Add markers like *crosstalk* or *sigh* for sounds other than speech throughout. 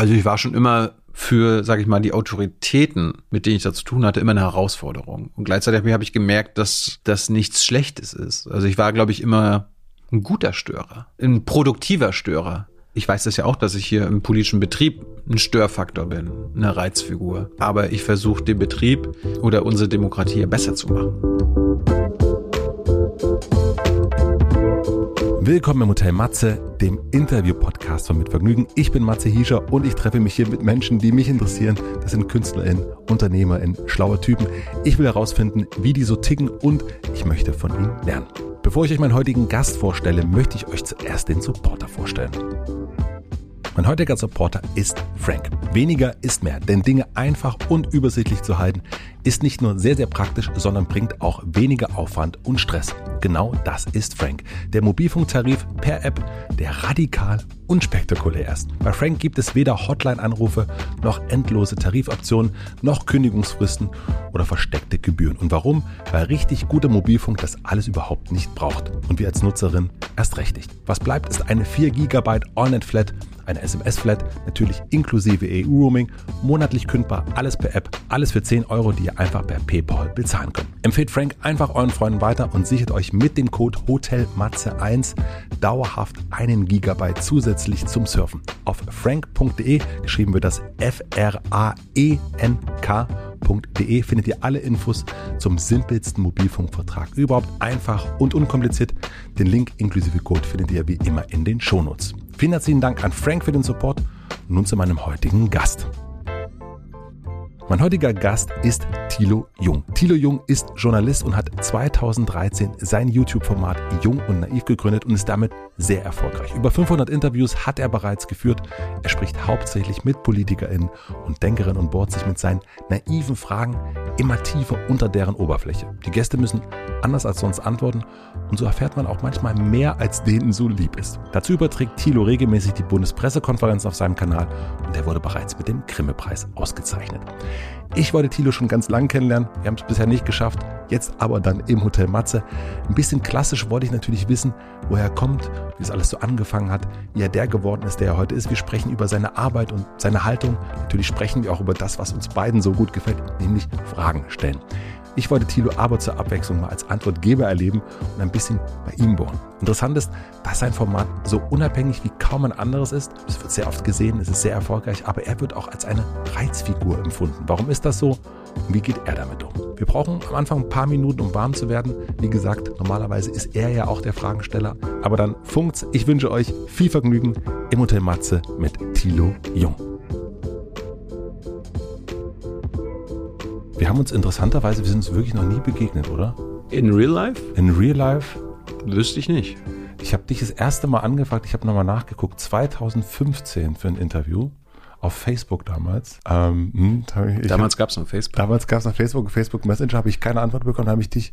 Also ich war schon immer für, sage ich mal, die Autoritäten, mit denen ich da zu tun hatte, immer eine Herausforderung. Und gleichzeitig habe ich gemerkt, dass das nichts Schlechtes ist. Also ich war, glaube ich, immer ein guter Störer, ein produktiver Störer. Ich weiß das ja auch, dass ich hier im politischen Betrieb ein Störfaktor bin, eine Reizfigur. Aber ich versuche den Betrieb oder unsere Demokratie besser zu machen. Willkommen im Hotel Matze, dem Interview-Podcast von Mitvergnügen. Ich bin Matze Hiescher und ich treffe mich hier mit Menschen, die mich interessieren. Das sind KünstlerInnen, UnternehmerInnen, schlaue Typen. Ich will herausfinden, wie die so ticken und ich möchte von ihnen lernen. Bevor ich euch meinen heutigen Gast vorstelle, möchte ich euch zuerst den Supporter vorstellen. Mein heutiger Supporter ist Frank. Weniger ist mehr, denn Dinge einfach und übersichtlich zu halten, ist nicht nur sehr, sehr praktisch, sondern bringt auch weniger Aufwand und Stress. Genau das ist Frank. Der Mobilfunktarif per App, der radikal unspektakulär ist. Bei Frank gibt es weder Hotline-Anrufe, noch endlose Tarifoptionen, noch Kündigungsfristen oder versteckte Gebühren. Und warum? Weil richtig guter Mobilfunk das alles überhaupt nicht braucht. Und wir als Nutzerin erst recht nicht. Was bleibt, ist eine 4 GB All-Net-Flat eine SMS-Flat, natürlich inklusive EU-Roaming, monatlich kündbar, alles per App, alles für 10 Euro, die ihr einfach per PayPal bezahlen könnt. Empfehlt Frank einfach euren Freunden weiter und sichert euch mit dem Code HOTELMATZE1 dauerhaft einen Gigabyte zusätzlich zum Surfen. Auf frank.de, geschrieben wird das F-R-A-E-N-K mobilfunk.de findet ihr alle Infos zum simpelsten Mobilfunkvertrag. Überhaupt einfach und unkompliziert. Den Link inklusive Code findet ihr wie immer in den Shownotes. Vielen herzlichen Dank an Frank für den Support nun zu meinem heutigen Gast. Mein heutiger Gast ist Thilo Jung. Thilo Jung ist Journalist und hat 2013 sein YouTube-Format Jung und Naiv gegründet und ist damit sehr erfolgreich. Über 500 Interviews hat er bereits geführt. Er spricht hauptsächlich mit PolitikerInnen und Denkerinnen und bohrt sich mit seinen naiven Fragen immer tiefer unter deren Oberfläche. Die Gäste müssen anders als sonst antworten und so erfährt man auch manchmal mehr, als denen so lieb ist. Dazu überträgt Thilo regelmäßig die Bundespressekonferenz auf seinem Kanal und er wurde bereits mit dem Grimme-Preis ausgezeichnet. Ich wollte Thilo schon ganz lang kennenlernen. Wir haben es bisher nicht geschafft. Jetzt aber dann im Hotel Matze. Ein bisschen klassisch wollte ich natürlich wissen, woher er kommt, wie es alles so angefangen hat, wie er der geworden ist, der er heute ist. Wir sprechen über seine Arbeit und seine Haltung. Natürlich sprechen wir auch über das, was uns beiden so gut gefällt, nämlich Fragen stellen. Ich wollte Thilo aber zur Abwechslung mal als Antwortgeber erleben und ein bisschen bei ihm bohren. Interessant ist, dass sein Format so unabhängig wie kaum ein anderes ist. Es wird sehr oft gesehen, es ist sehr erfolgreich, aber er wird auch als eine Reizfigur empfunden. Warum ist das so? Wie geht er damit um? Wir brauchen am Anfang ein paar Minuten, um warm zu werden. Wie gesagt, normalerweise ist er ja auch der Fragensteller. Aber dann funkt's. Ich wünsche euch viel Vergnügen im Hotel Matze mit Thilo Jung. Wir haben uns interessanterweise, wir sind uns wirklich noch nie begegnet, oder? In real life? In real life? Wüsste ich nicht. Ich habe dich das erste Mal angefragt, ich habe nochmal nachgeguckt, 2015 für ein Interview auf Facebook damals. Ähm, hm, damals gab es noch Facebook. Damals gab es noch Facebook, Facebook Messenger, habe ich keine Antwort bekommen, habe ich dich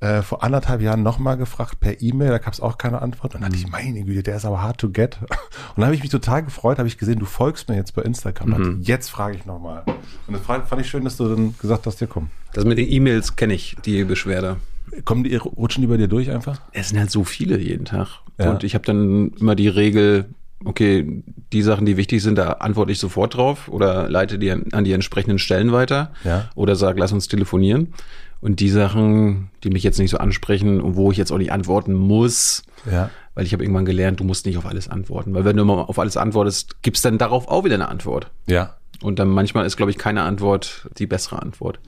äh, vor anderthalb Jahren nochmal gefragt per E-Mail, da gab es auch keine Antwort. Und dann dachte ich, mhm. meine Güte, der ist aber hard to get. *laughs* Und dann habe ich mich total gefreut, habe ich gesehen, du folgst mir jetzt bei Instagram. Mhm. Jetzt frage ich nochmal. Und das fand ich schön, dass du dann gesagt hast, dir komm. Das mit den E-Mails kenne ich, die Beschwerde. Kommen die, rutschen die bei dir durch einfach? Es sind halt so viele jeden Tag. Ja. Und ich habe dann immer die Regel, okay, die Sachen, die wichtig sind, da antworte ich sofort drauf oder leite die an die entsprechenden Stellen weiter. Ja. Oder sag, lass uns telefonieren. Und die Sachen, die mich jetzt nicht so ansprechen und wo ich jetzt auch nicht antworten muss, ja. weil ich habe irgendwann gelernt, du musst nicht auf alles antworten. Weil wenn du mal auf alles antwortest, gibt's dann darauf auch wieder eine Antwort. Ja. Und dann manchmal ist, glaube ich, keine Antwort die bessere Antwort.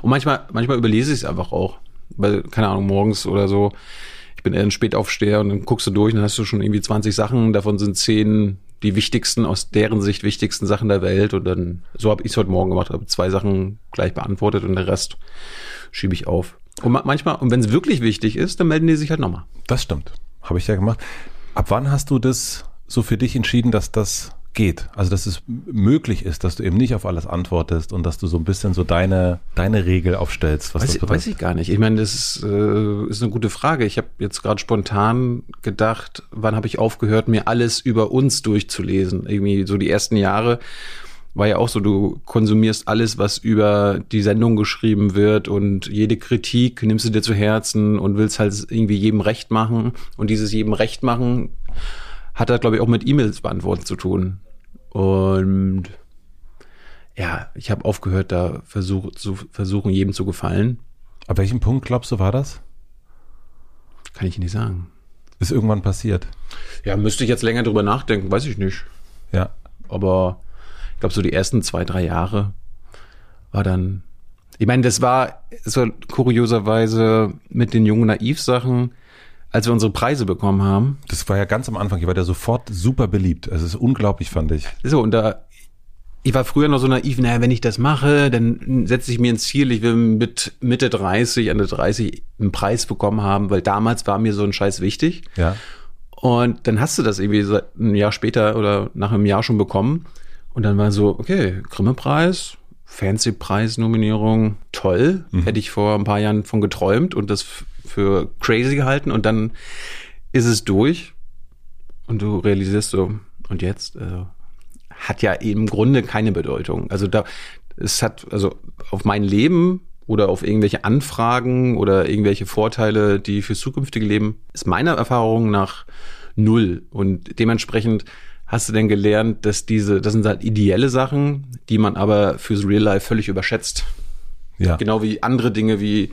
Und manchmal, manchmal überlese ich es einfach auch. Weil, keine Ahnung, morgens oder so, ich bin eher ein Spätaufsteher und dann guckst du durch und dann hast du schon irgendwie 20 Sachen, davon sind 10 die wichtigsten, aus deren Sicht wichtigsten Sachen der Welt. Und dann, so habe ich es heute Morgen gemacht, habe zwei Sachen gleich beantwortet und der Rest schiebe ich auf. Und manchmal, und wenn es wirklich wichtig ist, dann melden die sich halt nochmal. Das stimmt. Habe ich ja gemacht. Ab wann hast du das so für dich entschieden, dass das geht? Also, dass es möglich ist, dass du eben nicht auf alles antwortest und dass du so ein bisschen so deine, deine Regel aufstellst. Was weiß, weiß ich gar nicht. Ich meine, das ist, äh, ist eine gute Frage. Ich habe jetzt gerade spontan gedacht, wann habe ich aufgehört, mir alles über uns durchzulesen? Irgendwie so die ersten Jahre war ja auch so, du konsumierst alles, was über die Sendung geschrieben wird und jede Kritik nimmst du dir zu Herzen und willst halt irgendwie jedem recht machen. Und dieses jedem recht machen hat da, glaube ich, auch mit E-Mails beantworten zu tun. Und ja, ich habe aufgehört, da versuch, zu versuchen, jedem zu gefallen. Ab welchem Punkt glaubst du, war das? Kann ich nicht sagen. Ist irgendwann passiert. Ja, müsste ich jetzt länger drüber nachdenken, weiß ich nicht. Ja. Aber ich glaube, so die ersten zwei, drei Jahre war dann. Ich meine, das war, das war kurioserweise mit den jungen Naiv-Sachen, als wir unsere Preise bekommen haben. Das war ja ganz am Anfang. Ich war ja sofort super beliebt. Also es ist unglaublich, fand ich. So, und da, ich war früher noch so naiv, naja, wenn ich das mache, dann setze ich mir ein Ziel, ich will mit Mitte 30, Ende 30 einen Preis bekommen haben, weil damals war mir so ein Scheiß wichtig. Ja. Und dann hast du das irgendwie so ein Jahr später oder nach einem Jahr schon bekommen. Und dann war so, okay, Grimme-Preis, Fancy-Preis-Nominierung, toll. Hätte ich vor ein paar Jahren von geträumt und das für crazy gehalten. Und dann ist es durch. Und du realisierst so, und jetzt? Also, hat ja im Grunde keine Bedeutung. Also da, es hat, also auf mein Leben oder auf irgendwelche Anfragen oder irgendwelche Vorteile, die fürs zukünftige Leben, ist meiner Erfahrung nach null. Und dementsprechend hast du denn gelernt, dass diese, das sind halt ideelle Sachen, die man aber fürs Real Life völlig überschätzt. Ja. Genau wie andere Dinge wie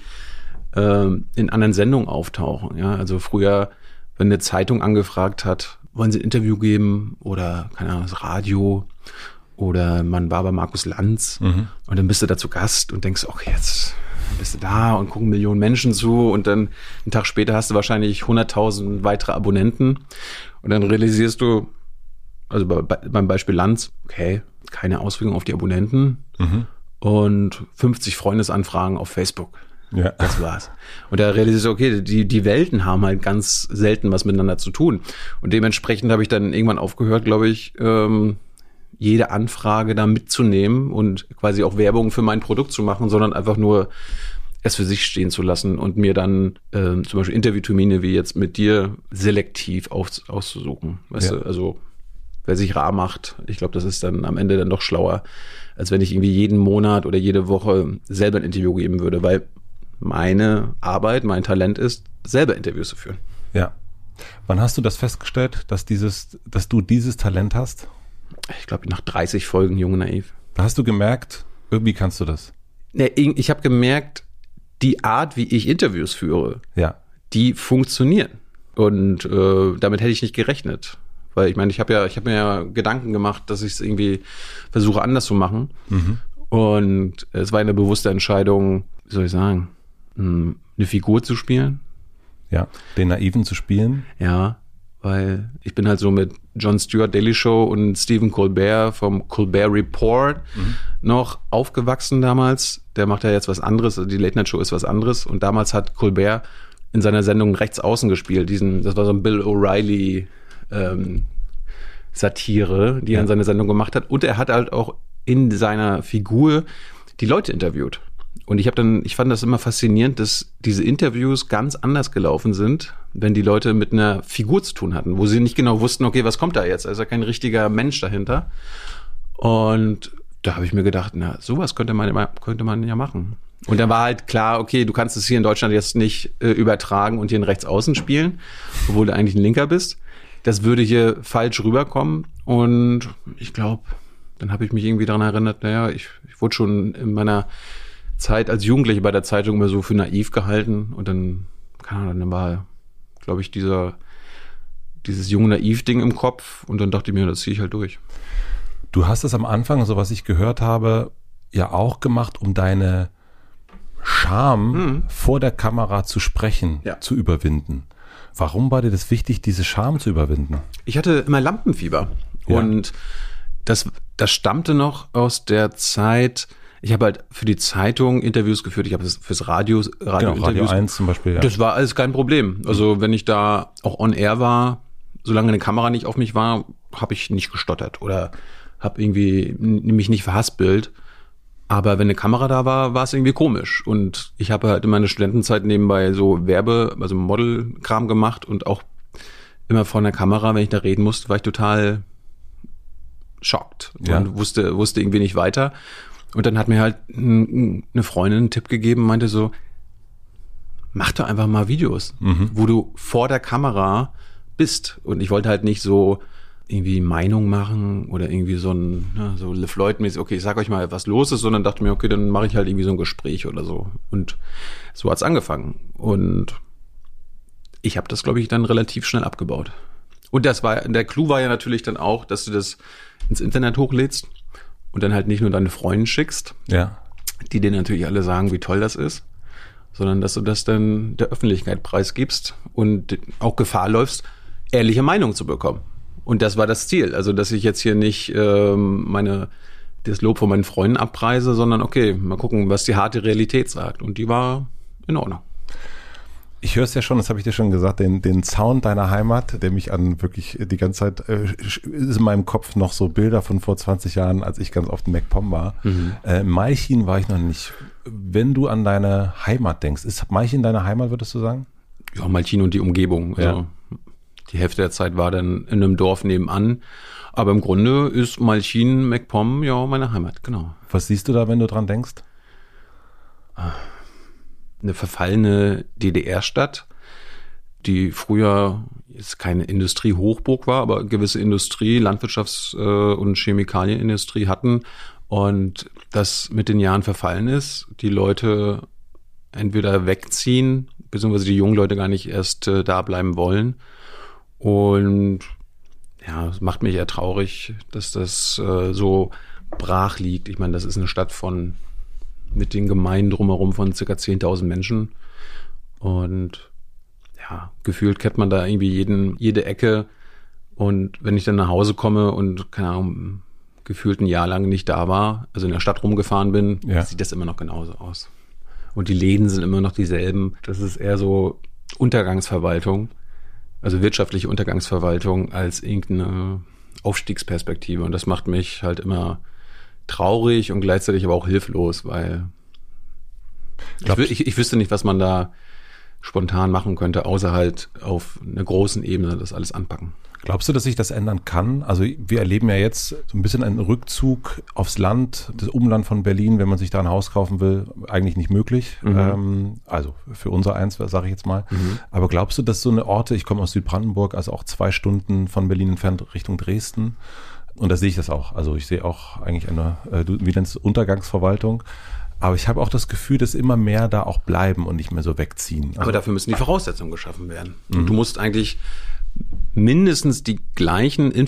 ähm, in anderen Sendungen auftauchen. Ja, also früher, wenn eine Zeitung angefragt hat, wollen sie ein Interview geben oder keine Ahnung, das Radio oder man war bei Markus Lanz und dann bist du da zu Gast und denkst, okay, jetzt bist du da und gucken Millionen Menschen zu und dann einen Tag später hast du wahrscheinlich 100.000 weitere Abonnenten und dann realisierst du, also bei, bei, beim Beispiel Lanz, okay, keine Auswirkung auf die Abonnenten und 50 Freundesanfragen auf Facebook. Ja. Das war's. Und da realisierst du, okay, die, die Welten haben halt ganz selten was miteinander zu tun. Und dementsprechend habe ich dann irgendwann aufgehört, glaube ich, ähm, jede Anfrage da mitzunehmen und quasi auch Werbung für mein Produkt zu machen, sondern einfach nur es für sich stehen zu lassen und mir dann ähm, zum Beispiel Interviewtermine wie jetzt mit dir selektiv aus, auszusuchen. Weißt Ja. du, also wer sich rar macht, ich glaube, das ist dann am Ende dann doch schlauer, als wenn ich irgendwie jeden Monat oder jede Woche selber ein Interview geben würde, weil meine Arbeit, mein Talent ist, selber Interviews zu führen. Ja. Wann hast du das festgestellt, dass dieses, dass du dieses Talent hast? Ich glaube, nach 30 Folgen Junge Naiv. Da hast du gemerkt, irgendwie kannst du das. Nee, ich habe gemerkt, die Art, wie ich Interviews führe, Ja. die funktionieren. Und äh, damit hätte ich nicht gerechnet. Weil ich meine, ich habe ja, ich habe mir ja Gedanken gemacht, dass ich es irgendwie versuche anders zu machen. Und es war eine bewusste Entscheidung, wie soll ich sagen, eine Figur zu spielen. Ja. Den Naiven zu spielen. Ja, weil ich bin halt so mit Jon Stewart Daily Show und Stephen Colbert vom Colbert Report noch aufgewachsen damals. Der macht ja jetzt was anderes, also die Late Night Show ist was anderes. Und damals hat Colbert in seiner Sendung rechts außen gespielt. Diesen, das war so ein Bill O'Reilly ähm, Satire, die er in seiner Sendung gemacht hat. Und er hat halt auch in seiner Figur die Leute interviewt. Und ich habe dann, ich fand das immer faszinierend, dass diese Interviews ganz anders gelaufen sind, wenn die Leute mit einer Figur zu tun hatten, wo sie nicht genau wussten, okay, was kommt da jetzt? Ja kein richtiger Mensch dahinter. Und da habe ich mir gedacht, na, sowas könnte man, könnte man ja machen. Und dann war halt klar, okay, du kannst es hier in Deutschland jetzt nicht äh, übertragen und hier in Rechtsaußen spielen, obwohl du eigentlich ein Linker bist. Das würde hier falsch rüberkommen. Und ich glaube, dann habe ich mich irgendwie daran erinnert, naja, ich, ich wurde schon in meiner Zeit als Jugendliche bei der Zeitung immer so für naiv gehalten. Und dann, keine Ahnung, dann war, glaube ich, dieser, dieses junge Naiv-Ding im Kopf. Und dann dachte ich mir, das ziehe ich halt durch. Du hast es am Anfang, so was ich gehört habe, ja auch gemacht, um deine Scham vor der Kamera zu sprechen, Ja. zu überwinden. Warum war dir das wichtig, diese Scham zu überwinden? Ich hatte immer Lampenfieber. Ja. Und das, das stammte noch aus der Zeit, ich habe halt für die Zeitung Interviews geführt, ich habe das fürs Radio, Radio, Genau, Radio Interviews 1 zum Beispiel. Ja. Das war alles kein Problem. Also wenn ich da auch on air war, solange eine Kamera nicht auf mich war, habe ich nicht gestottert oder habe irgendwie mich nicht verhaspelt. Aber wenn eine Kamera da war, war es irgendwie komisch. Und ich habe halt in meiner Studentenzeit nebenbei so Werbe, also Modelkram gemacht und auch immer vor einer Kamera, wenn ich da reden musste, war ich total schockt Ja. und wusste, wusste irgendwie nicht weiter. Und dann hat mir halt eine Freundin einen Tipp gegeben, meinte so, mach doch einfach mal Videos, wo du vor der Kamera bist. Und ich wollte halt nicht so irgendwie Meinung machen oder irgendwie so ein, ne, so Le Floyd-mäßig, okay, ich sag euch mal, was los ist, sondern dachte mir, okay, dann mache ich halt irgendwie so ein Gespräch oder so. Und so hat's angefangen. Und ich habe das, glaube ich, dann relativ schnell abgebaut. Und das war, der Clou war ja natürlich dann auch, dass du das ins Internet hochlädst und dann halt nicht nur deine Freunde schickst, Ja. die dir natürlich alle sagen, wie toll das ist, sondern dass du das dann der Öffentlichkeit preisgibst und auch Gefahr läufst, ehrliche Meinung zu bekommen. Und das war das Ziel. Also, dass ich jetzt hier nicht ähm, meine das Lob von meinen Freunden abpreise, sondern okay, mal gucken, was die harte Realität sagt. Und die war in Ordnung. Ich höre es ja schon, das habe ich dir schon gesagt, den, den Sound deiner Heimat, der mich an wirklich die ganze Zeit, äh, ist in meinem Kopf noch so Bilder von vor 20 Jahren, als ich ganz oft in MacPom war. Äh, Malchin war ich noch nicht. Wenn du an deine Heimat denkst, ist Malchin deine Heimat, würdest du sagen? Ja, Malchin und die Umgebung. Also Ja. die Hälfte der Zeit war dann in einem Dorf nebenan. Aber im Grunde ist Malchin, MacPom, ja, meine Heimat, genau. Was siehst du da, wenn du dran denkst? Eine verfallene DDR-Stadt, die früher jetzt keine Industriehochburg war, aber gewisse Industrie, Landwirtschafts- äh, und Chemikalienindustrie hatten und das mit den Jahren verfallen ist, die Leute entweder wegziehen, beziehungsweise die jungen Leute gar nicht erst äh, da bleiben wollen. Und ja, es macht mich eher traurig, dass das äh, so brach liegt. Ich meine, das ist eine Stadt von mit den Gemeinden drumherum von circa 10.000 Menschen. Und ja, gefühlt kennt man da irgendwie jeden, jede Ecke. Und wenn ich dann nach Hause komme und, keine Ahnung, gefühlt ein Jahr lang nicht da war, also in der Stadt rumgefahren bin, Ja. sieht das immer noch genauso aus. Und die Läden sind immer noch dieselben. Das ist eher so Untergangsverwaltung, also wirtschaftliche Untergangsverwaltung als irgendeine Aufstiegsperspektive. Und das macht mich halt immer traurig und gleichzeitig aber auch hilflos, weil ich, ich, ich wüsste nicht, was man da spontan machen könnte, außer halt auf einer großen Ebene das alles anpacken. Glaubst du, dass sich das ändern kann? Also wir erleben ja jetzt so ein bisschen einen Rückzug aufs Land, das Umland von Berlin, wenn man sich da ein Haus kaufen will, eigentlich nicht möglich. Ähm, also für unser eins, sage ich jetzt mal. Aber glaubst du, dass so eine Orte, ich komme aus Südbrandenburg, also auch zwei Stunden von Berlin entfernt Richtung Dresden, und da sehe ich das auch. Also ich sehe auch eigentlich eine, äh, du- wie nennst du, Untergangsverwaltung. Aber ich habe auch das Gefühl, dass immer mehr da auch bleiben und nicht mehr so wegziehen. Also, Aber dafür müssen die Voraussetzungen geschaffen werden. Und du musst eigentlich mindestens die gleichen äh,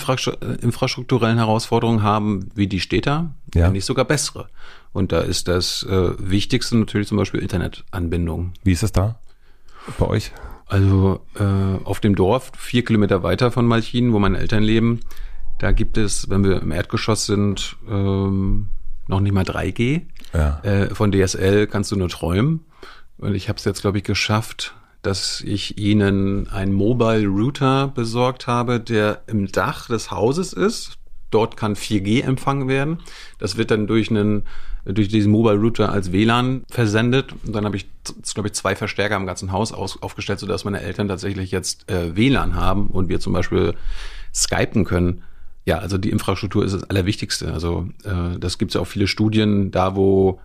infrastrukturellen Herausforderungen haben wie die Städter, Ja. wenn nicht sogar bessere. Und da ist das äh, Wichtigste natürlich zum Beispiel Internetanbindung. wie ist es da bei euch? Also äh, auf dem Dorf, vier Kilometer weiter von Malchin, wo meine Eltern leben, da gibt es, wenn wir im Erdgeschoss sind, ähm, noch nicht mal 3G. Ja. Äh, von DSL kannst du nur träumen. Und ich habe es jetzt, glaube ich, geschafft, dass ich ihnen einen Mobile Router besorgt habe, der im Dach des Hauses ist. Dort kann 4G empfangen werden. Das wird dann durch einen durch diesen Mobile Router als WLAN versendet. Und dann habe ich, glaube ich, zwei Verstärker im ganzen Haus aus, aufgestellt, sodass meine Eltern tatsächlich jetzt äh, WLAN haben und wir zum Beispiel skypen können. Ja, also die Infrastruktur ist das Allerwichtigste. Also äh, das gibt es ja auch viele Studien, da wo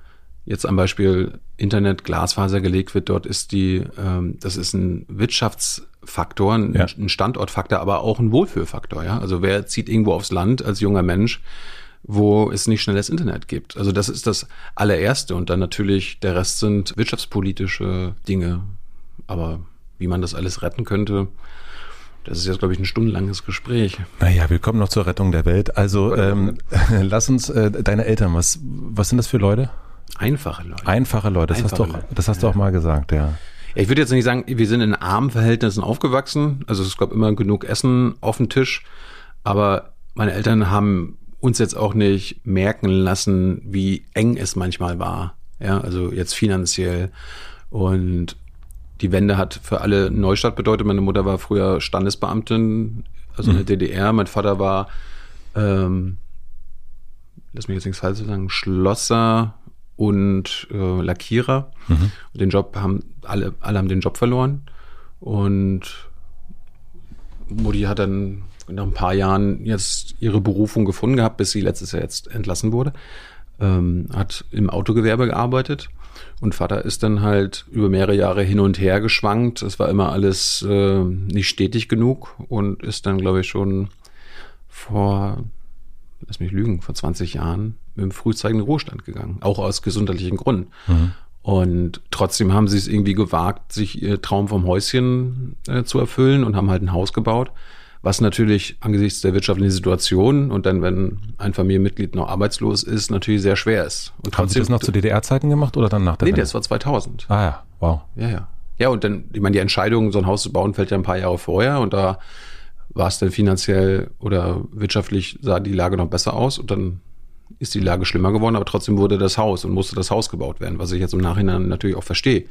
jetzt am Beispiel Internet Glasfaser gelegt wird, dort ist die, ähm, das ist ein Wirtschaftsfaktor, ein, Ja. ein Standortfaktor, aber auch ein Wohlfühlfaktor. Ja, also wer zieht irgendwo aufs Land als junger Mensch, wo es nicht schnelles Internet gibt? Also das ist das allererste und dann natürlich der Rest sind wirtschaftspolitische Dinge. Aber wie man das alles retten könnte, das ist jetzt glaube ich ein stundenlanges Gespräch. Naja, wir kommen noch zur Rettung der Welt. Also ähm, *laughs* lass uns äh, deine Eltern, was, was sind das für Leute? Einfache Leute. Einfache Leute, das hast du Einfache auch, Leute, das hast du auch mal gesagt, ja. Ja, ich würde jetzt nicht sagen, wir sind in armen Verhältnissen aufgewachsen. Also es gab immer genug Essen auf dem Tisch. Aber meine Eltern haben uns jetzt auch nicht merken lassen, wie eng es manchmal war. Ja, also jetzt finanziell. Und die Wende hat für alle Neustadt bedeutet. Meine Mutter war früher Standesbeamtin, also in der DDR. Mein Vater war, ähm, lass mich jetzt nichts falsch sagen, Schlosser und äh, Lackierer. Und den Job haben alle, alle haben den Job verloren. Und Mutti hat dann nach ein paar Jahren jetzt ihre Berufung gefunden gehabt, bis sie letztes Jahr jetzt entlassen wurde. Ähm, hat im Autogewerbe gearbeitet und Vater ist dann halt über mehrere Jahre hin und her geschwankt. Es war immer alles äh, nicht stetig genug und ist dann, glaube ich, schon vor, lass mich lügen, vor 20 Jahren mit dem frühzeitigen Ruhestand gegangen, auch aus gesundheitlichen Gründen. Mhm. Und trotzdem haben sie es irgendwie gewagt, sich ihr Traum vom Häuschen äh, zu erfüllen und haben halt ein Haus gebaut was natürlich angesichts der wirtschaftlichen Situation und dann, wenn ein Familienmitglied noch arbeitslos ist, natürlich sehr schwer ist. Und Haben Sie das noch zu DDR-Zeiten gemacht oder dann nach der Nee, Wende? das war 2000. Ah ja, wow. Ja, ja. Ja, und dann, ich meine, die Entscheidung, so ein Haus zu bauen, fällt ja ein paar Jahre vorher und da war es dann finanziell oder wirtschaftlich sah die Lage noch besser aus und dann ist die Lage schlimmer geworden, aber trotzdem wurde das Haus und musste das Haus gebaut werden, was ich jetzt im Nachhinein natürlich auch verstehe.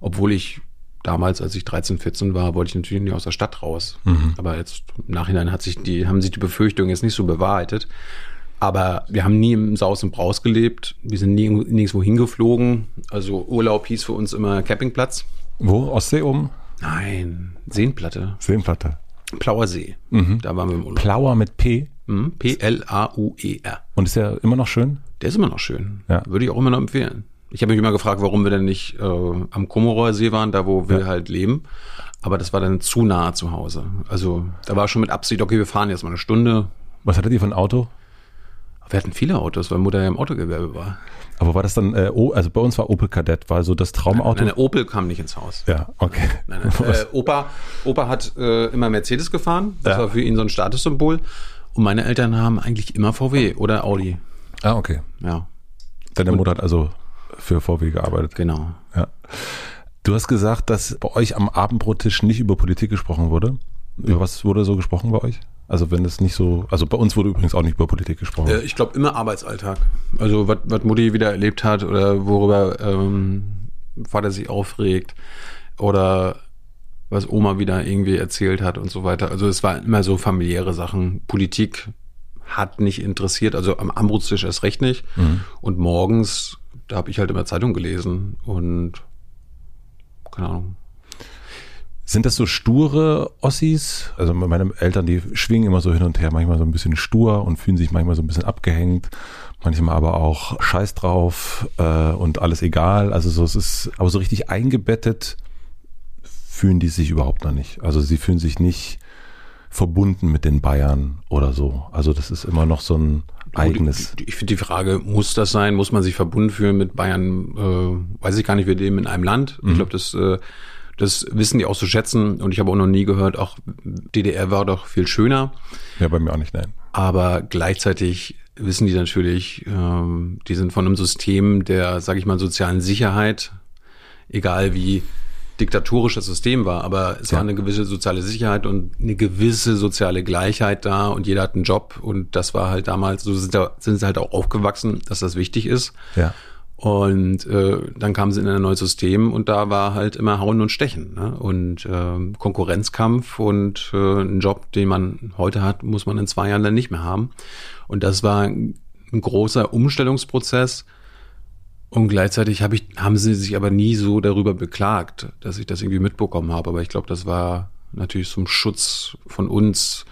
Obwohl ich damals, als ich 13, 14 war, wollte ich natürlich nicht aus der Stadt raus. Mhm. Aber jetzt im Nachhinein hat sich die, haben sich die Befürchtungen jetzt nicht so bewahrheitet. Aber wir haben nie im Saus und Braus gelebt. Wir sind nie nirgendwo hingeflogen. Also Urlaub hieß für uns immer Campingplatz. Wo? Ostsee oben? Nein, Seenplatte. Seenplatte. Plauer See. Mhm. Da waren wir im Urlaub. Plauer mit P? Mhm. P-L-A-U-E-R. Und ist der immer noch schön? Der ist immer noch schön. Ja. Würde ich auch immer noch empfehlen. Ich habe mich immer gefragt, warum wir denn nicht äh, am Komorower See waren, da wo wir ja. halt leben. Aber das war dann zu nah zu Hause. Also da war schon mit Absicht, okay, wir fahren jetzt mal eine Stunde. Was hattet ihr für ein Auto? Wir hatten viele Autos, weil Mutter ja im Autogewerbe war. Aber war das dann, äh, also bei uns war Opel Kadett, war so das Traumauto? Nein, nein, Opel kam nicht ins Haus. Ja, okay. Nein, nein. Äh, Opa, Opa hat äh, immer Mercedes gefahren, das ja. war für ihn so ein Statussymbol. Und meine Eltern haben eigentlich immer VW oder Audi. Ah, okay. Ja. Deine Mutter hat also für VW gearbeitet. Genau. Ja. Du hast gesagt, dass bei euch am Abendbrottisch nicht über Politik gesprochen wurde. Über was wurde so gesprochen bei euch? Also wenn es nicht so, also bei uns wurde übrigens auch nicht über Politik gesprochen. Äh, ich glaube immer Arbeitsalltag. Also was, Mutti wieder erlebt hat oder worüber ähm, Vater sich aufregt oder was Oma wieder irgendwie erzählt hat und so weiter. Also es war immer so familiäre Sachen. Politik hat nicht interessiert, also am Abendbrottisch erst recht nicht. Mhm. Und morgens da habe ich halt immer Zeitung gelesen und keine Ahnung. Sind das so sture Ossis? Also meine Eltern, die schwingen immer so hin und her, manchmal so ein bisschen stur und fühlen sich manchmal so ein bisschen abgehängt, manchmal aber auch Scheiß drauf äh, und alles egal. Also so es ist, aber so richtig eingebettet fühlen die sich überhaupt noch nicht. Also sie fühlen sich nicht verbunden mit den Bayern oder so. Also das ist immer noch so ein eigenes. Ich finde die Frage, muss das sein? Muss man sich verbunden fühlen mit Bayern? Äh, weiß ich gar nicht, wir leben in einem Land. Mhm. Ich glaube, das, äh, das wissen die auch zu schätzen. Und ich habe auch noch nie gehört, auch DDR war doch viel schöner. Ja, bei mir auch nicht, nein. Aber gleichzeitig wissen die natürlich, ähm, die sind von einem System der, sage ich mal, sozialen Sicherheit, egal wie diktatorisches System war, aber es ja. war eine gewisse soziale Sicherheit und eine gewisse soziale Gleichheit da und jeder hat einen Job und das war halt damals, so sind, da, sind sie halt auch aufgewachsen, dass das wichtig ist. Ja. Und äh, dann kamen sie in ein neues System und da war halt immer Hauen und Stechen. Ne? Und äh, Konkurrenzkampf und äh, ein Job, den man heute hat, muss man in zwei Jahren dann nicht mehr haben. Und das war ein großer Umstellungsprozess, und gleichzeitig hab ich, haben sie sich aber nie so darüber beklagt, dass ich das irgendwie mitbekommen habe. Aber ich glaube, das war natürlich zum Schutz von uns.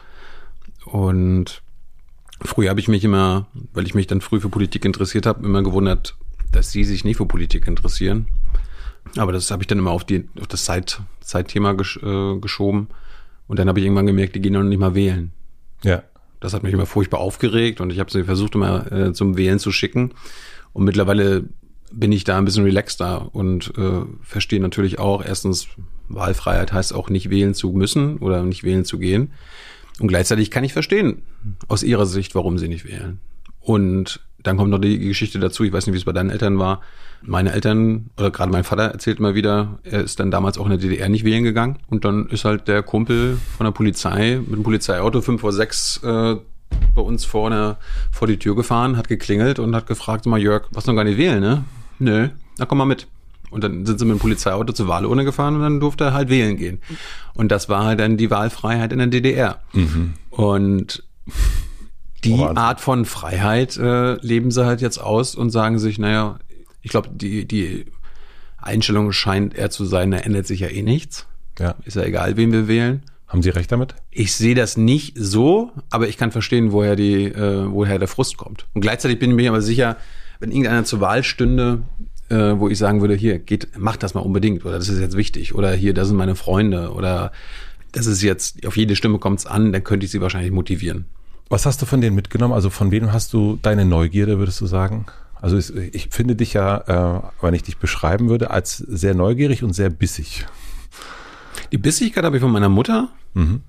Und früher habe ich mich immer, weil ich mich dann früh für Politik interessiert habe, immer gewundert, dass sie sich nicht für Politik interessieren. Aber das habe ich dann immer auf, die, auf das Zeit, Zeitthema gesch, äh, geschoben. Und dann habe ich irgendwann gemerkt, die gehen noch nicht mal wählen. Ja. Das hat mich immer furchtbar aufgeregt und ich habe sie versucht, immer äh, zum Wählen zu schicken. Und mittlerweile bin ich da ein bisschen relaxter und äh, verstehe natürlich auch, erstens, Wahlfreiheit heißt auch nicht wählen zu müssen oder nicht wählen zu gehen. Und gleichzeitig kann ich verstehen, aus ihrer Sicht, warum sie nicht wählen. Und dann kommt noch die Geschichte dazu, ich weiß nicht, wie es bei deinen Eltern war. Meine Eltern, oder gerade mein Vater erzählt immer wieder, er ist dann damals auch in der DDR nicht wählen gegangen. Und dann ist halt der Kumpel von der Polizei mit dem Polizeiauto fünf vor sechs äh, bei uns vorne vor die Tür gefahren, hat geklingelt und hat gefragt, mal Jörg, was noch gar nicht wählen, ne? Nö, na komm mal mit. Und dann sind sie mit dem Polizeiauto zur Wahlurne gefahren und dann durfte er halt wählen gehen. Und das war halt dann die Wahlfreiheit in der DDR. Mhm. Und die oh, Art von Freiheit äh, leben sie halt jetzt aus und sagen sich, naja, ich glaube, die, die Einstellung scheint eher zu sein, da ändert sich ja eh nichts. Ja. Ist ja egal, wen wir wählen. Haben Sie recht damit? Ich sehe das nicht so, aber ich kann verstehen, woher die, äh, woher der Frust kommt. Und gleichzeitig bin ich mir aber sicher, wenn irgendeiner zur Wahl stünde, äh, wo ich sagen würde, hier, geht, macht das mal unbedingt oder das ist jetzt wichtig oder hier, das sind meine Freunde oder das ist jetzt, auf jede Stimme kommt es an, dann könnte ich sie wahrscheinlich motivieren. Was hast du von denen mitgenommen? Also von wem hast du deine Neugierde, würdest du sagen? Also ich finde dich ja, äh, wenn ich dich beschreiben würde, als sehr neugierig und sehr bissig. Die Bissigkeit habe ich von meiner Mutter. Mhm.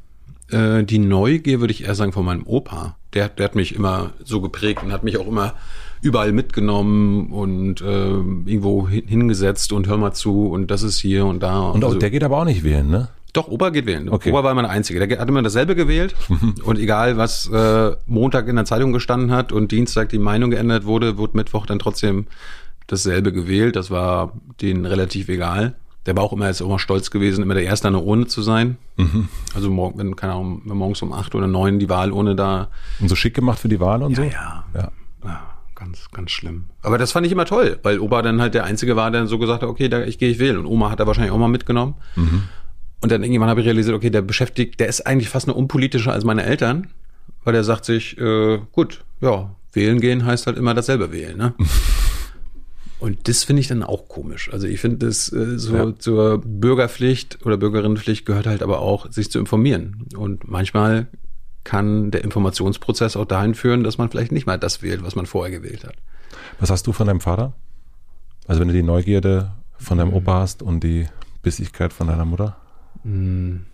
Äh, die Neugier würde ich eher sagen von meinem Opa. Der, der hat mich immer so geprägt und hat mich auch immer überall mitgenommen und äh, irgendwo hingesetzt und hör mal zu und das ist hier und da. Und, also, der geht aber auch nicht wählen, ne? Doch, Opa geht wählen. Okay. Opa war immer der Einzige. Der hat immer dasselbe gewählt. *laughs* und egal, was äh, Montag in der Zeitung gestanden hat und Dienstag die Meinung geändert wurde, wurde Mittwoch dann trotzdem dasselbe gewählt. Das war denen relativ egal. Der war auch immer jetzt auch mal stolz gewesen, immer der Erste an der Urne zu sein. Mhm. Also morgen, wenn, keine Ahnung, wenn morgens um acht oder neun die Wahlurne da. Und so schick gemacht für die Wahl und ja, so? Ja, ja. ja. Ganz, ganz schlimm. Aber das fand ich immer toll, weil Opa dann halt der Einzige war, der so gesagt hat, okay, da, ich gehe, ich wählen. Und Oma hat er wahrscheinlich auch mal mitgenommen. Mhm. Und dann irgendwann habe ich realisiert, okay, der beschäftigt, der ist eigentlich fast nur unpolitischer als meine Eltern, weil der sagt sich, äh, gut, ja, wählen gehen heißt halt immer dasselbe wählen, ne? *laughs* Und das finde ich dann auch komisch. Also ich finde, das äh, so ja. zur Bürgerpflicht oder Bürgerinnenpflicht gehört halt aber auch, sich zu informieren. Und manchmal kann der Informationsprozess auch dahin führen, dass man vielleicht nicht mal das wählt, was man vorher gewählt hat. Was hast du von deinem Vater? Also wenn du die Neugierde von deinem Opa hast und die Bissigkeit von deiner Mutter? Hm.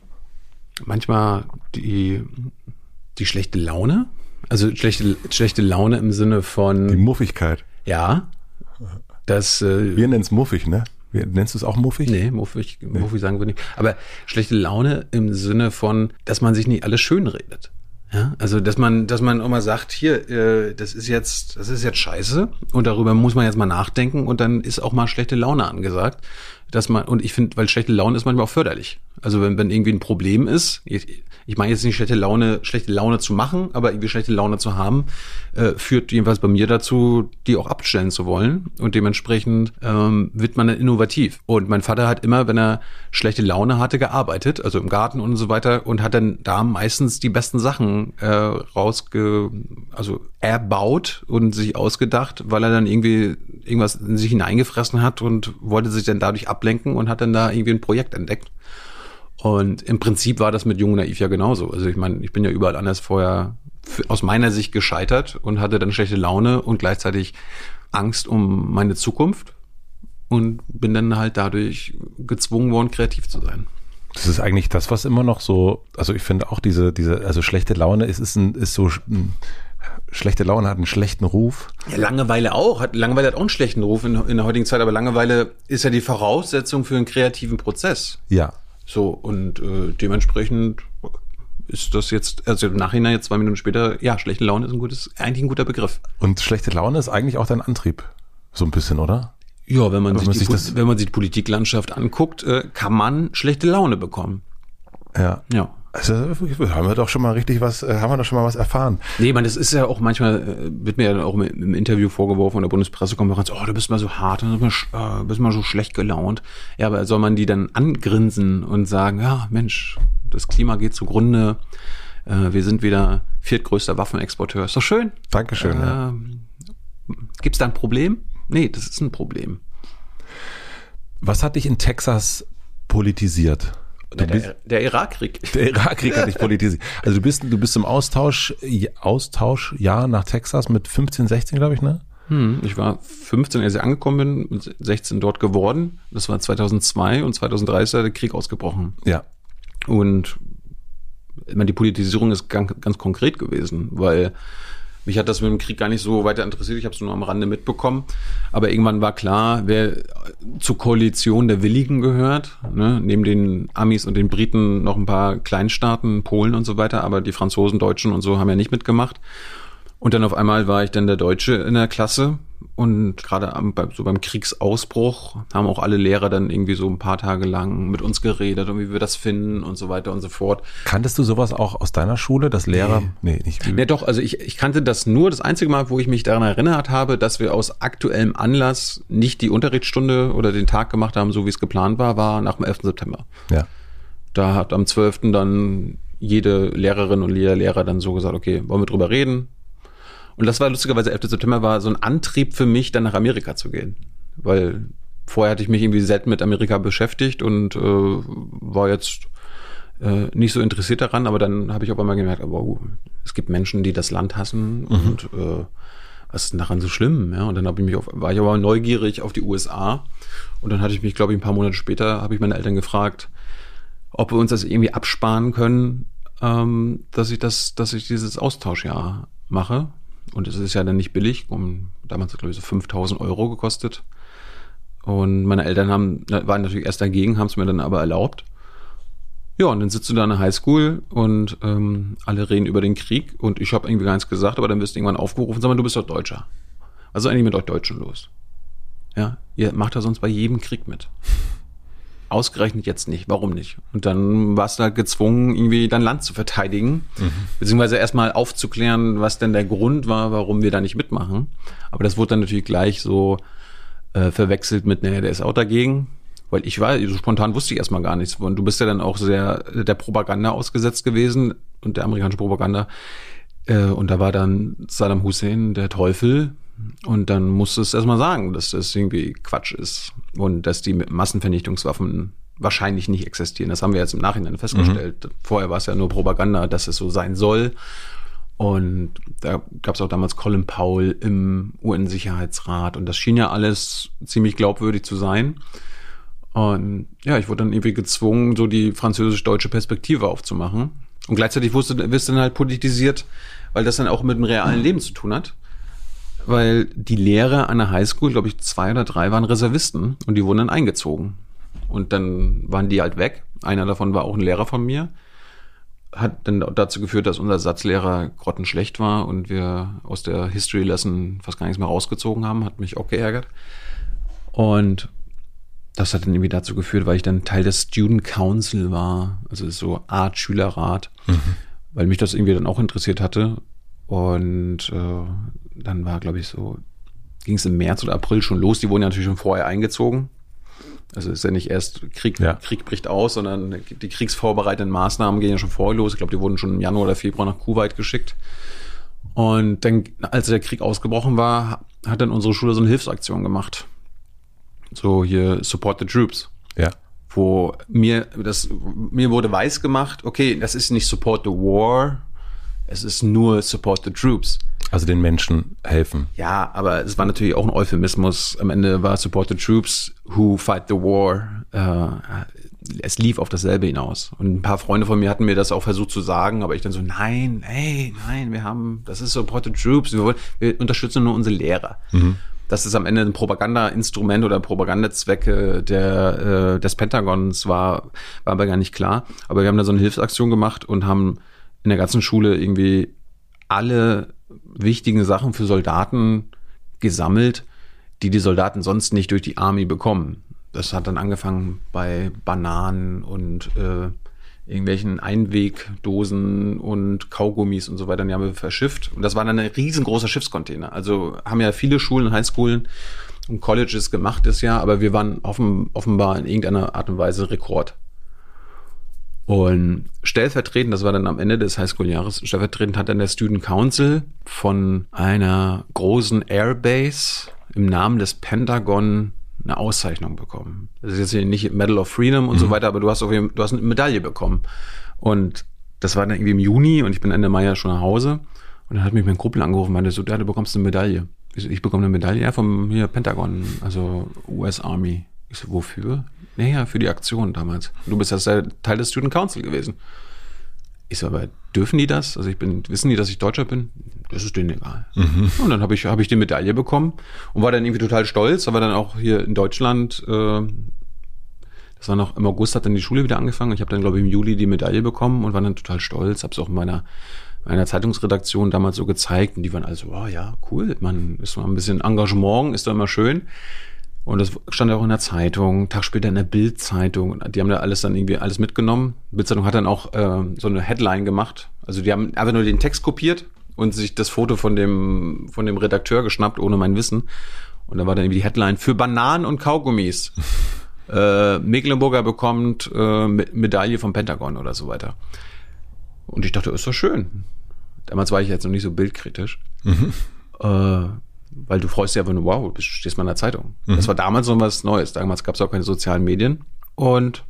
Manchmal die, die schlechte Laune. Also schlechte, schlechte Laune im Sinne von. Die Muffigkeit. Ja. Das, äh, Wir nennen es muffig, ne? Nennst du es auch muffig? Nee, muffig, nee. muffig sagen wir nicht. Aber schlechte Laune im Sinne von, dass man sich nicht alles schön redet. Ja, also dass man, dass man auch mal sagt, hier, äh, das ist jetzt, das ist jetzt scheiße und darüber muss man jetzt mal nachdenken und dann ist auch mal schlechte Laune angesagt, dass man und ich finde, weil schlechte Laune ist manchmal auch förderlich. Also wenn, wenn irgendwie ein Problem ist, ich, ich meine jetzt nicht schlechte Laune, schlechte Laune zu machen, aber irgendwie schlechte Laune zu haben, äh, führt jedenfalls bei mir dazu, die auch abstellen zu wollen. Und dementsprechend ähm, wird man dann innovativ. Und mein Vater hat immer, wenn er schlechte Laune hatte, gearbeitet, also im Garten und so weiter, und hat dann da meistens die besten Sachen äh, rausge, also erbaut und sich ausgedacht, weil er dann irgendwie irgendwas in sich hineingefressen hat und wollte sich dann dadurch ablenken und hat dann da irgendwie ein Projekt entdeckt. Und im Prinzip war das mit Jung Naiv ja genauso. Also ich meine, ich bin ja überall anders vorher aus meiner Sicht gescheitert und hatte dann schlechte Laune und gleichzeitig Angst um meine Zukunft und bin dann halt dadurch gezwungen worden, kreativ zu sein. Das ist eigentlich das, was immer noch so, also ich finde auch diese, diese, also schlechte Laune ist, ist, ein, ist so, ein, schlechte Laune hat einen schlechten Ruf. Ja, Langeweile auch. Hat, Langeweile hat auch einen schlechten Ruf in, in der heutigen Zeit, aber Langeweile ist ja die Voraussetzung für einen kreativen Prozess. Ja, so, und äh, dementsprechend ist das jetzt, also im Nachhinein jetzt zwei Minuten später, ja, schlechte Laune ist ein gutes, eigentlich ein guter Begriff. Und schlechte Laune ist eigentlich auch dein Antrieb. So ein bisschen, oder? Ja, wenn man, sich, man sich die, wenn man sich die Politiklandschaft anguckt, äh, kann man schlechte Laune bekommen. Ja. Ja. Also haben wir doch schon mal richtig was, äh, haben wir doch schon mal was erfahren. Nee, man, das ist ja auch manchmal, äh, wird mir ja auch im, Interview vorgeworfen in der Bundespressekonferenz, oh, du bist mal so hart, du bist mal, äh, bist mal so schlecht gelaunt. Ja, aber soll man die dann angrinsen und sagen, ja, Mensch, das Klima geht zugrunde, äh, wir sind wieder viertgrößter Waffenexporteur. Ist doch schön. Dankeschön. Äh, ja. Gibt es da ein Problem? Nee, das ist ein Problem. Was hat dich in Texas politisiert? Der, der, der Irakkrieg. *laughs* Der Irakkrieg hat dich politisiert. Also du bist, du bist im Austausch, Austausch, ja, nach Texas mit 15, 16, glaube ich, ne? Hm, ich war 15, als ich angekommen bin, 16 dort geworden. Das war 2002 und 2003 ist der Krieg ausgebrochen. Ja. Und ich meine, die Politisierung ist ganz, ganz konkret gewesen, weil mich hat das mit dem Krieg gar nicht so weiter interessiert. Ich habe es nur am Rande mitbekommen. Aber irgendwann war klar, wer zur Koalition der Willigen gehört. Ne? Neben den Amis und den Briten noch ein paar Kleinstaaten, Polen und so weiter. Aber die Franzosen, Deutschen und so haben ja nicht mitgemacht. Und dann auf einmal war ich dann der Deutsche in der Klasse und gerade so beim Kriegsausbruch haben auch alle Lehrer dann irgendwie so ein paar Tage lang mit uns geredet und wie wir das finden und so weiter und so fort. Kanntest du sowas auch aus deiner Schule, dass Lehrer? Nee, nee nicht. Nee, doch, also ich, ich kannte das nur das einzige Mal, wo ich mich daran erinnert habe, dass wir aus aktuellem Anlass nicht die Unterrichtsstunde oder den Tag gemacht haben, so wie es geplant war, war nach dem 11. September. Ja. Da hat am 12. dann jede Lehrerin und jeder Lehrer dann so gesagt, okay, wollen wir drüber reden? Und das war lustigerweise 11. September war so ein Antrieb für mich, dann nach Amerika zu gehen. Weil vorher hatte ich mich irgendwie selten mit Amerika beschäftigt und äh, war jetzt äh, nicht so interessiert daran, aber dann habe ich auf einmal gemerkt, aber oh, es gibt Menschen, die das Land hassen mhm. und äh, was ist denn daran so schlimm? Ja, und dann habe ich mich auf, war ich aber neugierig auf die USA und dann hatte ich mich, glaube ich, ein paar Monate später habe ich meine Eltern gefragt, ob wir uns das irgendwie absparen können, ähm, dass ich das, dass ich dieses Austauschjahr mache. Und es ist ja dann nicht billig, um damals glaube ich so 5000 Euro gekostet. Und meine Eltern haben, waren natürlich erst dagegen, haben es mir dann aber erlaubt. Ja, und dann sitzt du da in der Highschool und ähm, alle reden über den Krieg und ich habe irgendwie gar nichts gesagt, aber dann wirst du irgendwann aufgerufen, sag mal, du bist doch Deutscher. Also eigentlich mit euch Deutschen los. Ja, ihr macht da sonst bei jedem Krieg mit. Ausgerechnet jetzt nicht. Warum nicht? Und dann warst du halt gezwungen, irgendwie dein Land zu verteidigen, mhm. beziehungsweise erstmal aufzuklären, was denn der Grund war, warum wir da nicht mitmachen. Aber das wurde dann natürlich gleich so äh, verwechselt mit, naja, der ist auch dagegen. Weil ich war, so spontan wusste ich erstmal gar nichts. Und du bist ja dann auch sehr der Propaganda ausgesetzt gewesen und der amerikanischen Propaganda. Äh, und da war dann Saddam Hussein der Teufel. Und dann musst du es erstmal sagen, dass das irgendwie Quatsch ist. Und dass die Massenvernichtungswaffen wahrscheinlich nicht existieren. Das haben wir jetzt im Nachhinein festgestellt. Mhm. Vorher war es ja nur Propaganda, dass es so sein soll. Und da gab es auch damals Colin Powell im UN-Sicherheitsrat. Und das schien ja alles ziemlich glaubwürdig zu sein. Und ja, ich wurde dann irgendwie gezwungen, so die französisch-deutsche Perspektive aufzumachen. Und gleichzeitig wusste, wirst du dann halt politisiert, weil das dann auch mit dem realen Leben zu tun hat. Weil die Lehrer an der Highschool, glaube ich, zwei oder drei waren Reservisten und die wurden dann eingezogen. Und dann waren die halt weg. Einer davon war auch ein Lehrer von mir. Hat dann dazu geführt, dass unser Satzlehrer grottenschlecht war und wir aus der History Lesson fast gar nichts mehr rausgezogen haben. Hat mich auch geärgert. Und das hat dann irgendwie dazu geführt, weil ich dann Teil des Student Council war, also so Art Schülerrat, mhm. weil mich das irgendwie dann auch interessiert hatte. Und äh, dann war, glaube ich, so, ging es im März oder April schon los. Die wurden ja natürlich schon vorher eingezogen. Also ist ja nicht erst Krieg, ja. Krieg bricht aus, sondern die kriegsvorbereitenden Maßnahmen gehen ja schon vorher los. Ich glaube, die wurden schon im Januar oder Februar nach Kuwait geschickt. Und dann, als der Krieg ausgebrochen war, hat dann unsere Schule so eine Hilfsaktion gemacht so hier Support the Troops. Ja. Wo mir das mir wurde weiß gemacht, okay, das ist nicht Support the War, es ist nur Support the Troops. Also den Menschen helfen. Ja, aber es war natürlich auch ein Euphemismus. Am Ende war Support the Troops who fight the war. Äh, es lief auf dasselbe hinaus. Und ein paar Freunde von mir hatten mir das auch versucht zu sagen, aber ich dann so, nein, hey, nein, wir haben, das ist Support the Troops, wir, wollen, wir unterstützen nur unsere Lehrer. Mhm dass es am Ende ein Propaganda-Instrument oder Propagandazwecke der, äh, des Pentagons war, war aber gar nicht klar. Aber wir haben da so eine Hilfsaktion gemacht und haben in der ganzen Schule irgendwie alle wichtigen Sachen für Soldaten gesammelt, die die Soldaten sonst nicht durch die Army bekommen. Das hat dann angefangen bei Bananen und äh, irgendwelchen Einwegdosen und Kaugummis und so weiter, die haben wir verschifft. Und das war dann ein riesengroßer Schiffscontainer. Also haben ja viele Schulen, Highschoolen und Colleges gemacht das Jahr, aber wir waren offen, offenbar in irgendeiner Art und Weise Rekord. Und stellvertretend, das war dann am Ende des Highschool-Jahres, stellvertretend hat dann der Student Council von einer großen Airbase im Namen des Pentagon eine Auszeichnung bekommen. Das ist jetzt hier nicht Medal of Freedom und mhm. so weiter, aber du hast auf jeden du hast eine Medaille bekommen. Und das war dann irgendwie im Juni und ich bin Ende Mai ja schon nach Hause. Und dann hat mich mein Kumpel angerufen und meinte so, ja, du bekommst eine Medaille. Ich, so, ich bekomme eine Medaille ja, vom hier Pentagon, also US Army. Ich so, wofür? Naja, für die Aktion damals. Du bist ja Teil des Student Council gewesen. Ich so, aber dürfen die das? Also ich bin, wissen die, dass ich Deutscher bin? Das ist denen egal. Mhm. Und dann habe ich, hab ich die Medaille bekommen und war dann irgendwie total stolz, aber dann auch hier in Deutschland, äh, das war noch im August hat dann die Schule wieder angefangen. Ich habe dann, glaube ich, im Juli die Medaille bekommen und war dann total stolz. Habe es auch in meiner, meiner Zeitungsredaktion damals so gezeigt und die waren also, oh ja, cool, man ist mal ein bisschen Engagement, ist doch immer schön. Und das stand auch in der Zeitung, Tag später in der Bild-Zeitung. Die haben da alles dann irgendwie alles mitgenommen. Bild-Zeitung hat dann auch äh, so eine Headline gemacht. Also die haben einfach nur den Text kopiert und sich das Foto von dem, von dem Redakteur geschnappt, ohne mein Wissen. Und da war dann irgendwie die Headline für Bananen und Kaugummis. *laughs* äh, Mecklenburger bekommt äh, Medaille vom Pentagon oder so weiter. Und ich dachte, ist doch schön. Damals war ich jetzt noch nicht so bildkritisch. Mhm. Äh, weil du freust dich einfach nur, wow, du stehst mal in der Zeitung. Mhm. Das war damals so was Neues. Damals gab es auch keine sozialen Medien. Und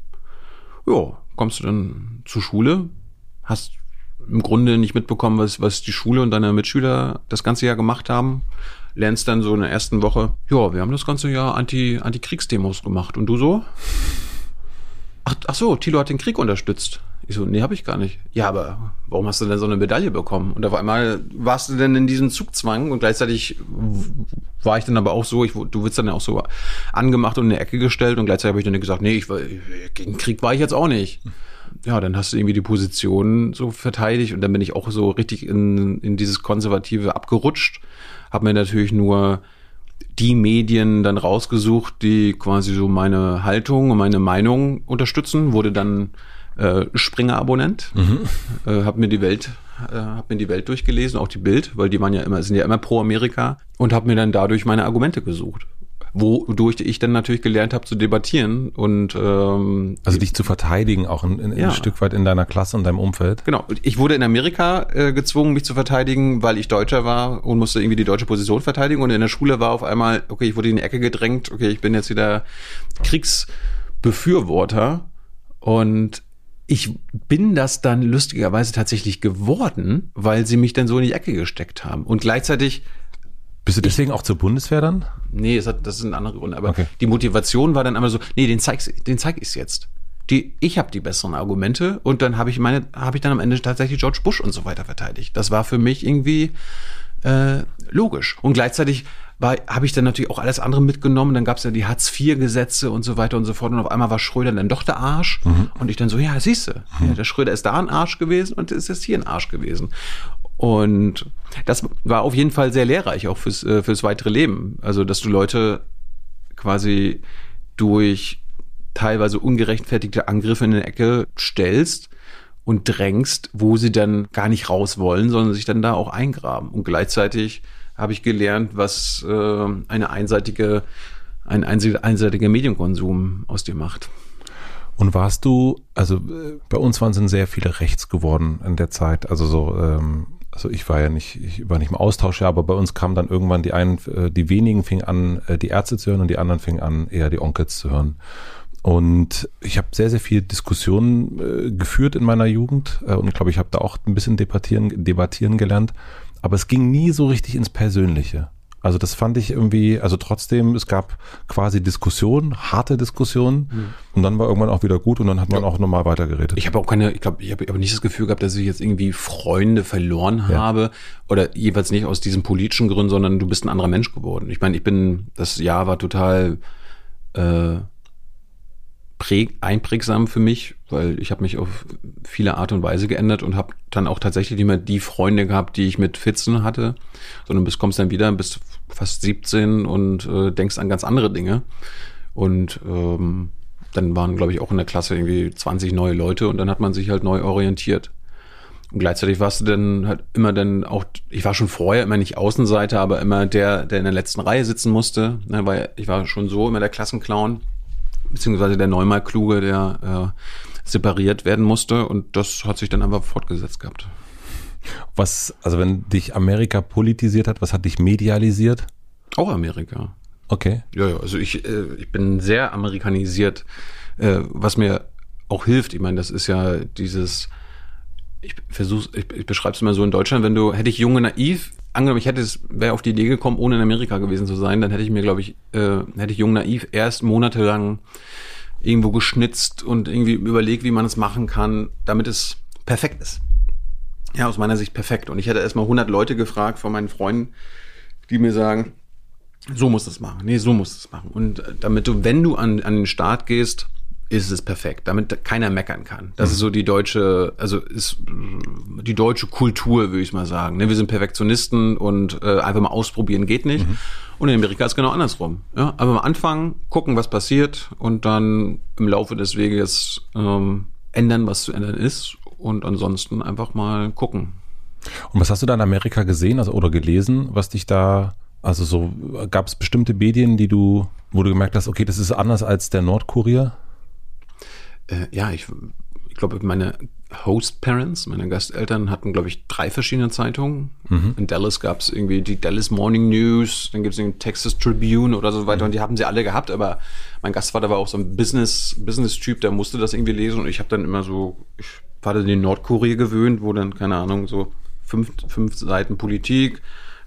ja, kommst du dann zur Schule, hast im Grunde nicht mitbekommen, was, was die Schule und deine Mitschüler das ganze Jahr gemacht haben. Lernst dann so in der ersten Woche, ja, wir haben das ganze Jahr Anti, Anti-Kriegsdemos gemacht. Und du so? Ach, ach so, Thilo hat den Krieg unterstützt. Ich so, nee, habe ich gar nicht. Ja, aber warum hast du denn so eine Medaille bekommen? Und auf einmal warst du denn in diesem Zugzwang und gleichzeitig war ich dann aber auch so, ich, du wirst dann ja auch so angemacht und in eine Ecke gestellt und gleichzeitig habe ich dann gesagt, nee, ich gegen Krieg war ich jetzt auch nicht. Ja, dann hast du irgendwie die Position so verteidigt und dann bin ich auch so richtig in, in dieses Konservative abgerutscht. Habe mir natürlich nur die Medien dann rausgesucht, die quasi so meine Haltung und meine Meinung unterstützen, wurde dann äh, Springer-Abonnent, mhm. äh, habe mir die Welt äh, habe mir die Welt durchgelesen, auch die Bild, weil die waren ja immer sind ja immer pro Amerika und habe mir dann dadurch meine Argumente gesucht wodurch ich dann natürlich gelernt habe zu debattieren und ähm, also dich zu verteidigen auch ein, ein, ja. Stück weit in deiner Klasse und deinem Umfeld. Genau. Ich wurde in Amerika äh, gezwungen, mich zu verteidigen, weil ich Deutscher war und musste irgendwie die deutsche Position verteidigen und in der Schule war auf einmal okay, ich wurde in die Ecke gedrängt, okay, ich bin jetzt wieder Kriegsbefürworter und ich bin das dann lustigerweise tatsächlich geworden, weil sie mich dann so in die Ecke gesteckt haben. Und gleichzeitig. Bist du deswegen ich, auch zur Bundeswehr dann? Nee, das, hat, das sind andere Gründe. Aber okay. die Motivation war dann einmal so, nee, den zeig's, den zeig ich's jetzt. Die, ich habe die besseren Argumente und dann habe ich meine, habe ich dann am Ende tatsächlich George Bush und so weiter verteidigt. Das war für mich irgendwie äh, logisch. Und gleichzeitig habe ich dann natürlich auch alles andere mitgenommen. Dann gab es ja die Hartz-IV-Gesetze und so weiter und so fort. Und auf einmal war Schröder dann doch der Arsch. Mhm. Und ich dann so, ja, siehst du, mhm. ja, der Schröder ist da ein Arsch gewesen und ist jetzt hier ein Arsch gewesen. Und das war auf jeden Fall sehr lehrreich, auch fürs, äh, fürs weitere Leben. Also, dass du Leute quasi durch teilweise ungerechtfertigte Angriffe in eine Ecke stellst und drängst, wo sie dann gar nicht raus wollen, sondern sich dann da auch eingraben. Und gleichzeitig habe ich gelernt, was äh, eine einseitige, ein einseitiger Medienkonsum aus dir macht. Und warst du, also äh, bei uns waren es sehr viele rechts geworden in der Zeit. Also so, ähm, also ich war ja nicht, ich war nicht im Austausch, aber bei uns kam dann irgendwann die einen, äh, die wenigen fingen an, äh, die Ärzte zu hören und die anderen fingen an, eher die Onkels zu hören. Und ich habe sehr, sehr viel Diskussionen äh, geführt in meiner Jugend äh, und glaube, ich habe da auch ein bisschen debattieren, debattieren gelernt. Aber es ging nie so richtig ins Persönliche. Also das fand ich irgendwie, also trotzdem, es gab quasi Diskussionen, harte Diskussionen mhm. und dann war irgendwann auch wieder gut und dann hat man ja. auch nochmal weitergeredet. Ich habe auch keine, ich glaube, ich habe aber nicht das Gefühl gehabt, dass ich jetzt irgendwie Freunde verloren ja. habe oder jeweils nicht aus diesen politischen Gründen, sondern du bist ein anderer Mensch geworden. Ich meine, ich bin, das Jahr war total äh, einprägsam für mich, weil ich habe mich auf viele Art und Weise geändert und habe dann auch tatsächlich nicht mehr die Freunde gehabt, die ich mit 14 hatte, sondern bis kommst dann wieder bis fast 17 und äh, denkst an ganz andere Dinge. Und ähm, dann waren, glaube ich, auch in der Klasse irgendwie 20 neue Leute und dann hat man sich halt neu orientiert. Und gleichzeitig warst du dann halt immer dann auch, ich war schon vorher immer nicht Außenseiter, aber immer der, der in der letzten Reihe sitzen musste, ne, weil ich war schon so immer der Klassenclown beziehungsweise der neunmal Kluge, der äh, separiert werden musste und das hat sich dann einfach fortgesetzt gehabt. Was, also wenn dich Amerika politisiert hat, was hat dich medialisiert? Auch Amerika. Okay. Ja, ja, also ich, äh, ich bin sehr amerikanisiert, äh, was mir auch hilft. Ich meine, das ist ja dieses, ich versuche, ich, ich beschreibe es mal so in Deutschland, wenn du, hätte ich junge naiv angenommen, ich hätte es, wäre auf die Idee gekommen, ohne in Amerika gewesen zu sein, dann hätte ich mir, glaube ich, äh, hätte ich jung naiv erst monatelang irgendwo geschnitzt und irgendwie überlegt, wie man es machen kann, damit es perfekt ist. Ja, aus meiner Sicht perfekt. Und ich hätte erstmal 100 Leute gefragt von meinen Freunden, die mir sagen, so musst du es machen. Nee, so musst du es machen. Und äh, damit du, wenn du an, an den Start gehst, ist es perfekt, damit keiner meckern kann. Das mhm. ist so die deutsche, also ist die deutsche Kultur, würde ich mal sagen. Ne, wir sind Perfektionisten und äh, einfach mal ausprobieren geht nicht. Mhm. Und in Amerika ist genau andersrum. Ja, aber am Anfang gucken, was passiert und dann im Laufe des Weges ähm, ändern, was zu ändern ist und ansonsten einfach mal gucken. Und was hast du da in Amerika gesehen, also oder gelesen, was dich da also so gab es bestimmte Medien, die du, wo du gemerkt hast, okay, das ist anders als der Nordkurier? Äh, ja, ich, ich glaube, meine Host Parents. Meine Gasteltern hatten, glaube ich, drei verschiedene Zeitungen. In Dallas gab es irgendwie die Dallas Morning News, dann gibt es den Texas Tribune oder so weiter und die haben sie alle gehabt, aber mein Gastvater war auch so ein Business, Business-Typ, der musste das irgendwie lesen und ich habe dann immer so, ich war dann in Nordkorea gewöhnt, wo dann, keine Ahnung, so fünf, fünf Seiten Politik,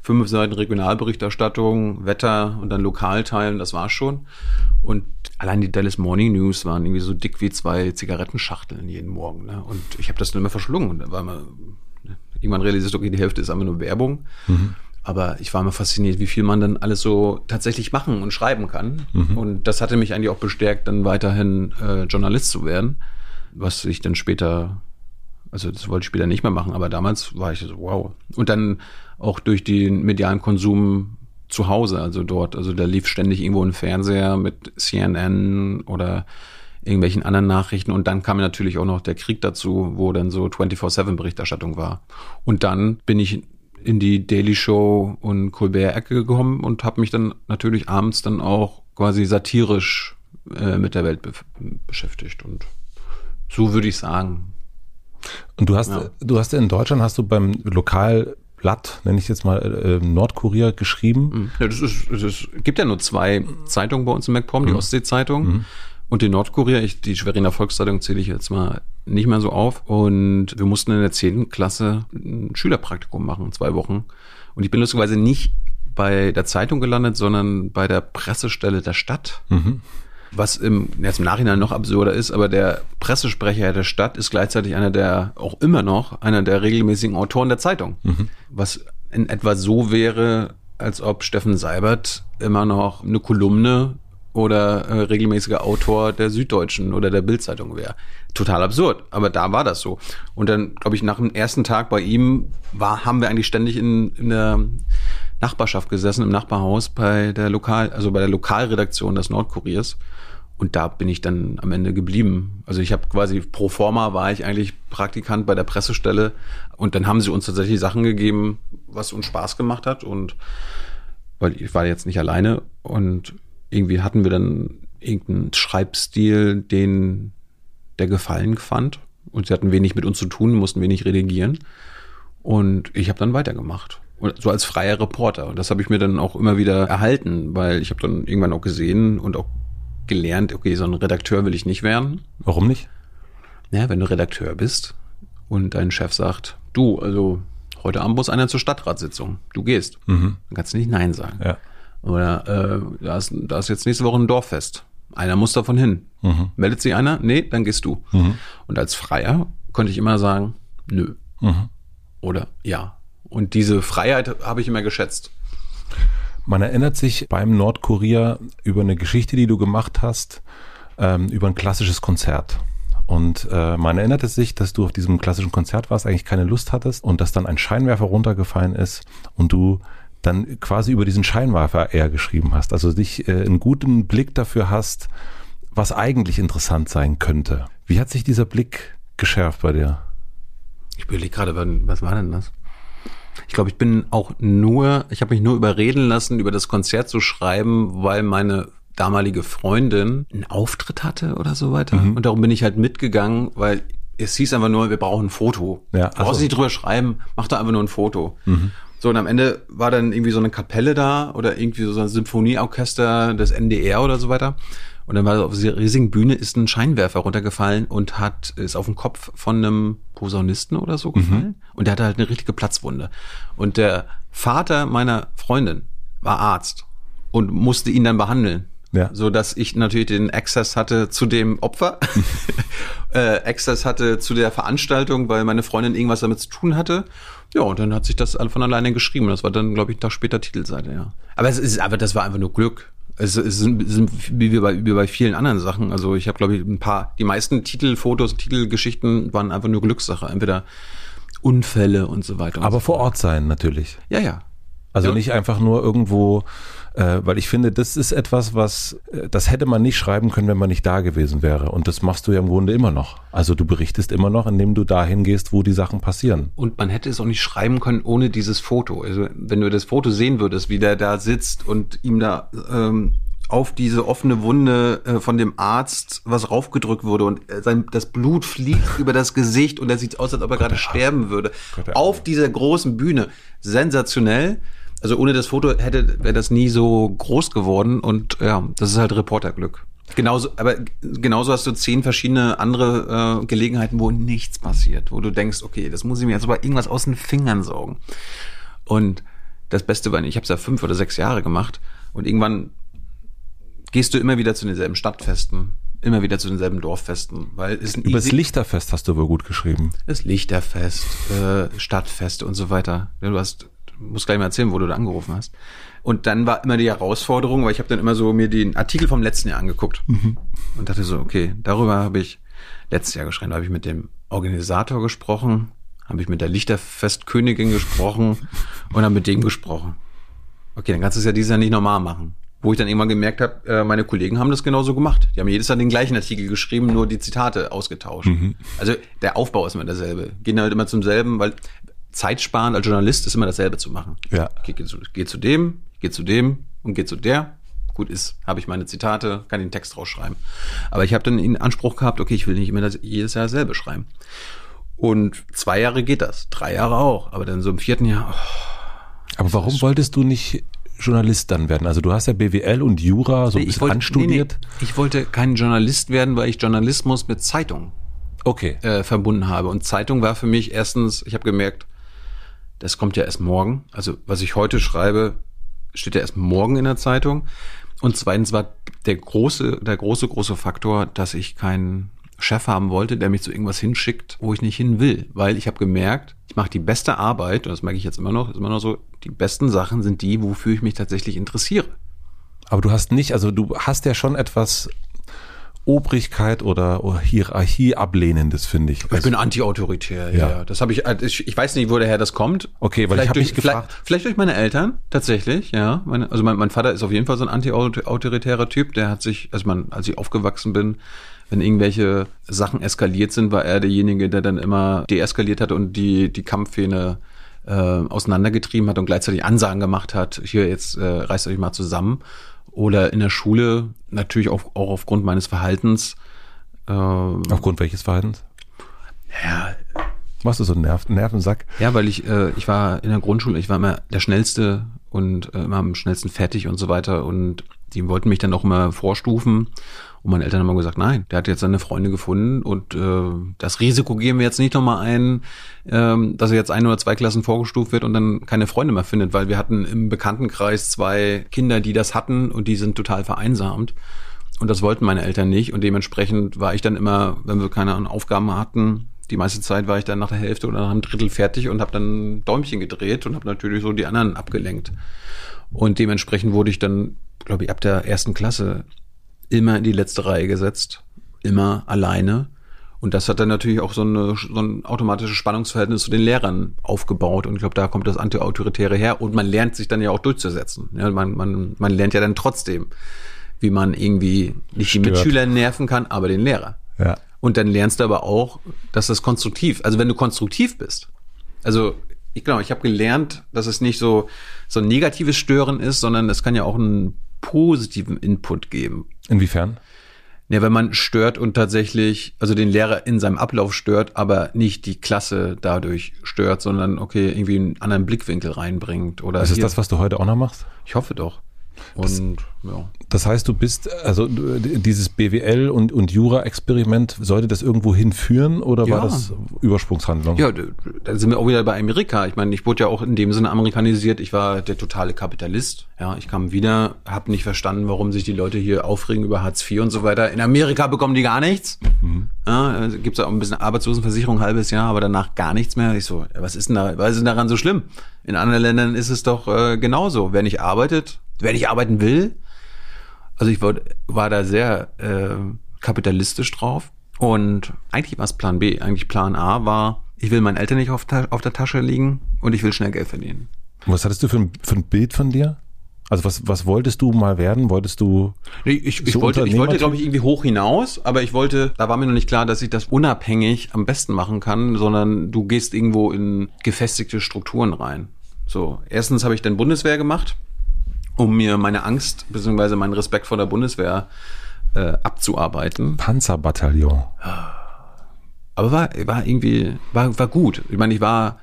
fünf Seiten Regionalberichterstattung, Wetter und dann Lokalteilen, das war's schon. Und allein die Dallas Morning News waren irgendwie so dick wie zwei Zigarettenschachteln jeden Morgen. Ne? Und ich habe das dann immer verschlungen. War mal, ne? irgendwann realisiert, okay, die Hälfte ist einfach nur Werbung. Aber ich war immer fasziniert, wie viel man dann alles so tatsächlich machen und schreiben kann. Und das hatte mich eigentlich auch bestärkt, dann weiterhin äh, Journalist zu werden, was ich dann später also das wollte ich später nicht mehr machen, aber damals war ich so, wow. Und dann auch durch den medialen Konsum zu Hause, also dort, also da lief ständig irgendwo ein Fernseher mit CNN oder irgendwelchen anderen Nachrichten und dann kam natürlich auch noch der Krieg dazu, wo dann so 24-7 Berichterstattung war. Und dann bin ich in die Daily Show und Colbert-Ecke gekommen und habe mich dann natürlich abends dann auch quasi satirisch äh, mit der Welt be beschäftigt und so würde ich sagen, Und du hast, Ja. du hast in Deutschland hast du beim Lokalblatt, nenne ich jetzt mal, äh, Nordkorea geschrieben. Ja, das ist, es ist, gibt ja nur zwei Zeitungen bei uns in MacPom, die Ostsee-Zeitung und die Nordkorea. Ich, die Schweriner Volkszeitung zähle ich jetzt mal nicht mehr so auf. Und wir mussten in der 10. Klasse ein Schülerpraktikum machen, zwei Wochen. Und ich bin lustigerweise nicht bei der Zeitung gelandet, sondern bei der Pressestelle der Stadt. Was im, jetzt im Nachhinein noch absurder ist, aber der Pressesprecher der Stadt ist gleichzeitig einer der, auch immer noch, einer der regelmäßigen Autoren der Zeitung. Was in etwa so wäre, als ob Steffen Seibert immer noch eine Kolumne oder äh, regelmäßiger Autor der Süddeutschen oder der Bildzeitung wäre. Total absurd, aber da war das so. Und dann, glaube ich, nach dem ersten Tag bei ihm war, haben wir eigentlich ständig in, in der Nachbarschaft gesessen, im Nachbarhaus bei der Lokal, also bei der Lokalredaktion des Nordkuriers. Und da bin ich dann am Ende geblieben. Also ich habe quasi pro forma war ich eigentlich Praktikant bei der Pressestelle und dann haben sie uns tatsächlich Sachen gegeben, was uns Spaß gemacht hat und weil ich war jetzt nicht alleine und irgendwie hatten wir dann irgendeinen Schreibstil, den der gefallen fand und sie hatten wenig mit uns zu tun, mussten wenig redigieren und ich habe dann weitergemacht. So als freier Reporter. Und das habe ich mir dann auch immer wieder erhalten, weil ich habe dann irgendwann auch gesehen und auch gelernt, okay, so ein Redakteur will ich nicht werden. Warum nicht? Ja, wenn du Redakteur bist und dein Chef sagt, du, also heute Abend muss einer zur Stadtratssitzung, du gehst, dann kannst du nicht Nein sagen. Ja. Oder äh, da, ist, da ist jetzt nächste Woche ein Dorffest. Einer muss davon hin. Meldet sich einer? Nee, dann gehst du. Und als Freier konnte ich immer sagen, nö. Oder ja. Und diese Freiheit habe ich immer geschätzt. Man erinnert sich beim Nordkorea über eine Geschichte, die du gemacht hast, ähm, über ein klassisches Konzert. Und äh, man erinnerte sich, dass du auf diesem klassischen Konzert warst, eigentlich keine Lust hattest und dass dann ein Scheinwerfer runtergefallen ist und du dann quasi über diesen Scheinwerfer eher geschrieben hast. Also dich äh, einen guten Blick dafür hast, was eigentlich interessant sein könnte. Wie hat sich dieser Blick geschärft bei dir? Ich überlege gerade, was war denn das? Ich glaube, ich bin auch nur, ich habe mich nur überreden lassen, über das Konzert zu schreiben, weil meine damalige Freundin einen Auftritt hatte oder so weiter. Und darum bin ich halt mitgegangen, weil es hieß einfach nur, wir brauchen ein Foto. Ja, du ach brauchst nicht drüber schreiben, mach da einfach nur ein Foto. So, und am Ende war dann irgendwie so eine Kapelle da oder irgendwie so ein Symphonieorchester des NDR oder so weiter. Und dann war auf dieser riesigen Bühne ist ein Scheinwerfer runtergefallen und hat, ist auf den Kopf von einem Posaunisten oder so gefallen. Und der hatte halt eine richtige Platzwunde. Und der Vater meiner Freundin war Arzt und musste ihn dann behandeln. Ja. So dass ich natürlich den Access hatte zu dem Opfer, *laughs* äh, Access hatte zu der Veranstaltung, weil meine Freundin irgendwas damit zu tun hatte. Ja, und dann hat sich das von alleine geschrieben. Das war dann, glaube ich, einen Tag später Titelseite, ja. Aber es ist, aber das war einfach nur Glück. Es, es sind, es sind wie bei, wie bei vielen anderen Sachen. Also ich habe, glaube ich, ein paar, die meisten Titelfotos, Titelgeschichten waren einfach nur Glückssache. Entweder Unfälle und so weiter. Aber so vor Ort sein natürlich. Ja, ja. Also Ja. nicht einfach nur irgendwo, äh, weil ich finde, das ist etwas, was, äh, das hätte man nicht schreiben können, wenn man nicht da gewesen wäre. Und das machst du ja im Grunde immer noch. Also du berichtest immer noch, indem du dahin gehst, wo die Sachen passieren. Und man hätte es auch nicht schreiben können ohne dieses Foto. Also wenn du das Foto sehen würdest, wie der da sitzt und ihm da ähm, auf diese offene Wunde äh, von dem Arzt was raufgedrückt wurde und äh, sein, das Blut fliegt über das Gesicht und er sieht aus, als ob er gerade sterben würde. Gott, auf dieser großen Bühne. Sensationell. Also ohne das Foto hätte wäre das nie so groß geworden und ja, das ist halt Reporterglück. Genauso, aber genauso hast du zehn verschiedene andere äh, Gelegenheiten, wo nichts passiert, wo du denkst, okay, das muss ich mir jetzt aber irgendwas aus den Fingern saugen. Und das Beste war, ich habe es ja fünf oder sechs Jahre gemacht und irgendwann gehst du immer wieder zu denselben Stadtfesten, immer wieder zu denselben Dorffesten, weil es ein Übers easy- Lichterfest hast du wohl gut geschrieben. das Lichterfest, äh, Stadtfeste und so weiter. Du hast, du musst gleich mal erzählen, wo du da angerufen hast. Und dann war immer die Herausforderung, weil ich habe dann immer so mir den Artikel vom letzten Jahr angeguckt und dachte so, okay, darüber habe ich letztes Jahr geschrieben, da habe ich mit dem Organisator gesprochen, habe ich mit der Lichterfestkönigin gesprochen *laughs* und dann mit dem gesprochen. Okay, dann kannst du es ja dieses Jahr nicht normal machen. Wo ich dann irgendwann gemerkt habe, äh, meine Kollegen haben das genauso gemacht. Die haben jedes Jahr den gleichen Artikel geschrieben, nur die Zitate ausgetauscht. Also der Aufbau ist immer derselbe. Gehen halt immer zum selben, weil Zeitsparen als Journalist ist immer dasselbe zu machen. Ja. Ich geh zu, geh zu dem, geh zu dem und geh zu der. Gut ist, habe ich meine Zitate, kann den Text rausschreiben. Aber ich habe dann in Anspruch gehabt, okay, ich will nicht immer das, jedes Jahr dasselbe schreiben. Und zwei Jahre geht das, drei Jahre auch. Aber dann so im vierten Jahr, oh, Aber warum wolltest du nicht Journalist dann werden? Also du hast ja BWL und Jura so ein bisschen wollte- anstudiert. nee, nee, ich wollte kein Journalist werden, weil ich Journalismus mit Zeitung Okay. äh, verbunden habe. Und Zeitung war für mich erstens, ich habe gemerkt, das kommt ja erst morgen. Also was ich heute schreibe, steht ja erst morgen in der Zeitung. Und zweitens war der große, der große, große Faktor, dass ich keinen Chef haben wollte, der mich zu irgendwas hinschickt, wo ich nicht hin will. Weil ich habe gemerkt, ich mache die beste Arbeit, und das merke ich jetzt immer noch, ist immer noch so, die besten Sachen sind die, wofür ich mich tatsächlich interessiere. Aber du hast nicht, also du hast ja schon etwas Obrigkeit oder, oder Hierarchie ablehnendes, finde ich. Ich bin anti-autoritär, ja. Ja. Das habe ich, also ich, ich weiß nicht, woher das kommt. Okay, weil ich Vielleicht hab durch, mich gefragt- Vielleicht, vielleicht durch meine Eltern, tatsächlich, ja. Meine, also mein, mein Vater ist auf jeden Fall so ein anti-autoritärer Typ. Der hat sich, also man, als ich aufgewachsen bin, wenn irgendwelche Sachen eskaliert sind, war er derjenige, der dann immer deeskaliert hat und die, die Kampfhähne äh, auseinandergetrieben hat und gleichzeitig Ansagen gemacht hat, hier jetzt äh, reißt euch mal zusammen. Oder in der Schule, natürlich auch, auch aufgrund meines Verhaltens, äh, Aufgrund welches Verhaltens? ja, Machst du so einen Nerv Nervensack? Ja, weil ich, äh, ich war in der Grundschule, ich war immer der Schnellste und äh, immer am schnellsten fertig und so weiter. Und die wollten mich dann auch immer vorstufen. Und meine Eltern haben immer gesagt, nein, der hat jetzt seine Freunde gefunden und äh, das Risiko gehen wir jetzt nicht nochmal ein, ähm, dass er jetzt ein oder zwei Klassen vorgestuft wird und dann keine Freunde mehr findet, weil wir hatten im Bekanntenkreis zwei Kinder, die das hatten und die sind total vereinsamt. Und das wollten meine Eltern nicht. Und dementsprechend war ich dann immer, wenn wir keine Aufgaben hatten, die meiste Zeit war ich dann nach der Hälfte oder nach einem Drittel fertig und habe dann Däumchen gedreht und habe natürlich so die anderen abgelenkt. Und dementsprechend wurde ich dann, glaube ich, ab der ersten Klasse immer in die letzte Reihe gesetzt, immer alleine. Und das hat dann natürlich auch so, eine, so ein automatisches Spannungsverhältnis zu den Lehrern aufgebaut. Und ich glaube, da kommt das Anti-Autoritäre her. Und man lernt sich dann ja auch durchzusetzen. Ja, man, man, man lernt ja dann trotzdem, wie man irgendwie nicht die Stört. Mitschüler nerven kann, aber den Lehrer. Ja. Und dann lernst du aber auch, dass das konstruktiv, also wenn du konstruktiv bist. Also ich glaube, ich habe gelernt, dass es nicht so so ein negatives Stören ist, sondern es kann ja auch einen positiven Input geben. Inwiefern? Ja, wenn man stört und tatsächlich, also den Lehrer in seinem Ablauf stört, aber nicht die Klasse dadurch stört, sondern okay, irgendwie einen anderen Blickwinkel reinbringt oder Ist es das, was du heute auch noch machst? ich hoffe doch. Und ja. Das heißt, du bist, also dieses BWL und, und Jura-Experiment, sollte das irgendwo hinführen oder war Ja. das Übersprungshandlung? Ja, da sind wir auch wieder bei Amerika. Ich meine, ich wurde ja auch in dem Sinne amerikanisiert. Ich war der totale Kapitalist. Ja, ich kam wieder, habe nicht verstanden, warum sich die Leute hier aufregen über Hartz IV und so weiter. In Amerika bekommen die gar nichts. Ja, äh, gibt's auch ein bisschen Arbeitslosenversicherung, ein halbes Jahr, aber danach gar nichts mehr. Ich so, ja, was ist denn da, was ist denn daran so schlimm? In anderen Ländern ist es doch äh, genauso. Wer nicht arbeitet, wer nicht arbeiten will, also ich war, war da sehr äh, kapitalistisch drauf. Und eigentlich war es Plan B. Eigentlich Plan A war, ich will meinen Eltern nicht auf, auf der Tasche liegen und ich will schnell Geld verdienen. Was hattest du für ein, für ein Bild von dir? Also was, was wolltest du mal werden? Wolltest du Nee, Ich, ich So wollte, ich wollte, glaube ich, irgendwie hoch hinaus, aber ich wollte, da war mir noch nicht klar, dass ich das unabhängig am besten machen kann, sondern du gehst irgendwo in gefestigte Strukturen rein. So, erstens habe ich dann Bundeswehr gemacht um mir meine Angst bzw. meinen Respekt vor der Bundeswehr äh, abzuarbeiten. Panzerbataillon. Aber war, war irgendwie, war, war gut. Ich meine, ich war,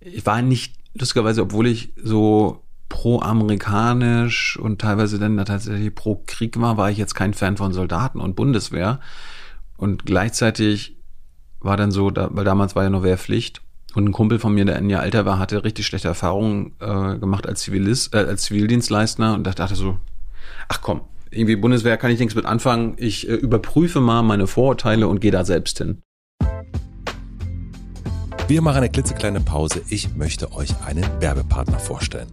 ich war nicht, lustigerweise, obwohl ich so pro-amerikanisch und teilweise dann tatsächlich pro-Krieg war, war ich jetzt kein Fan von Soldaten und Bundeswehr. Und gleichzeitig war dann so, da, weil damals war ja noch Wehrpflicht. Und ein Kumpel von mir, der ein Jahr älter war, hatte richtig schlechte Erfahrungen äh, gemacht als, Zivilist, äh, als Zivildienstleister und da dachte so, ach komm, irgendwie Bundeswehr kann ich nichts mit anfangen. Ich äh, überprüfe mal meine Vorurteile und gehe da selbst hin. Wir machen eine klitzekleine Pause. Ich möchte euch einen Werbepartner vorstellen.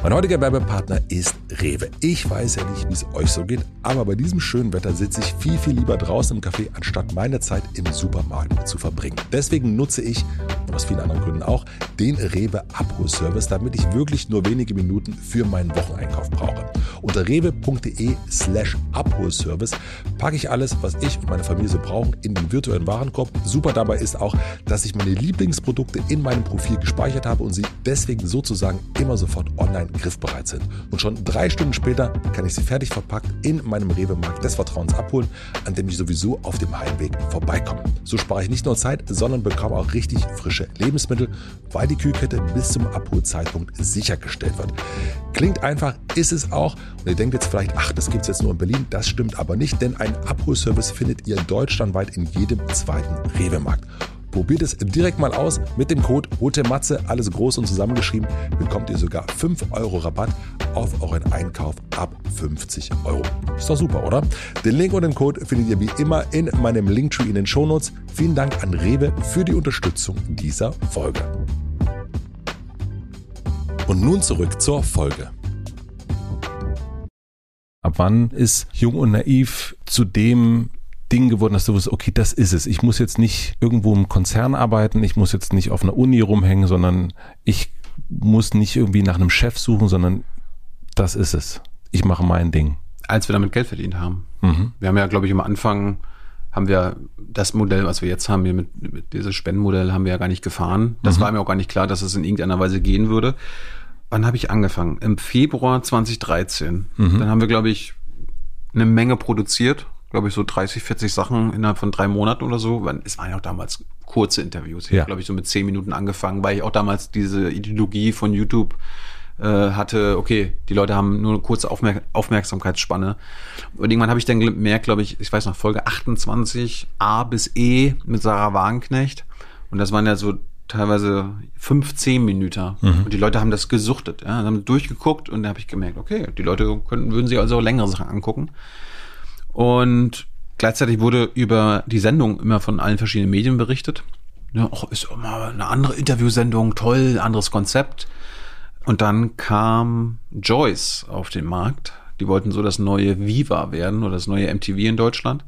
Mein heutiger Werbepartner ist Rewe. Ich weiß ja nicht, wie es euch so geht, aber bei diesem schönen Wetter sitze ich viel, viel lieber draußen im Café, anstatt meine Zeit im Supermarkt zu verbringen. Deswegen nutze ich, und aus vielen anderen Gründen auch, den Rewe Abholservice, damit ich wirklich nur wenige Minuten für meinen Wocheneinkauf brauche. Unter rewe.de slash Abholservice packe ich alles, was ich und meine Familie so brauchen, in den virtuellen Warenkorb. Super dabei ist auch, dass ich meine Lieblingsprodukte in meinem Profil gespeichert habe und sie deswegen sozusagen immer sofort online griffbereit sind. Und schon drei Stunden später kann ich sie fertig verpackt in meinem Rewe-Markt des Vertrauens abholen, an dem ich sowieso auf dem Heimweg vorbeikomme. So spare ich nicht nur Zeit, sondern bekomme auch richtig frische Lebensmittel, weil die Kühlkette bis zum Abholzeitpunkt sichergestellt wird. Klingt einfach, ist es auch. Und ihr denkt jetzt vielleicht, ach, das gibt es jetzt nur in Berlin. Das stimmt aber nicht, denn einen Abholservice findet ihr deutschlandweit in jedem zweiten Rewe-Markt. Probiert es direkt mal aus. Mit dem Code ROTEMATZE, alles groß und zusammengeschrieben, bekommt ihr sogar 5 Euro Rabatt auf euren Einkauf ab 50 Euro. Ist doch super, oder? Den Link und den Code findet ihr wie immer in meinem Linktree in den Shownotes. Vielen Dank an Rewe für die Unterstützung dieser Folge. Und nun zurück zur Folge. Ab wann ist Jung und Naiv zu dem Ding geworden, dass du wusstest, okay, das ist es. Ich muss jetzt nicht irgendwo im Konzern arbeiten, ich muss jetzt nicht auf einer Uni rumhängen, sondern ich muss nicht irgendwie nach einem Chef suchen, sondern das ist es. Ich mache mein Ding. Als wir damit Geld verdient haben. Mhm. Wir haben ja, glaube ich, am Anfang haben wir das Modell, was wir jetzt haben, hier mit, mit dieses Spendenmodell haben wir ja gar nicht gefahren. Das mhm. war mir auch gar nicht klar, dass es in irgendeiner Weise gehen würde. Wann habe ich angefangen? Im Februar 2013. Mhm. Dann haben wir, glaube ich, eine Menge produziert glaube ich, so 30, 40 Sachen innerhalb von drei Monaten oder so. Es waren ja auch damals kurze Interviews. Ich ja. habe, glaube ich, so mit zehn Minuten angefangen, weil ich auch damals diese Ideologie von YouTube äh, hatte, okay, die Leute haben nur eine kurze Aufmerk Aufmerksamkeitsspanne. Und irgendwann habe ich dann gemerkt, glaube ich, ich weiß noch, Folge 28, A bis E mit Sarah Wagenknecht. Und das waren ja so teilweise 15 Minuten. Mhm. Und die Leute haben das gesuchtet, ja, haben durchgeguckt und da habe ich gemerkt, okay, die Leute könnten, würden sich also längere Sachen angucken. Und gleichzeitig wurde über die Sendung immer von allen verschiedenen Medien berichtet. Ja, oh, ist immer eine andere Interviewsendung, toll, anderes Konzept. Und dann kam Joyce auf den Markt. Die wollten so das neue Viva werden oder das neue MTV in Deutschland.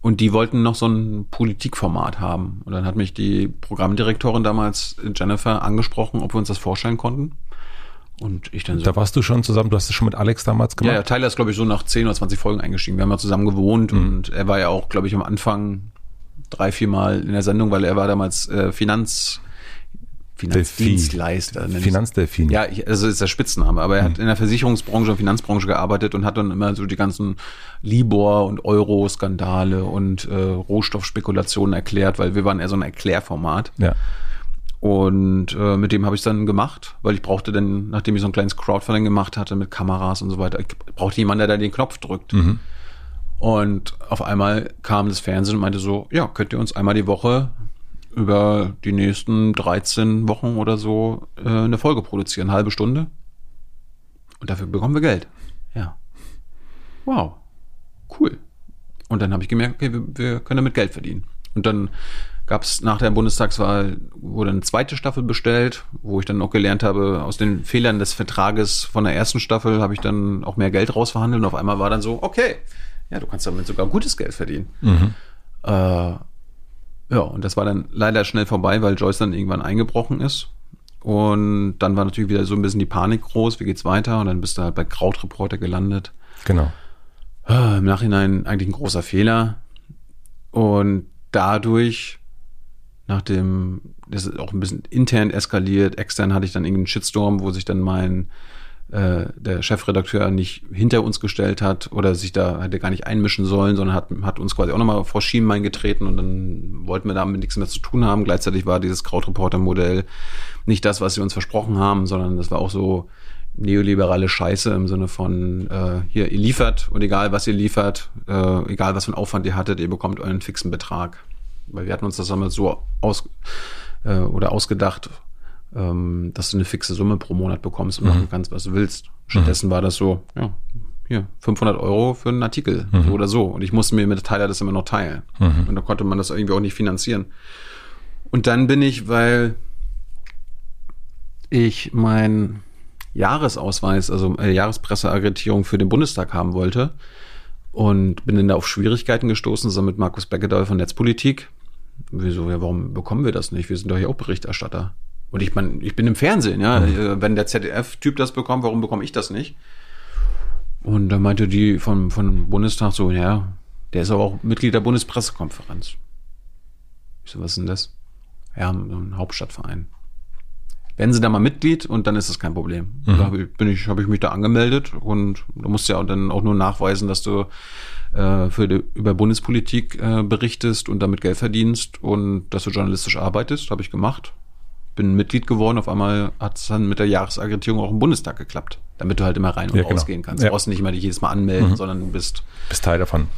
Und die wollten noch so ein Politikformat haben. Und dann hat mich die Programmdirektorin damals, Jennifer, angesprochen, ob wir uns das vorstellen konnten. Und ich dann so. Da warst du schon zusammen, du hast es schon mit Alex damals gemacht? Ja, ja Tyler ist, glaube ich, so nach 10 oder 20 Folgen eingestiegen. Wir haben ja zusammen gewohnt mhm. und er war ja auch, glaube ich, am Anfang drei, vier Mal in der Sendung, weil er war damals äh, Finanz, Finanzdienstleister. Finanzdelfin. Ja, ich, also ist der Spitzname, aber er mhm. hat in der Versicherungsbranche und Finanzbranche gearbeitet und hat dann immer so die ganzen Libor- und Euro-Skandale und äh, Rohstoffspekulationen erklärt, weil wir waren eher so ein Erklärformat. Ja. Und äh, mit dem habe ich dann gemacht, weil ich brauchte dann, nachdem ich so ein kleines Crowdfunding gemacht hatte mit Kameras und so weiter, ich brauchte jemanden, der da den Knopf drückt. Mhm. Und auf einmal kam das Fernsehen und meinte so, ja, könnt ihr uns einmal die Woche über die nächsten 13 Wochen oder so äh, eine Folge produzieren, eine halbe Stunde. Und dafür bekommen wir Geld. Ja. Wow. Cool. Und dann habe ich gemerkt, okay, wir, wir können damit Geld verdienen. Und dann gab es nach der Bundestagswahl, wurde eine zweite Staffel bestellt, wo ich dann auch gelernt habe, aus den Fehlern des Vertrages von der ersten Staffel habe ich dann auch mehr Geld rausverhandelt und auf einmal war dann so, okay, ja, du kannst damit sogar gutes Geld verdienen. Mhm. Äh, ja, und das war dann leider schnell vorbei, weil Joyce dann irgendwann eingebrochen ist. Und dann war natürlich wieder so ein bisschen die Panik groß, wie geht's weiter? Und dann bist du halt bei Krautreporter gelandet. Genau. Äh, Im Nachhinein eigentlich ein großer Fehler. Und dadurch nachdem das ist auch ein bisschen intern eskaliert, extern hatte ich dann irgendeinen Shitstorm, wo sich dann mein äh, der Chefredakteur nicht hinter uns gestellt hat oder sich da hätte gar nicht einmischen sollen, sondern hat, hat uns quasi auch nochmal vor Schienbein getreten und dann wollten wir damit nichts mehr zu tun haben. Gleichzeitig war dieses Krautreporter-Modell nicht das, was sie uns versprochen haben, sondern das war auch so neoliberale Scheiße im Sinne von äh, hier, ihr liefert und egal was ihr liefert, äh, egal was für einen Aufwand ihr hattet, ihr bekommt euren fixen Betrag. Weil wir hatten uns das damals so aus äh, oder ausgedacht, ähm, dass du eine fixe Summe pro Monat bekommst und mhm. machen kannst, was du willst. Stattdessen mhm. war das so, ja, hier, 500 Euro für einen Artikel mhm. so oder so. Und ich musste mir mit der Teiler das immer noch teilen. Mhm. Und da konnte man das irgendwie auch nicht finanzieren. Und dann bin ich, weil ich mein Jahresausweis, also äh, Jahrespresseagritierung für den Bundestag haben wollte und bin dann da auf Schwierigkeiten gestoßen, zusammen mit Markus Beckedahl von Netzpolitik. Wieso, ja, warum bekommen wir das nicht? Wir sind doch hier auch Berichterstatter. Und ich meine, ich bin im Fernsehen, ja. Mhm. Äh, wenn der ZDF-Typ das bekommt, warum bekomme ich das nicht? Und da meinte die vom, vom Bundestag so, ja, der ist aber auch Mitglied der Bundespressekonferenz. Ich so, was ist denn das? Ja, ein Hauptstadtverein. Werden Sie da mal Mitglied und dann ist das kein Problem. Mhm. Da bin ich, habe ich mich da angemeldet und du musst ja dann auch nur nachweisen, dass du äh, für die, über Bundespolitik äh, berichtest und damit Geld verdienst und dass du journalistisch arbeitest. Habe ich gemacht bin Mitglied geworden. Auf einmal hat es dann mit der Jahresaggregierung auch im Bundestag geklappt, damit du halt immer rein und ja, genau. rausgehen kannst. Ja. Du brauchst nicht immer dich jedes Mal anmelden, mhm. sondern du bist, bist Teil davon.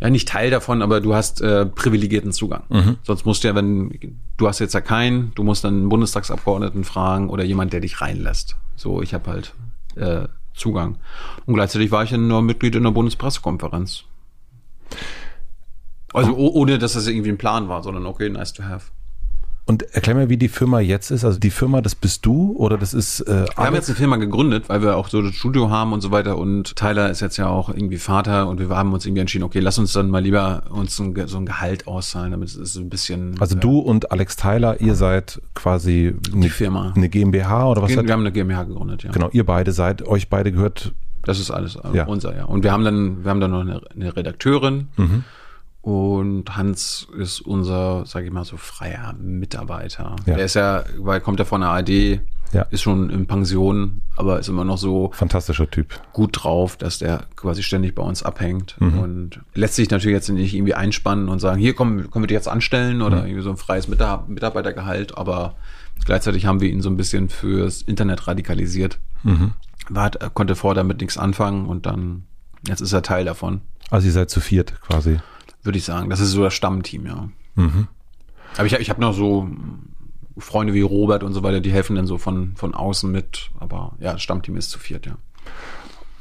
Ja, nicht Teil davon, aber du hast äh, privilegierten Zugang. Mhm. Sonst musst du ja, wenn du hast jetzt ja keinen, du musst dann einen Bundestagsabgeordneten fragen oder jemand, der dich reinlässt. So, ich habe halt äh, Zugang. Und gleichzeitig war ich dann nur Mitglied in der Bundespressekonferenz. Also ohne, dass das irgendwie ein Plan war, sondern okay, nice to have. Und erklär mir, wie die Firma jetzt ist. Also die Firma, das bist du oder das ist. Äh, wir haben jetzt eine Firma gegründet, weil wir auch so das Studio haben und so weiter. Und Tyler ist jetzt ja auch irgendwie Vater und wir haben uns irgendwie entschieden, okay, lass uns dann mal lieber uns ein, so ein Gehalt auszahlen, damit es ein bisschen. Also äh, du und Alex Tyler, ihr seid quasi eine, die Firma. eine GmbH oder was? Wir, wir haben eine GmbH gegründet, ja. Genau, ihr beide seid, euch beide gehört. Das ist alles äh, ja. unser, ja. Und wir haben dann, wir haben dann noch eine, eine Redakteurin. Mhm und Hans ist unser, sage ich mal so, freier Mitarbeiter. Ja. Der ist ja, weil kommt ja von der ARD, ja. ist schon in Pension, aber ist immer noch so fantastischer Typ. Gut drauf, dass der quasi ständig bei uns abhängt mhm. und lässt sich natürlich jetzt nicht irgendwie einspannen und sagen, hier kommen, können wir dich jetzt anstellen oder mhm. irgendwie so ein freies Mitarbeitergehalt, aber gleichzeitig haben wir ihn so ein bisschen fürs Internet radikalisiert. Mhm. War, konnte vorher damit nichts anfangen und dann, jetzt ist er Teil davon. Also ihr seid zu viert quasi würde ich sagen. Das ist so das Stammteam, ja. Mhm. Aber ich, ich habe noch so Freunde wie Robert und so weiter, die helfen dann so von, von außen mit. Aber ja, das Stammteam ist zu viert, ja.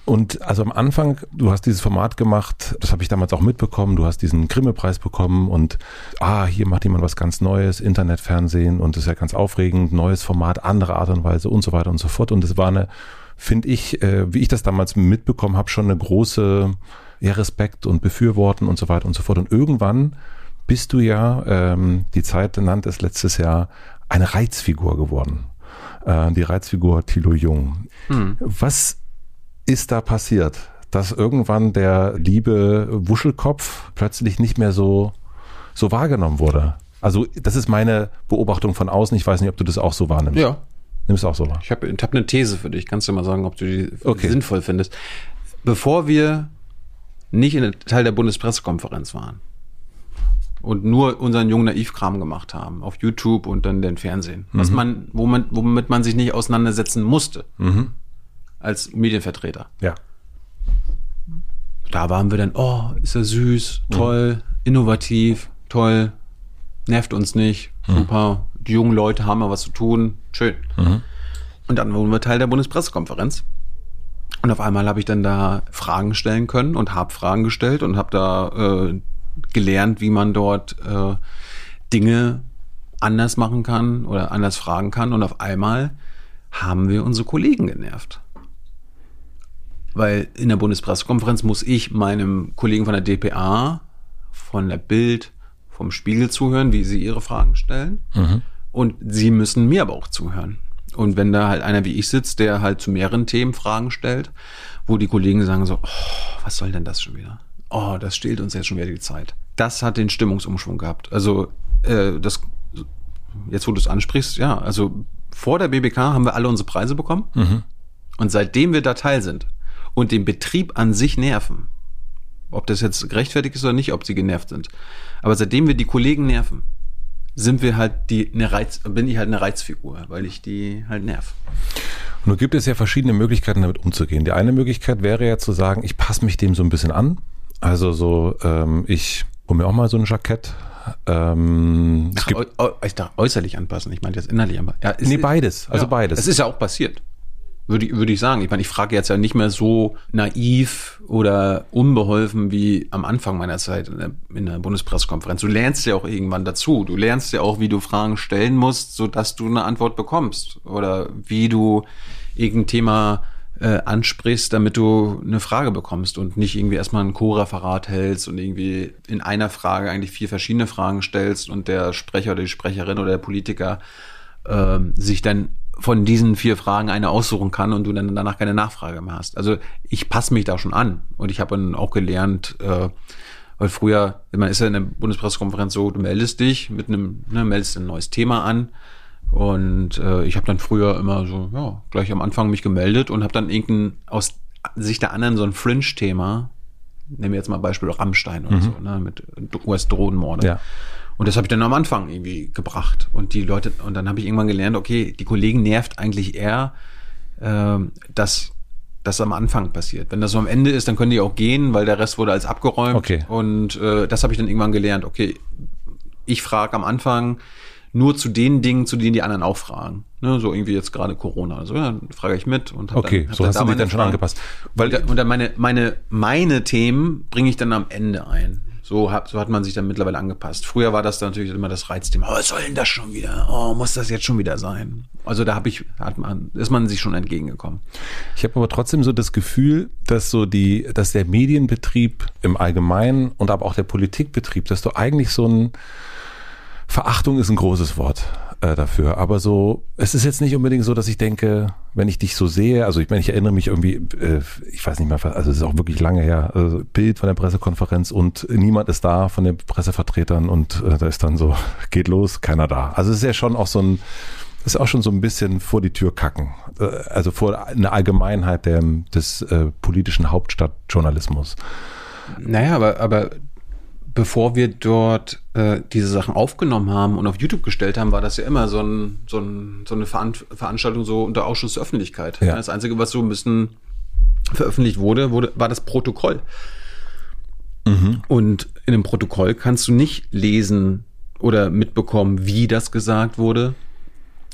Und also am Anfang, du hast dieses Format gemacht, das habe ich damals auch mitbekommen, du hast diesen Grimme-Preis bekommen und ah, hier macht jemand was ganz Neues, Internetfernsehen und das ist ja ganz aufregend, neues Format, andere Art und Weise und so weiter und so fort. Und es war eine, finde ich, äh, wie ich das damals mitbekommen habe, schon eine große ja, Respekt und Befürworten und so weiter und so fort. Und irgendwann bist du ja, ähm, die Zeit nannte es letztes Jahr, eine Reizfigur geworden. Äh, die Reizfigur Thilo Jung. Hm. Was ist da passiert? Dass irgendwann der liebe Wuschelkopf plötzlich nicht mehr so, so wahrgenommen wurde. Also, das ist meine Beobachtung von außen. Ich weiß nicht, ob du das auch so wahrnimmst. Ja. Nimmst du auch so wahr? Ich habe ich hab eine These für dich. Kannst du mal sagen, ob du die okay. sinnvoll findest. Bevor wir nicht in Teil der Bundespressekonferenz waren und nur unseren jungen Naivkram gemacht haben auf YouTube und dann den Fernsehen, mhm. was man, wo man, womit man sich nicht auseinandersetzen musste mhm. als Medienvertreter. Ja. Da waren wir dann, oh, ist er süß, toll, mhm. innovativ, toll, nervt uns nicht, mhm. super, die jungen Leute haben mal was zu tun, schön. Mhm. Und dann wurden wir Teil der Bundespressekonferenz und auf einmal habe ich dann da Fragen stellen können und habe Fragen gestellt und habe da äh, gelernt, wie man dort äh, Dinge anders machen kann oder anders fragen kann. Und auf einmal haben wir unsere Kollegen genervt. Weil in der Bundespressekonferenz muss ich meinem Kollegen von der DPA, von der Bild, vom Spiegel zuhören, wie sie ihre Fragen stellen. Mhm. Und sie müssen mir aber auch zuhören. Und wenn da halt einer wie ich sitzt, der halt zu mehreren Themen Fragen stellt, wo die Kollegen sagen so, oh, was soll denn das schon wieder? Oh, das stehlt uns jetzt schon wieder die Zeit. Das hat den Stimmungsumschwung gehabt. Also äh, das, jetzt wo du es ansprichst, ja, also vor der BBK haben wir alle unsere Preise bekommen. Mhm. Und seitdem wir da Teil sind und den Betrieb an sich nerven, ob das jetzt gerechtfertigt ist oder nicht, ob sie genervt sind, aber seitdem wir die Kollegen nerven, sind wir halt die eine Reiz, bin ich halt eine Reizfigur, weil ich die halt nerv. Nun gibt es ja verschiedene Möglichkeiten, damit umzugehen. Die eine Möglichkeit wäre ja zu sagen, ich passe mich dem so ein bisschen an. Also so, ähm, ich hole mir auch mal so ein Jackett. Ähm, Ach, äu äu ich dachte, äußerlich anpassen, ich meine jetzt innerlich anpassen. Ja, nee, beides, also ja, beides. Es ist ja auch passiert würde, würde ich sagen. Ich meine, ich frage jetzt ja nicht mehr so naiv oder unbeholfen wie am Anfang meiner Zeit in der, in der Bundespressekonferenz. Du lernst ja auch irgendwann dazu. Du lernst ja auch, wie du Fragen stellen musst, so dass du eine Antwort bekommst. Oder wie du irgendein Thema äh, ansprichst, damit du eine Frage bekommst und nicht irgendwie erstmal ein Co-Referat hältst und irgendwie in einer Frage eigentlich vier verschiedene Fragen stellst und der Sprecher oder die Sprecherin oder der Politiker äh, sich dann von diesen vier Fragen eine aussuchen kann und du dann danach keine Nachfrage mehr hast. Also ich passe mich da schon an und ich habe dann auch gelernt, äh, weil früher, man ist ja in der Bundespressekonferenz so, du meldest dich mit einem, ne, meldest ein neues Thema an und äh, ich habe dann früher immer so, ja, gleich am Anfang mich gemeldet und habe dann irgendein aus Sicht der anderen so ein Fringe-Thema, nehmen wir jetzt mal Beispiel Rammstein oder mhm. so, ne, mit US-Drohnenmorde. Ja. Und das habe ich dann am Anfang irgendwie gebracht. Und die Leute, und dann habe ich irgendwann gelernt, okay, die Kollegen nervt eigentlich eher, äh, dass das am Anfang passiert. Wenn das so am Ende ist, dann können die auch gehen, weil der Rest wurde als abgeräumt. Okay. Und äh, das habe ich dann irgendwann gelernt. Okay, ich frage am Anfang nur zu den Dingen, zu denen die anderen auch fragen. Ne, so irgendwie jetzt gerade Corona. Also ja, dann frage ich mit und hab Okay, dann, hab so dann hast du dich dann schon angepasst. Weil, und dann meine, meine, meine Themen bringe ich dann am Ende ein. So hat, so hat man sich dann mittlerweile angepasst. Früher war das natürlich immer das Reizthema. Oh, was soll denn das schon wieder? Oh, muss das jetzt schon wieder sein? Also da habe ich, hat man, ist man sich schon entgegengekommen. Ich habe aber trotzdem so das Gefühl, dass so die, dass der Medienbetrieb im Allgemeinen und aber auch der Politikbetrieb, dass du eigentlich so ein Verachtung ist ein großes Wort äh, dafür. Aber so, es ist jetzt nicht unbedingt so, dass ich denke, wenn ich dich so sehe, also ich meine, ich erinnere mich irgendwie, äh, ich weiß nicht mehr, also es ist auch wirklich lange her, also Bild von der Pressekonferenz und niemand ist da von den Pressevertretern und äh, da ist dann so, *laughs* geht los, keiner da. Also es ist ja schon auch so ein, ist auch schon so ein bisschen vor die Tür kacken. Äh, also vor eine Allgemeinheit der, des äh, politischen Hauptstadtjournalismus. Naja, aber, aber bevor wir dort äh, diese Sachen aufgenommen haben und auf YouTube gestellt haben, war das ja immer so, ein, so, ein, so eine Veran Veranstaltung so unter Ausschuss der Öffentlichkeit. Ja. Das Einzige, was so ein bisschen veröffentlicht wurde, wurde war das Protokoll. Mhm. Und in dem Protokoll kannst du nicht lesen oder mitbekommen, wie das gesagt wurde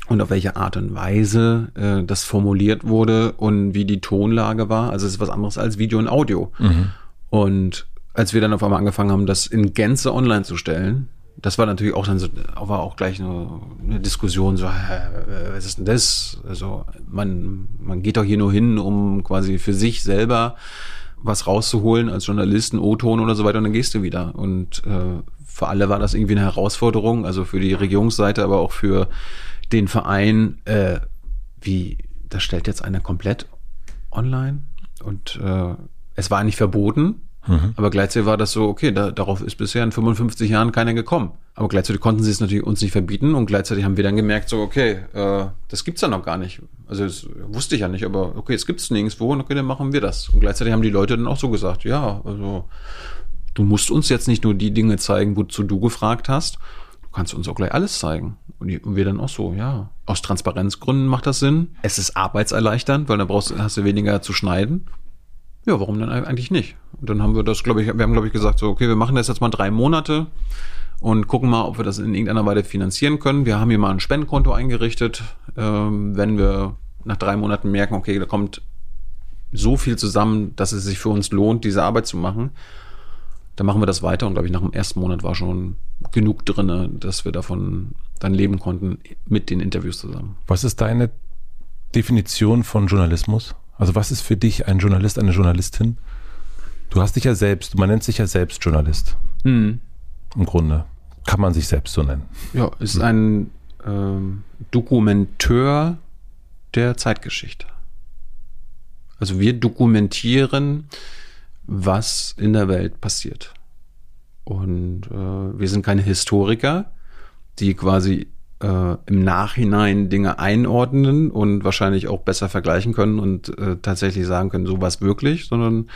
und auf welche Art und Weise äh, das formuliert wurde und wie die Tonlage war. Also es ist was anderes als Video und Audio. Mhm. Und als wir dann auf einmal angefangen haben, das in Gänze online zu stellen, das war natürlich auch dann so, war auch gleich eine, eine Diskussion, so, hä, was ist denn das? Also man, man geht doch hier nur hin, um quasi für sich selber was rauszuholen als Journalisten, O-Ton oder so weiter und dann gehst du wieder. Und äh, für alle war das irgendwie eine Herausforderung, also für die Regierungsseite, aber auch für den Verein, äh, wie, das stellt jetzt einer komplett online und äh, es war nicht verboten, Mhm. Aber gleichzeitig war das so, okay, da, darauf ist bisher in 55 Jahren keiner gekommen. Aber gleichzeitig konnten sie es natürlich uns nicht verbieten und gleichzeitig haben wir dann gemerkt, so, okay, äh, das gibt's ja noch gar nicht. Also das wusste ich ja nicht, aber okay, es gibt's nirgendwo und okay, dann machen wir das. Und gleichzeitig haben die Leute dann auch so gesagt, ja, also du musst uns jetzt nicht nur die Dinge zeigen, wozu du gefragt hast, du kannst uns auch gleich alles zeigen. Und wir dann auch so, ja, aus Transparenzgründen macht das Sinn. Es ist arbeitserleichternd, weil dann brauchst, hast du weniger zu schneiden. Ja, warum denn eigentlich nicht? Und dann haben wir das, glaube ich, wir haben, glaube ich, gesagt, so, okay, wir machen das jetzt mal drei Monate und gucken mal, ob wir das in irgendeiner Weise finanzieren können. Wir haben hier mal ein Spendenkonto eingerichtet. Ähm, wenn wir nach drei Monaten merken, okay, da kommt so viel zusammen, dass es sich für uns lohnt, diese Arbeit zu machen, dann machen wir das weiter. Und glaube ich, nach dem ersten Monat war schon genug drinne, dass wir davon dann leben konnten mit den Interviews zusammen. Was ist deine Definition von Journalismus? Also was ist für dich ein Journalist, eine Journalistin? Du hast dich ja selbst, man nennt sich ja selbst Journalist. Mhm. Im Grunde kann man sich selbst so nennen. Ja, ist ein ähm, Dokumenteur der Zeitgeschichte. Also wir dokumentieren, was in der Welt passiert. Und äh, wir sind keine Historiker, die quasi äh, im Nachhinein Dinge einordnen und wahrscheinlich auch besser vergleichen können und äh, tatsächlich sagen können, so was wirklich, sondern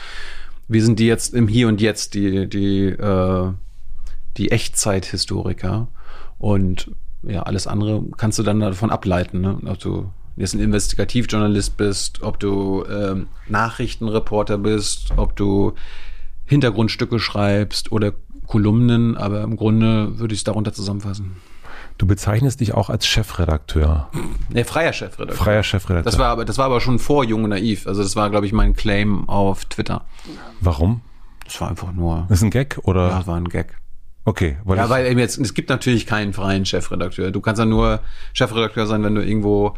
wir sind die jetzt im Hier und Jetzt, die, die, äh, die Echtzeithistoriker. Und ja, alles andere kannst du dann davon ableiten, ne? ob du jetzt ein Investigativjournalist bist, ob du ähm, Nachrichtenreporter bist, ob du Hintergrundstücke schreibst oder Kolumnen, aber im Grunde würde ich es darunter zusammenfassen. Du bezeichnest dich auch als Chefredakteur. Nee, freier Chefredakteur. Freier Chefredakteur. Das war aber, das war aber schon vor Jung und Naiv. Also das war, glaube ich, mein Claim auf Twitter. Warum? Das war einfach nur. Ist ein Gag oder? Ja, war ein Gag. Okay, weil ja, weil eben jetzt es gibt natürlich keinen freien Chefredakteur. Du kannst ja nur Chefredakteur sein, wenn du irgendwo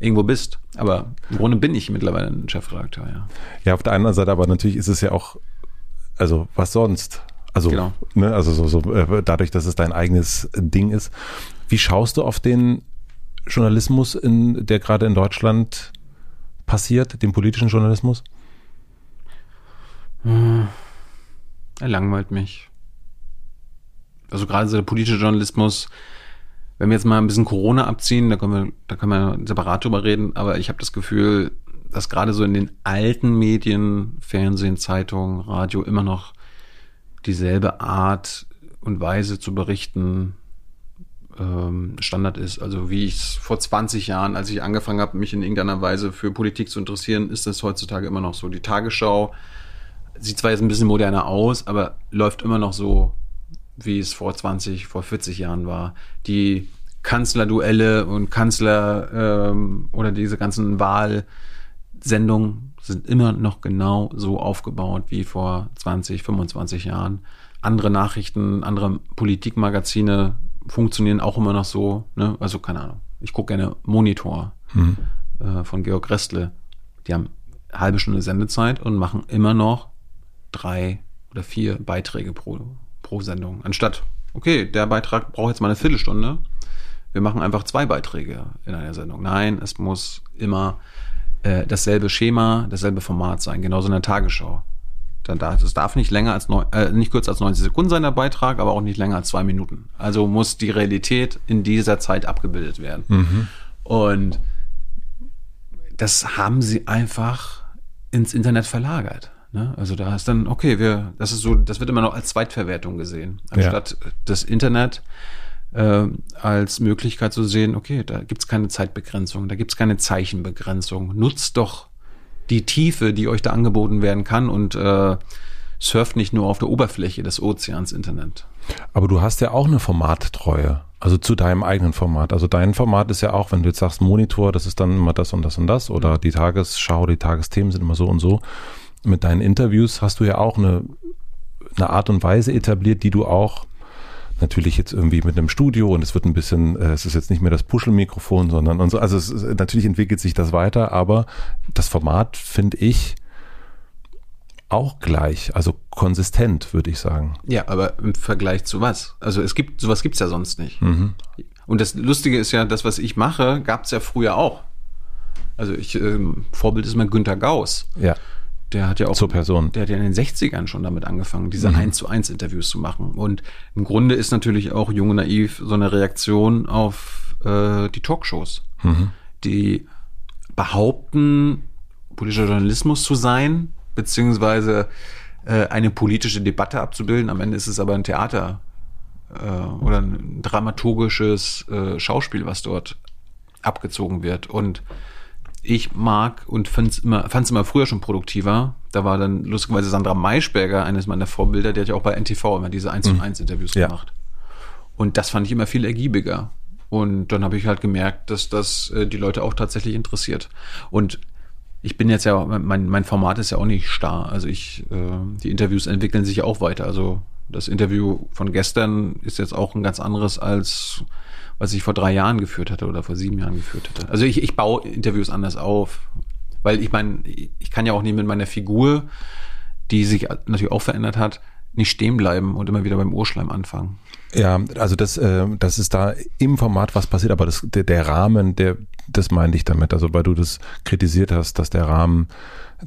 irgendwo bist. Aber im Grunde bin ich mittlerweile ein Chefredakteur, ja. Ja, auf der anderen Seite, aber natürlich ist es ja auch, also was sonst? Also, genau. ne, also so, so äh, dadurch, dass es dein eigenes Ding ist. Wie schaust du auf den Journalismus, in, der gerade in Deutschland passiert, den politischen Journalismus? Hm. Er langweilt mich. Also gerade so der politische Journalismus, wenn wir jetzt mal ein bisschen Corona abziehen, da können wir, da können wir separat drüber reden, aber ich habe das Gefühl, dass gerade so in den alten Medien, Fernsehen, Zeitung, Radio immer noch dieselbe Art und Weise zu berichten ähm, Standard ist. Also wie ich es vor 20 Jahren, als ich angefangen habe, mich in irgendeiner Weise für Politik zu interessieren, ist das heutzutage immer noch so. Die Tagesschau sieht zwar jetzt ein bisschen moderner aus, aber läuft immer noch so, wie es vor 20, vor 40 Jahren war. Die Kanzlerduelle und Kanzler ähm, oder diese ganzen Wahlsendungen sind immer noch genau so aufgebaut wie vor 20, 25 Jahren. Andere Nachrichten, andere Politikmagazine funktionieren auch immer noch so. Ne? Also keine Ahnung. Ich gucke gerne Monitor mhm. äh, von Georg Restle. Die haben eine halbe Stunde Sendezeit und machen immer noch drei oder vier Beiträge pro, pro Sendung. Anstatt, okay, der Beitrag braucht jetzt mal eine Viertelstunde. Wir machen einfach zwei Beiträge in einer Sendung. Nein, es muss immer äh, dasselbe Schema, dasselbe Format sein, genauso in der Tagesschau. Dann darf, es darf nicht länger als neun, äh, nicht kürzer als 90 Sekunden sein, der Beitrag, aber auch nicht länger als zwei Minuten. Also muss die Realität in dieser Zeit abgebildet werden. Mhm. Und das haben sie einfach ins Internet verlagert. Ne? Also da ist dann, okay, wir, das ist so, das wird immer noch als Zweitverwertung gesehen, anstatt ja. das Internet äh, als Möglichkeit zu sehen, okay, da gibt's keine Zeitbegrenzung, da gibt's keine Zeichenbegrenzung. Nutzt doch die Tiefe, die euch da angeboten werden kann und äh, surft nicht nur auf der Oberfläche des Ozeans Internet. Aber du hast ja auch eine Formattreue, also zu deinem eigenen Format. Also dein Format ist ja auch, wenn du jetzt sagst Monitor, das ist dann immer das und das und das oder die Tagesschau, die Tagesthemen sind immer so und so. Mit deinen Interviews hast du ja auch eine, eine Art und Weise etabliert, die du auch natürlich jetzt irgendwie mit einem Studio und es wird ein bisschen, äh, es ist jetzt nicht mehr das Puschelmikrofon, sondern und so. Also es ist, natürlich entwickelt sich das weiter, aber das Format finde ich auch gleich, also konsistent, würde ich sagen. Ja, aber im Vergleich zu was? Also es gibt, sowas gibt's ja sonst nicht. Mhm. Und das Lustige ist ja, das, was ich mache, gab's ja früher auch. Also ich, ähm, Vorbild ist mal Günter Gauss. Ja der hat ja auch zur Person. Der hat ja in den 60ern schon damit angefangen, diese mhm. 1 zu 1 Interviews zu machen. Und im Grunde ist natürlich auch Junge Naiv so eine Reaktion auf äh, die Talkshows, mhm. die behaupten, politischer Journalismus zu sein, beziehungsweise äh, eine politische Debatte abzubilden. Am Ende ist es aber ein Theater äh, oder ein dramaturgisches äh, Schauspiel, was dort abgezogen wird. Und ich mag und fand's immer, fand's immer früher schon produktiver. Da war dann lustigerweise Sandra Maischberger, eines meiner Vorbilder, die hat ja auch bei NTV immer diese 1 zu 1 mhm. Interviews ja. gemacht. Und das fand ich immer viel ergiebiger. Und dann habe ich halt gemerkt, dass das äh, die Leute auch tatsächlich interessiert. Und ich bin jetzt ja, mein, mein Format ist ja auch nicht starr. Also ich, äh, die Interviews entwickeln sich ja auch weiter. Also das Interview von gestern ist jetzt auch ein ganz anderes als was ich vor drei Jahren geführt hatte oder vor sieben Jahren geführt hatte. Also ich, ich baue Interviews anders auf. Weil ich meine, ich kann ja auch nicht mit meiner Figur, die sich natürlich auch verändert hat, nicht stehen bleiben und immer wieder beim Urschleim anfangen. Ja, also das, äh, das ist da im Format was passiert, aber das, der, der Rahmen, der, das meinte ich damit. Also weil du das kritisiert hast, dass der Rahmen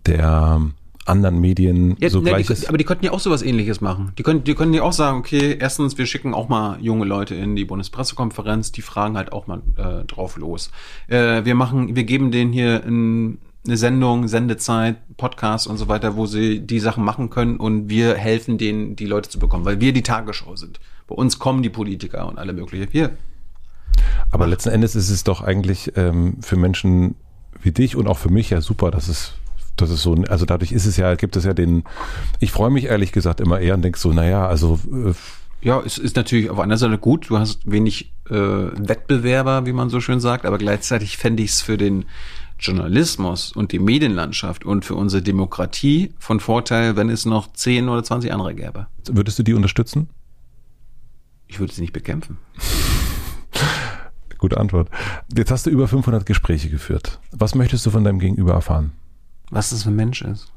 der anderen Medien Ja, so ne, gleich die, ist. aber die könnten ja auch sowas ähnliches machen. Die können, die können ja auch sagen, okay, erstens, wir schicken auch mal junge Leute in die Bundespressekonferenz, die fragen halt auch mal äh, drauf los. Äh, wir machen, wir geben denen hier ein, eine Sendung, Sendezeit, Podcast und so weiter, wo sie die Sachen machen können und wir helfen denen, die Leute zu bekommen, weil wir die Tagesschau sind. Bei uns kommen die Politiker und alle mögliche. Wir. Aber letzten Endes ist es doch eigentlich ähm, für Menschen wie dich und auch für mich ja super, dass es das ist so, also dadurch ist es ja, gibt es ja den, ich freue mich ehrlich gesagt immer eher und denke so, naja, also äh, Ja, es ist natürlich auf einer Seite gut, du hast wenig äh, Wettbewerber, wie man so schön sagt, aber gleichzeitig fände ich es für den Journalismus und die Medienlandschaft und für unsere Demokratie von Vorteil, wenn es noch 10 oder 20 andere gäbe. würdest du die unterstützen? Ich würde sie nicht bekämpfen. *laughs* Gute Antwort. Jetzt hast du über 500 Gespräche geführt. Was möchtest du von deinem Gegenüber erfahren? Was das für ein Mensch ist.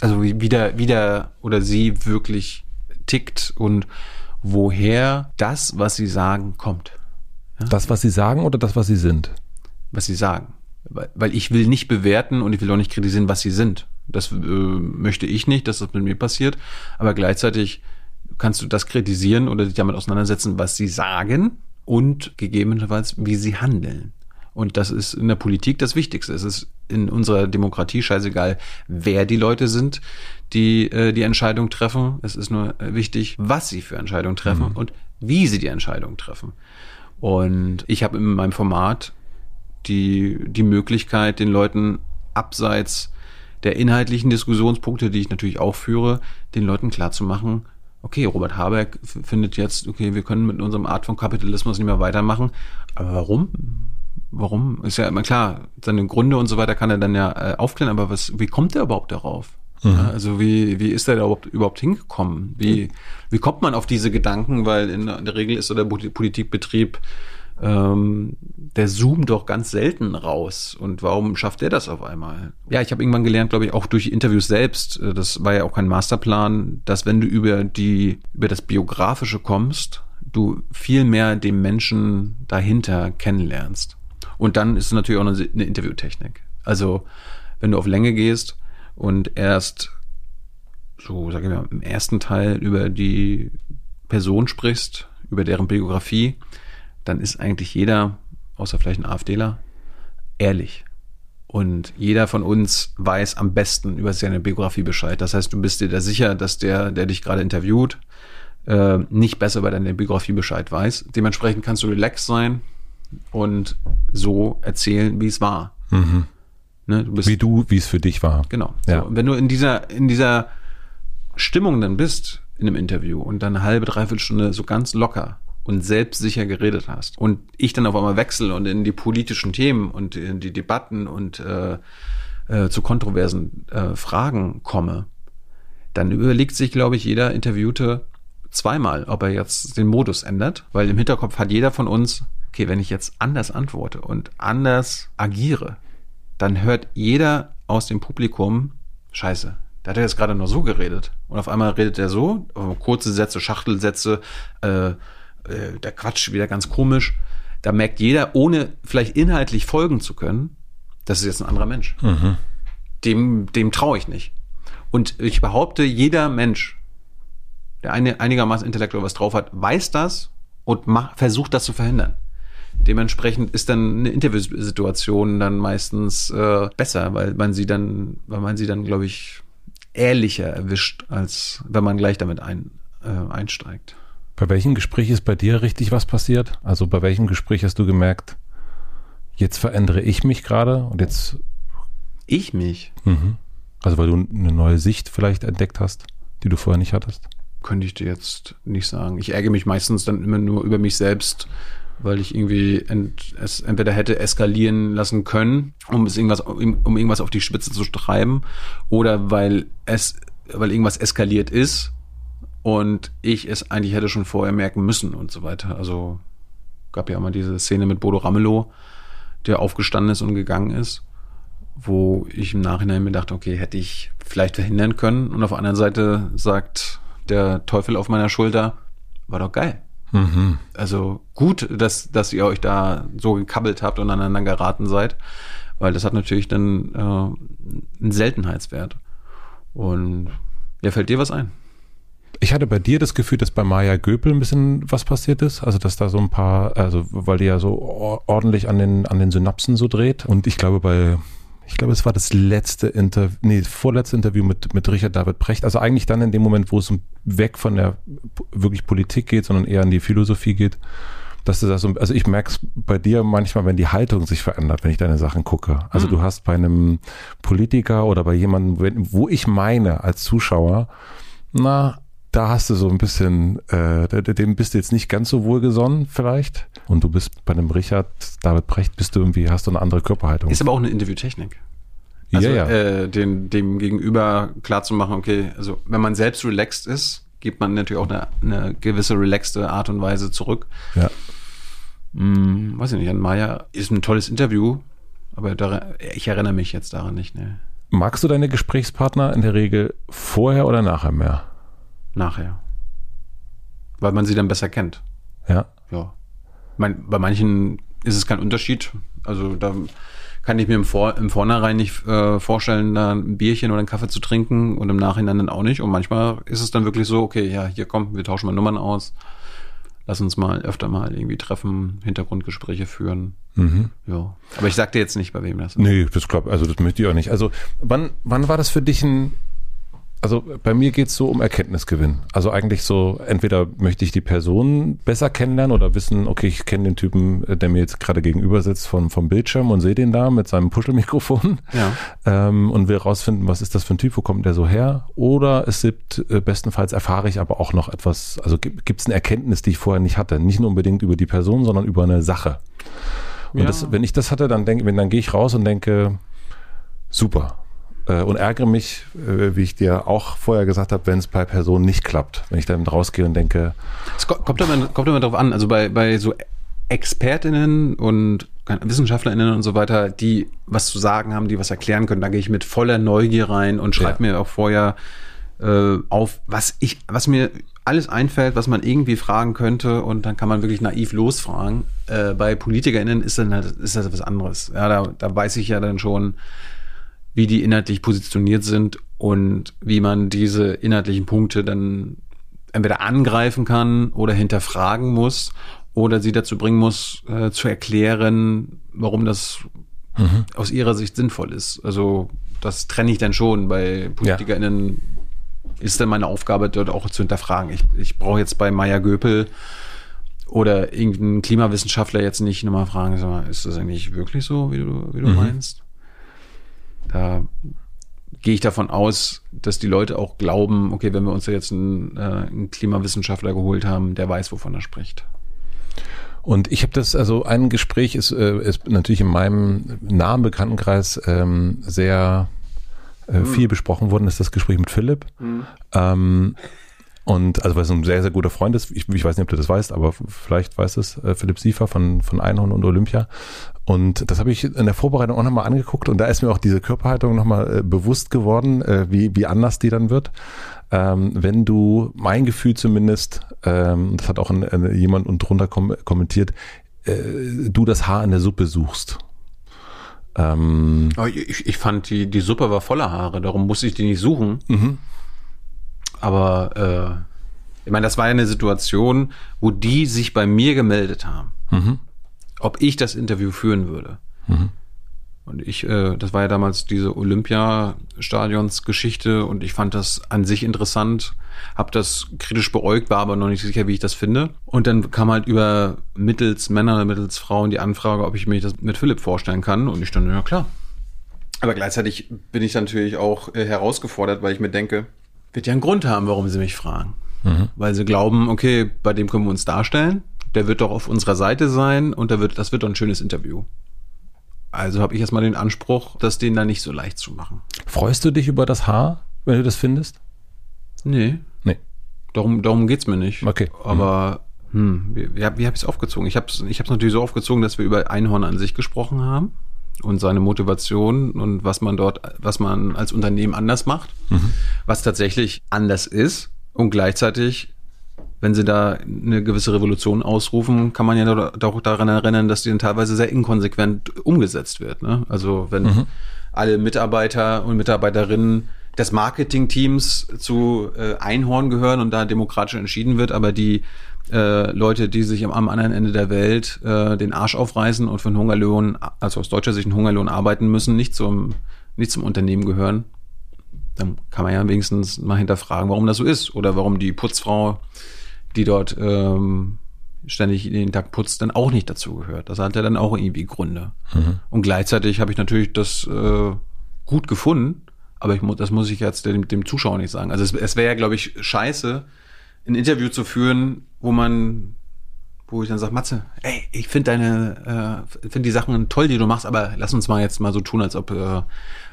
Also wie, wie, der, wie der oder sie wirklich tickt und woher das, was sie sagen, kommt. Das, was sie sagen oder das, was sie sind? was sie sagen. Weil, weil ich will nicht bewerten und ich will auch nicht kritisieren, was sie sind. Das äh, möchte ich nicht, dass das mit mir passiert. Aber gleichzeitig kannst du das kritisieren oder dich damit auseinandersetzen, was sie sagen und gegebenenfalls, wie sie handeln. Und das ist in der Politik das Wichtigste. Es ist in unserer Demokratie scheißegal, wer die Leute sind, die äh, die Entscheidung treffen. Es ist nur wichtig, was sie für Entscheidungen treffen und wie sie die Entscheidung treffen. Und ich habe in meinem Format die, die Möglichkeit, den Leuten abseits der inhaltlichen Diskussionspunkte, die ich natürlich auch führe, den Leuten klarzumachen, okay, Robert Habeck findet jetzt, okay, wir können mit unserem Art von Kapitalismus nicht mehr weitermachen. Aber warum? Warum? Ist ja immer klar, seine Gründe und so weiter kann er dann ja äh, aufklären, aber was, wie kommt er überhaupt darauf? Ja, also wie, wie ist er da überhaupt, überhaupt hingekommen? Wie, wie kommt man auf diese Gedanken? Weil in der Regel ist so der Poli- Politikbetrieb ähm, der zoomt doch ganz selten raus. Und warum schafft er das auf einmal? Ja, ich habe irgendwann gelernt, glaube ich, auch durch Interviews selbst, äh, das war ja auch kein Masterplan, dass wenn du über die, über das Biografische kommst, du viel mehr den Menschen dahinter kennenlernst. Und dann ist es natürlich auch eine, Interviewtechnik. Also, wenn du auf Länge gehst und erst so, sag ich mal, im ersten Teil über die Person sprichst, über deren Biografie, dann ist eigentlich jeder, außer vielleicht ein AfDler, ehrlich. Und jeder von uns weiß am besten über seine Biografie Bescheid. Das heißt, du bist dir da sicher, dass der, der dich gerade interviewt, äh, nicht besser über deine Biografie Bescheid weiß. Dementsprechend kannst du relaxed sein und so erzählen, wie es war. Ne, du bist Wie du, wie es für dich war. Genau. Ja. So, wenn du in dieser, in dieser Stimmung dann bist in einem Interview und dann eine halbe, dreiviertel Stunde so ganz locker und selbstsicher geredet hast und ich dann auf einmal wechsle und in die politischen Themen und in die Debatten und äh, äh, zu kontroversen äh, Fragen komme, dann überlegt sich, glaube ich, jeder Interviewte zweimal, ob er jetzt den Modus ändert, weil im Hinterkopf hat jeder von uns, okay, wenn ich jetzt anders antworte und anders agiere, dann hört jeder aus dem Publikum, scheiße, da hat er jetzt gerade nur so geredet. Und auf einmal redet er so, kurze Sätze, Schachtelsätze, äh, äh, der Quatsch wieder ganz komisch. Da merkt jeder, ohne vielleicht inhaltlich folgen zu können, das ist jetzt ein anderer Mensch. Dem, dem traue ich nicht. Und ich behaupte, jeder Mensch, der eine, einigermaßen intellektuell was drauf hat, weiß das und mach, versucht das zu verhindern. Dementsprechend ist dann eine Interviewsituation dann meistens äh, besser, weil man sie dann, weil man sie dann, glaube ich, ehrlicher erwischt, als wenn man gleich damit ein, äh, einsteigt. Bei welchem Gespräch ist bei dir richtig was passiert? Also bei welchem Gespräch hast du gemerkt, jetzt verändere ich mich gerade und jetzt, Ich mich mhm. also weil du eine neue Sicht vielleicht entdeckt hast, die du vorher nicht hattest? könnte ich dir jetzt nicht sagen. Ich ärgere mich meistens dann immer nur über mich selbst, weil ich irgendwie ent, es entweder hätte eskalieren lassen können, um es irgendwas, um, irgendwas auf die Spitze zu treiben, oder weil es, weil irgendwas eskaliert ist und ich es eigentlich hätte schon vorher merken müssen und so weiter. Also gab ja immer diese Szene mit Bodo Ramelow, der aufgestanden ist und gegangen ist, wo ich im Nachhinein mir dachte, okay, hätte ich vielleicht verhindern können. Und auf der anderen Seite sagt der Teufel auf meiner Schulter, war doch geil. Mhm. Also gut, dass, dass ihr euch da so gekabbelt habt und aneinander geraten seid, weil das hat natürlich dann äh, einen Seltenheitswert. Und ja, fällt dir was ein? Ich hatte bei dir das Gefühl, dass bei Maya Göpel ein bisschen was passiert ist. Also, dass da so ein paar, also, weil die ja so ordentlich an den, an den Synapsen so dreht. Und ich glaube, bei, ich glaube, es war das letzte Interview, nee, vorletzte Interview mit, mit Richard David Brecht. Also eigentlich dann in dem Moment, wo es weg von der wirklich Politik geht, sondern eher an die Philosophie geht. Dass du das so, also ich merke es bei dir manchmal, wenn die Haltung sich verändert, wenn ich deine Sachen gucke. Also mhm. du hast bei einem Politiker oder bei jemandem, wo ich meine als Zuschauer, na, da hast du so ein bisschen, äh, dem bist du jetzt nicht ganz so wohlgesonnen vielleicht. Und du bist bei einem Richard David Brecht, bist du irgendwie, hast du eine andere Körperhaltung. Ist aber auch eine Interviewtechnik. Also, ja, ja. Äh, den, dem Gegenüber klar zu machen, okay, also wenn man selbst relaxed ist, gibt man natürlich auch eine, eine gewisse relaxte Art und Weise zurück. Ja. Hm, weiß ich nicht, an Maya ist ein tolles Interview, aber da, ich erinnere mich jetzt daran nicht. Ne. Magst du deine Gesprächspartner in der Regel vorher oder nachher mehr? Nachher. Weil man sie dann besser kennt. Ja. Ja. Mein, bei manchen ist es kein Unterschied. Also da kann ich mir im, Vor im Vornherein nicht äh, vorstellen, da ein Bierchen oder einen Kaffee zu trinken und im Nachhinein dann auch nicht. Und manchmal ist es dann wirklich so, okay, ja, hier komm, wir tauschen mal Nummern aus. Lass uns mal öfter mal irgendwie treffen, Hintergrundgespräche führen. Mhm. Ja. Aber ich sag dir jetzt nicht, bei wem das ist. Nee, das klappt. Also das möchte ich auch nicht. Also wann, wann war das für dich ein also bei mir geht es so um Erkenntnisgewinn. Also eigentlich so, entweder möchte ich die Person besser kennenlernen oder wissen, okay, ich kenne den Typen, äh, der mir jetzt gerade gegenüber sitzt vom, vom Bildschirm und sehe den da mit seinem Puschelmikrofon ja. *laughs* ähm, und will rausfinden, was ist das für ein Typ, wo kommt der so her? Oder es gibt, äh, bestenfalls erfahre ich aber auch noch etwas, also gibt es eine Erkenntnis, die ich vorher nicht hatte. Nicht nur unbedingt über die Person, sondern über eine Sache. Und ja. das, wenn ich das hatte, dann denke, wenn dann gehe ich raus und denke, super, äh, und ärgere mich, äh, wie ich dir auch vorher gesagt habe, wenn es bei Personen nicht klappt. Wenn ich dann rausgehe und denke. Es kommt immer, kommt immer darauf an, also bei, bei so ExpertInnen und WissenschaftlerInnen und so weiter, die was zu sagen haben, die was erklären können, da gehe ich mit voller Neugier rein und schreibe ja. mir auch vorher äh, auf, was ich, was mir alles einfällt, was man irgendwie fragen könnte und dann kann man wirklich naiv losfragen. Äh, bei PolitikerInnen ist dann halt, ist das was anderes. Ja, da, da weiß ich ja dann schon, wie die inhaltlich positioniert sind und wie man diese inhaltlichen Punkte dann entweder angreifen kann oder hinterfragen muss oder sie dazu bringen muss, äh, zu erklären, warum das mhm. aus ihrer Sicht sinnvoll ist. Also das trenne ich dann schon. Bei PolitikerInnen ja. ist dann meine Aufgabe, dort auch zu hinterfragen. Ich, ich brauche jetzt bei Maya Göpel oder irgendeinen Klimawissenschaftler jetzt nicht nochmal fragen, sag ist das eigentlich wirklich so, wie du, wie du mhm. meinst? Da gehe ich davon aus, dass die Leute auch glauben, okay, wenn wir uns jetzt einen, äh, einen Klimawissenschaftler geholt haben, der weiß, wovon er spricht. Und ich habe das, also ein Gespräch ist, äh, ist natürlich in meinem nahen Bekanntenkreis ähm, sehr äh, hm. viel besprochen worden, ist das Gespräch mit Philipp. Hm. Ähm, und also weil es ein sehr, sehr guter Freund ist, ich, ich weiß nicht, ob du das weißt, aber vielleicht weißt es, äh, Philipp Siefer von, von Einhorn und Olympia. Und das habe ich in der Vorbereitung auch nochmal angeguckt und da ist mir auch diese Körperhaltung nochmal äh, bewusst geworden, äh, wie, wie anders die dann wird. Ähm, wenn du, mein Gefühl zumindest, ähm, das hat auch ein, ein, jemand und drunter kom kommentiert, äh, du das Haar in der Suppe suchst. Ähm, ich, ich fand, die, die Suppe war voller Haare, darum musste ich die nicht suchen. Mhm. Aber äh, ich meine, das war ja eine Situation, wo die sich bei mir gemeldet haben, mhm. Ob ich das Interview führen würde. Mhm. Und ich, äh, das war ja damals diese Olympiastadions-Geschichte und ich fand das an sich interessant, habe das kritisch beäugt, war aber noch nicht sicher, wie ich das finde. Und dann kam halt über mittels Männer, mittels Frauen die Anfrage, ob ich mir das mit Philipp vorstellen kann. Und ich dann, ja klar. Aber gleichzeitig bin ich natürlich auch äh, herausgefordert, weil ich mir denke, wird ja einen Grund haben, warum sie mich fragen. Mhm. Weil sie glauben, okay, bei dem können wir uns darstellen, der wird doch auf unserer Seite sein und da wird, das wird doch ein schönes Interview. Also habe ich erstmal den Anspruch, das denen da nicht so leicht zu machen. Freust du dich über das Haar, wenn du das findest? Nee. Nee. Darum, darum geht's mir nicht. Okay. Aber hm, wie, wie, wie habe ich es aufgezogen? Ich habe es ich natürlich so aufgezogen, dass wir über Einhorn an sich gesprochen haben und seine Motivation und was man dort, was man als Unternehmen anders macht, mhm. was tatsächlich anders ist und gleichzeitig wenn sie da eine gewisse Revolution ausrufen, kann man ja doch daran erinnern, dass die dann teilweise sehr inkonsequent umgesetzt wird. Ne? Also wenn mhm. alle Mitarbeiter und Mitarbeiterinnen des Marketingteams zu äh, Einhorn gehören und da demokratisch entschieden wird, aber die äh, Leute, die sich am, am anderen Ende der Welt äh, den Arsch aufreißen und für einen Hungerlohn, also aus deutscher Sicht einen Hungerlohn arbeiten müssen, nicht zum, nicht zum Unternehmen gehören, dann kann man ja wenigstens mal hinterfragen, warum das so ist oder warum die Putzfrau, die dort ähm, ständig jeden Tag putzt, dann auch nicht dazu gehört. Das hat ja dann auch irgendwie Gründe. Mhm. Und gleichzeitig habe ich natürlich das äh, gut gefunden, aber ich muss, das muss ich jetzt dem, dem Zuschauer nicht sagen. Also es, es wäre ja, glaube ich, scheiße, ein Interview zu führen, wo man, wo ich dann sage, Matze, ey, ich finde deine, äh, finde die Sachen toll, die du machst, aber lass uns mal jetzt mal so tun, als ob, äh,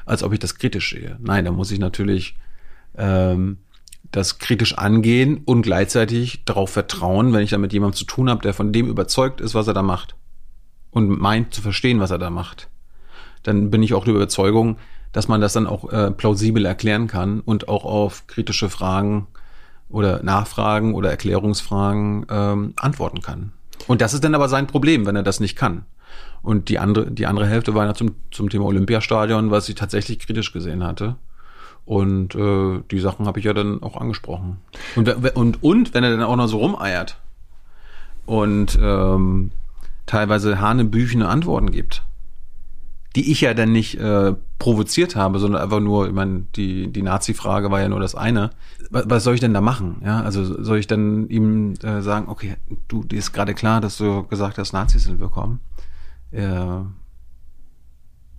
als ob ich das kritisch sehe. Nein, da muss ich natürlich ähm, das kritisch angehen und gleichzeitig darauf vertrauen, wenn ich da mit jemandem zu tun habe, der von dem überzeugt ist, was er da macht und meint zu verstehen, was er da macht, dann bin ich auch der Überzeugung, dass man das dann auch äh, plausibel erklären kann und auch auf kritische Fragen oder Nachfragen oder Erklärungsfragen ähm, antworten kann. Und das ist dann aber sein Problem, wenn er das nicht kann. Und die andere, die andere Hälfte war ja zum, zum Thema Olympiastadion, was ich tatsächlich kritisch gesehen hatte. Und äh, die Sachen habe ich ja dann auch angesprochen. Und, und, und wenn er dann auch noch so rumeiert und ähm, teilweise hanebüchene Antworten gibt, die ich ja dann nicht äh, provoziert habe, sondern einfach nur, ich meine, die, die Nazi-Frage war ja nur das eine. Was, was soll ich denn da machen? Ja, also soll ich dann ihm äh, sagen, okay, du, dir ist gerade klar, dass du gesagt hast, Nazis sind willkommen. Äh,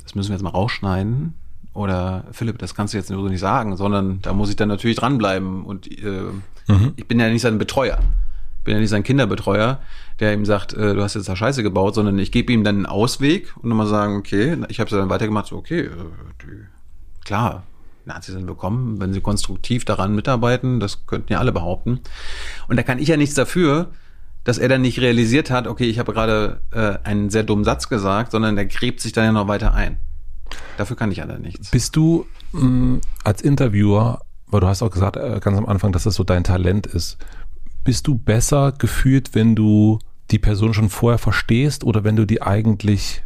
das müssen wir jetzt mal rausschneiden. Oder Philipp, das kannst du jetzt so nicht sagen, sondern da muss ich dann natürlich dranbleiben. Und äh, mhm. ich bin ja nicht sein Betreuer bin ja nicht sein Kinderbetreuer, der ihm sagt, äh, du hast jetzt da Scheiße gebaut, sondern ich gebe ihm dann einen Ausweg und nochmal sagen, okay, ich habe es dann weitergemacht, so, okay, äh, die, klar, Nazis sind willkommen, wenn sie konstruktiv daran mitarbeiten, das könnten ja alle behaupten. Und da kann ich ja nichts dafür, dass er dann nicht realisiert hat, okay, ich habe gerade äh, einen sehr dummen Satz gesagt, sondern der gräbt sich dann ja noch weiter ein. Dafür kann ich dann nichts. Bist du mh, mm, als Interviewer, weil du hast auch gesagt äh, ganz am Anfang, dass das so dein Talent ist, bist du besser gefühlt, wenn du die Person schon vorher verstehst oder wenn du die eigentlich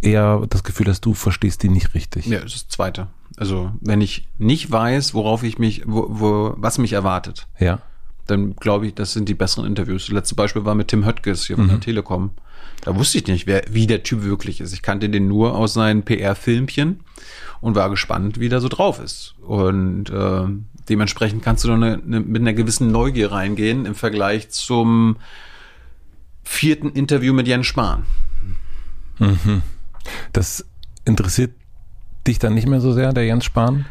eher das Gefühl hast, du verstehst die nicht richtig? Ja, das ist das Zweite. Also wenn ich nicht weiß, worauf ich mich, wo, wo, was mich erwartet, ja. dann glaube ich, das sind die besseren Interviews. Das letzte Beispiel war mit Tim Höttges hier von mhm. der Telekom. Da wusste ich nicht, wer, wie der Typ wirklich ist. Ich kannte den nur aus seinen PR-Filmchen und war gespannt, wie der so drauf ist. Und äh, Dementsprechend kannst du nur eine, eine, mit einer gewissen Neugier reingehen im Vergleich zum vierten Interview mit Jens Spahn. Mhm. Das interessiert dich dann nicht mehr so sehr, der Jens Spahn?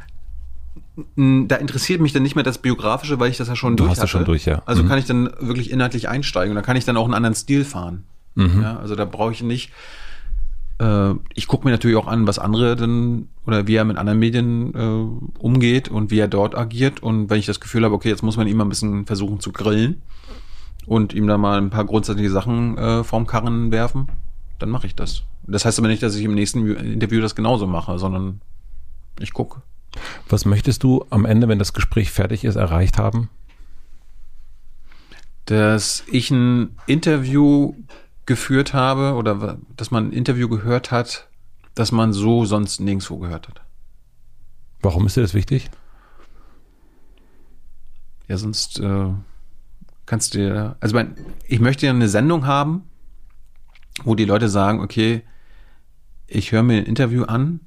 Da interessiert mich dann nicht mehr das Biografische, weil ich das ja schon du durch hast hatte. schon durch, ja. Also mhm. kann ich dann wirklich inhaltlich einsteigen und dann kann ich dann auch einen anderen Stil fahren. Mhm. Ja, also da brauche ich nicht äh, ich gucke mir natürlich auch an, was andere dann oder wie er mit anderen Medien äh, umgeht und wie er dort agiert. Und wenn ich das Gefühl habe, okay, jetzt muss man ihn mal ein bisschen versuchen zu grillen und ihm da mal ein paar grundsätzliche Sachen äh, vorm Karren werfen, dann mache ich das. Das heißt aber nicht, dass ich im nächsten Interview das genauso mache, sondern ich gucke. Was möchtest du am Ende, wenn das Gespräch fertig ist, erreicht haben? Dass ich ein Interview geführt habe oder dass man ein Interview gehört hat, das man so sonst nirgendwo gehört hat. Warum ist dir das wichtig? Ja, sonst äh, kannst du dir, also mein, ich möchte ja eine Sendung haben, wo die Leute sagen, okay, ich höre mir ein Interview an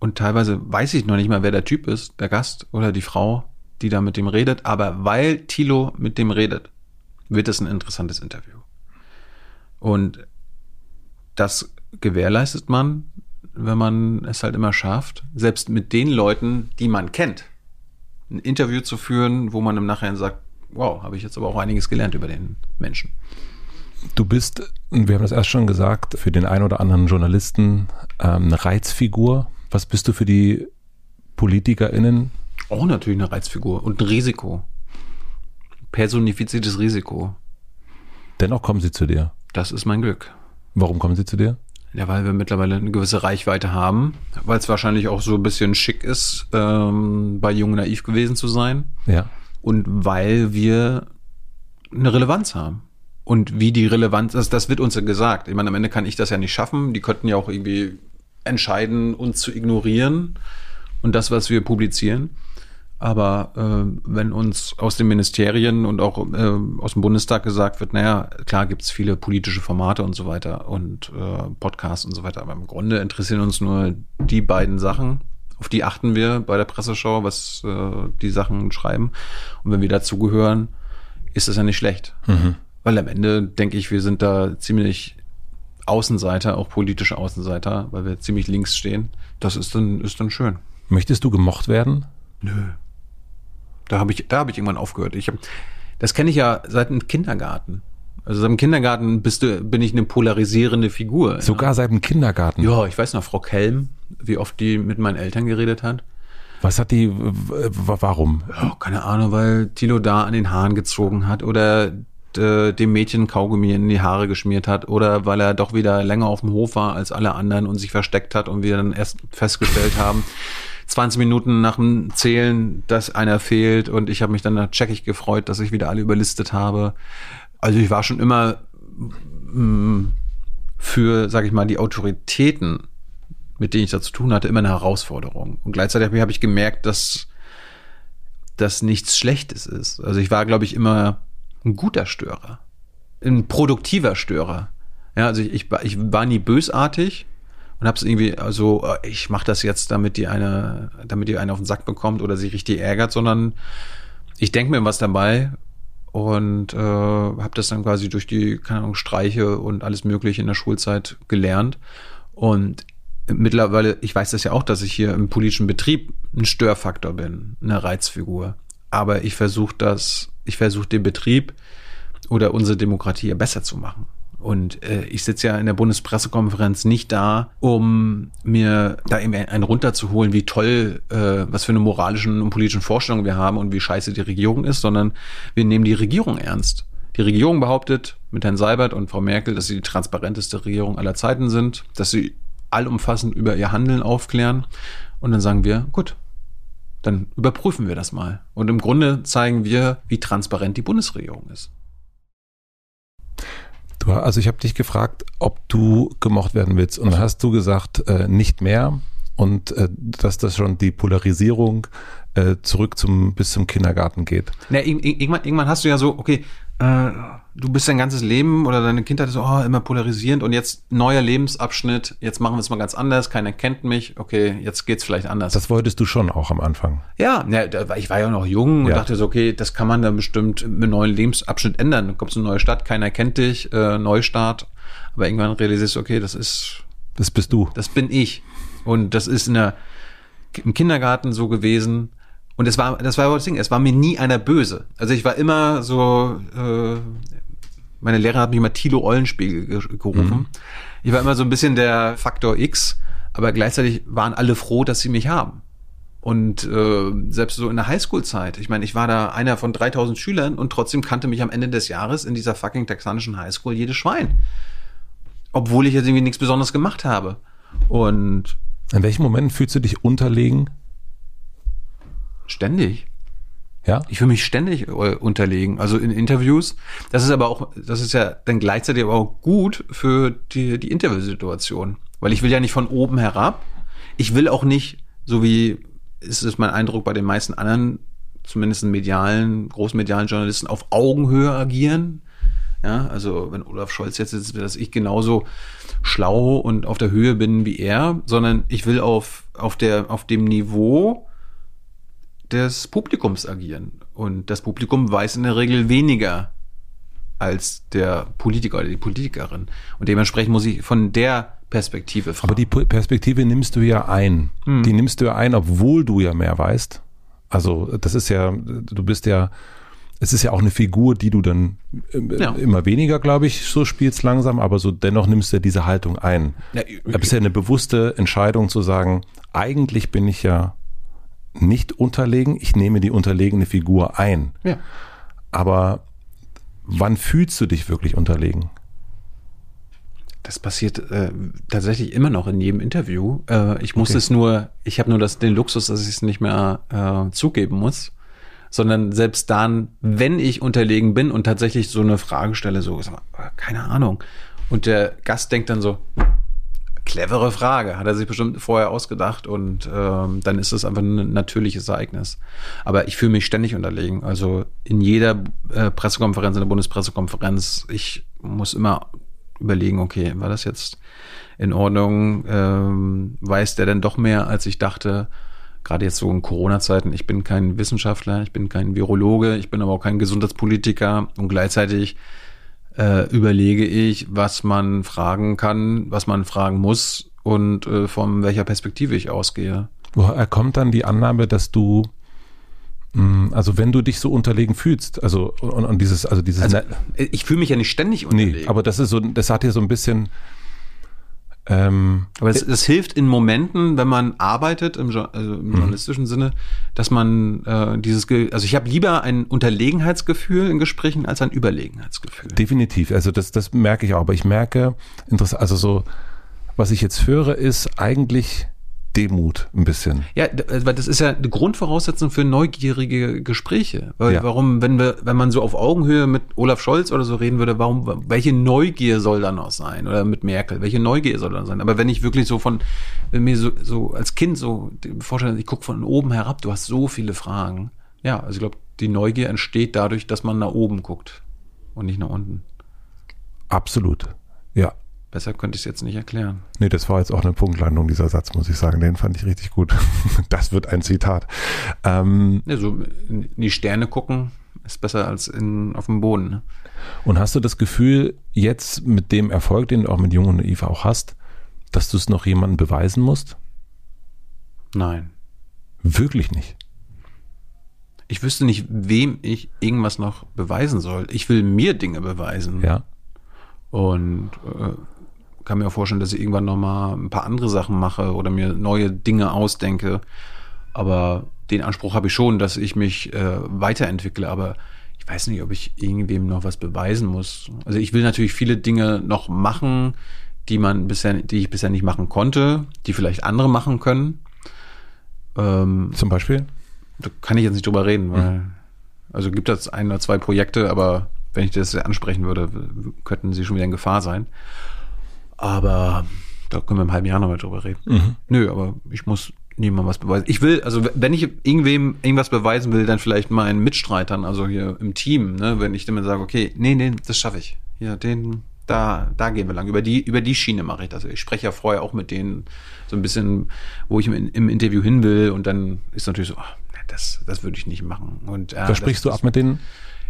und teilweise weiß ich noch nicht mal, wer der Typ ist, der Gast oder die Frau, die da mit dem redet, aber weil Tilo mit dem redet, wird es ein interessantes Interview. Und das gewährleistet man, wenn man es halt immer schafft, selbst mit den Leuten, die man kennt, ein Interview zu führen, wo man im Nachhinein sagt, wow, habe ich jetzt aber auch einiges gelernt über den Menschen. Du bist, wir haben das erst schon gesagt, für den einen oder anderen Journalisten ähm, eine Reizfigur. Was bist du für die PolitikerInnen? Auch natürlich eine Reizfigur und ein Risiko. Personifiziertes Risiko. Dennoch kommen sie zu dir. Das ist mein Glück. Warum kommen sie zu dir? Ja, weil wir mittlerweile eine gewisse Reichweite haben, weil es wahrscheinlich auch so ein bisschen schick ist, ähm, bei Jung Naiv gewesen zu sein. Ja. Und weil wir eine Relevanz haben. Und wie die Relevanz ist, das wird uns ja gesagt. Ich meine, am Ende kann ich das ja nicht schaffen. Die könnten ja auch irgendwie entscheiden, uns zu ignorieren. und das, was wir publizieren. Aber äh, wenn uns aus den Ministerien und auch äh, aus dem Bundestag gesagt wird, naja, klar gibt's viele politische Formate und so weiter und äh, Podcasts und so weiter, aber im Grunde interessieren uns nur die beiden Sachen. Auf die achten wir bei der Presseschau, was äh, die Sachen schreiben. Und wenn wir dazugehören, ist das ja nicht schlecht. Mhm. Weil am Ende denke ich, wir sind da ziemlich Außenseiter, auch politische Außenseiter, weil wir ziemlich links stehen. Das ist dann, ist dann schön. Möchtest du gemocht werden? Nö. Da habe ich, da habe ich irgendwann aufgehört. Ich hab, das kenne ich ja seit dem Kindergarten. Also seit dem Kindergarten bist du, bin ich eine polarisierende Figur. Sogar ja. seit dem Kindergarten. Ja, ich weiß noch, Frau Kelm, wie oft die mit meinen Eltern geredet hat. Was hat die, warum? Ja, keine Ahnung, weil Tilo da an den Haaren gezogen hat oder äh, dem Mädchen Kaugummi in die Haare geschmiert hat oder weil er doch wieder länger auf dem Hof war als alle anderen und sich versteckt hat und wir dann erst festgestellt haben, 20 Minuten nach dem Zählen, dass einer fehlt und ich habe mich dann checkig gefreut, dass ich wieder alle überlistet habe. Also ich war schon immer mh, mm, für, sag ich mal, die Autoritäten, mit denen ich da zu tun hatte, immer eine Herausforderung. Und gleichzeitig habe ich gemerkt, dass das nichts Schlechtes ist. Also ich war, glaube ich, immer ein guter Störer, ein produktiver Störer. Ja, also ich, ich, ich war nie bösartig, und habe es irgendwie, also äh, ich mache das jetzt, damit die eine, damit die eine auf den Sack bekommt oder sie richtig ärgert, sondern ich denke mir was dabei und äh, habe das dann quasi durch die, keine Ahnung, Streiche und alles Mögliche in der Schulzeit gelernt. Und mittlerweile, ich weiß das ja auch, dass ich hier im politischen Betrieb ein Störfaktor bin, eine Reizfigur. Aber ich versuche das, ich versuche den Betrieb oder unsere Demokratie besser zu machen. Und äh, ich sitze ja in der Bundespressekonferenz nicht da, um mir da eben einen runterzuholen, wie toll, äh, was für eine moralischen und politischen Vorstellung wir haben und wie scheiße die Regierung ist, sondern wir nehmen die Regierung ernst. Die Regierung behauptet mit Herrn Seibert und Frau Merkel, dass sie die transparenteste Regierung aller Zeiten sind, dass sie allumfassend über ihr Handeln aufklären. Und dann sagen wir, gut, dann überprüfen wir das mal. Und im Grunde zeigen wir, wie transparent die Bundesregierung ist. Du, also ich habe dich gefragt, ob du gemocht werden willst. Und dann hast du gesagt, äh, nicht mehr. Und äh, dass das schon die Polarisierung äh, zurück zum bis zum Kindergarten geht. Na, irgendwann, irgendwann hast du ja so, okay, äh, du bist dein ganzes Leben oder deine Kindheit so, oh, immer polarisierend und jetzt neuer Lebensabschnitt, jetzt machen wir es mal ganz anders, keiner kennt mich, okay, jetzt geht's vielleicht anders. Das wolltest du schon auch am Anfang. Ja, ja ich war ja noch jung und ja. dachte so, okay, das kann man dann bestimmt mit einem neuen Lebensabschnitt ändern. Du kommst in eine neue Stadt, keiner kennt dich, äh, Neustart, aber irgendwann realisierst du, okay, das ist das bist du. Das bin ich. Und das ist in der, im Kindergarten so gewesen, und es war, das war das Ding, es war mir nie einer böse. Also ich war immer so, äh, meine Lehrerin hat mich immer Tilo Eulenspiegel gerufen. Mhm. Ich war immer so ein bisschen der Faktor X, aber gleichzeitig waren alle froh, dass sie mich haben. Und äh, selbst so in der Highschool-Zeit, ich meine, ich war da einer von 3000 Schülern und trotzdem kannte mich am Ende des Jahres in dieser fucking texanischen Highschool jedes Schwein. Obwohl ich jetzt irgendwie nichts Besonderes gemacht habe. Und in welchen Momenten fühlst du dich unterlegen? Ständig. Ja. Ich will mich ständig äh, unterlegen. Also in Interviews. Das ist aber auch, das ist ja dann gleichzeitig aber auch gut für die, die Interviewsituation. Weil ich will ja nicht von oben herab. Ich will auch nicht, so wie ist es mein Eindruck bei den meisten anderen, zumindest medialen, großmedialen Journalisten, auf Augenhöhe agieren. Ja, also wenn Olaf Scholz jetzt ist, dass ich genauso schlau und auf der Höhe bin wie er, sondern ich will auf, auf der, auf dem Niveau, des Publikums agieren. Und das Publikum weiß in der Regel weniger als der Politiker oder die Politikerin. Und dementsprechend muss ich von der Perspektive fragen. Aber die Perspektive nimmst du ja ein. Hm. Die nimmst du ja ein, obwohl du ja mehr weißt. Also das ist ja, du bist ja, es ist ja auch eine Figur, die du dann äh, ja. immer weniger, glaube ich, so spielst langsam, aber so dennoch nimmst du ja diese Haltung ein. Ja, das ist ja eine bewusste Entscheidung zu sagen, eigentlich bin ich ja nicht unterlegen, ich nehme die unterlegene Figur ein. Ja. Aber wann fühlst du dich wirklich unterlegen? Das passiert äh, tatsächlich immer noch in jedem Interview. Äh, ich muss okay. es nur, ich habe nur das, den Luxus, dass ich es nicht mehr äh, zugeben muss, sondern selbst dann, wenn ich unterlegen bin und tatsächlich so eine Frage stelle, so, keine Ahnung, und der Gast denkt dann so, clevere Frage, hat er sich bestimmt vorher ausgedacht und ähm, dann ist es einfach ein natürliches Ereignis. Aber ich fühle mich ständig unterlegen. Also in jeder äh, Pressekonferenz, in der Bundespressekonferenz, ich muss immer überlegen, okay, war das jetzt in Ordnung? Ähm, weiß der denn doch mehr, als ich dachte? Gerade jetzt so in Corona-Zeiten, ich bin kein Wissenschaftler, ich bin kein Virologe, ich bin aber auch kein Gesundheitspolitiker und gleichzeitig äh, überlege ich, was man fragen kann, was man fragen muss und äh, von welcher Perspektive ich ausgehe. Woher kommt dann die Annahme, dass du mm, also wenn du dich so unterlegen fühlst, also und, und dieses, also dieses. Also, ich fühle mich ja nicht ständig unterlegen. Nee, aber das ist so, das hat ja so ein bisschen, ähm, Aber es, es, hilft in Momenten, wenn man arbeitet im, also im mhm. journalistischen Sinne, dass man äh, dieses, also ich habe lieber ein Unterlegenheitsgefühl in Gesprächen als ein Überlegenheitsgefühl. Definitiv, also das, das merke ich auch. Aber ich merke, also so, was ich jetzt höre, ist eigentlich Demut ein bisschen. Ja, äh, weil das ist ja eine Grundvoraussetzung für neugierige Gespräche. Weil, ja. Warum, wenn wir, wenn man so auf Augenhöhe mit Olaf Scholz oder so reden würde, warum, welche Neugier soll da noch sein? Oder mit Merkel, welche Neugier soll da sein? Aber wenn ich wirklich so von, wenn mir so, so als Kind so vorstelle, ich gucke von oben herab, du hast so viele Fragen. Ja, also ich glaube, die Neugier entsteht dadurch, dass man nach oben guckt und nicht nach unten. Absolut. Ja, Besser könnte ich es jetzt nicht erklären. Nee, das war jetzt auch eine Punktlandung, dieser Satz, muss ich sagen. Den fand ich richtig gut. *laughs* Das wird ein Zitat. Ähm, ja, so in die Sterne gucken ist besser als in, auf dem Boden. Ne? Und hast du das Gefühl, jetzt mit dem Erfolg, den du auch mit Jung und Eva auch hast, dass du es noch jemandem beweisen musst? Nein. Wirklich nicht? Ich wüsste nicht, wem ich irgendwas noch beweisen soll. Ich will mir Dinge beweisen. Ja. Und äh, kann mir auch vorstellen, dass ich irgendwann noch mal ein paar andere Sachen mache oder mir neue Dinge ausdenke. Aber den Anspruch habe ich schon, dass ich mich äh, weiterentwickle. Aber ich weiß nicht, ob ich irgendwem noch was beweisen muss. Also ich will natürlich viele Dinge noch machen, die man bisher, die ich bisher nicht machen konnte, die vielleicht andere machen können. Ähm, Zum Beispiel? Da kann ich jetzt nicht drüber reden, weil mhm. also gibt es ein oder zwei Projekte, aber wenn ich das ansprechen würde, könnten sie schon wieder in Gefahr sein. Aber da können wir im halben Jahr nochmal drüber reden. Mhm. Nö, aber ich muss niemandem was beweisen. Ich will, also wenn ich irgendwem irgendwas beweisen will, dann vielleicht meinen Mitstreitern, also hier im Team, ne, wenn ich dann sage, okay, nee, nee, das schaffe ich. Ja, den, da, da gehen wir lang. Über die, über die Schiene mache ich das. Ich spreche ja vorher auch mit denen so ein bisschen, wo ich im, im Interview hin will und dann ist natürlich so, oh, das, das würde ich nicht machen. Und, äh, da sprichst du ab mit denen?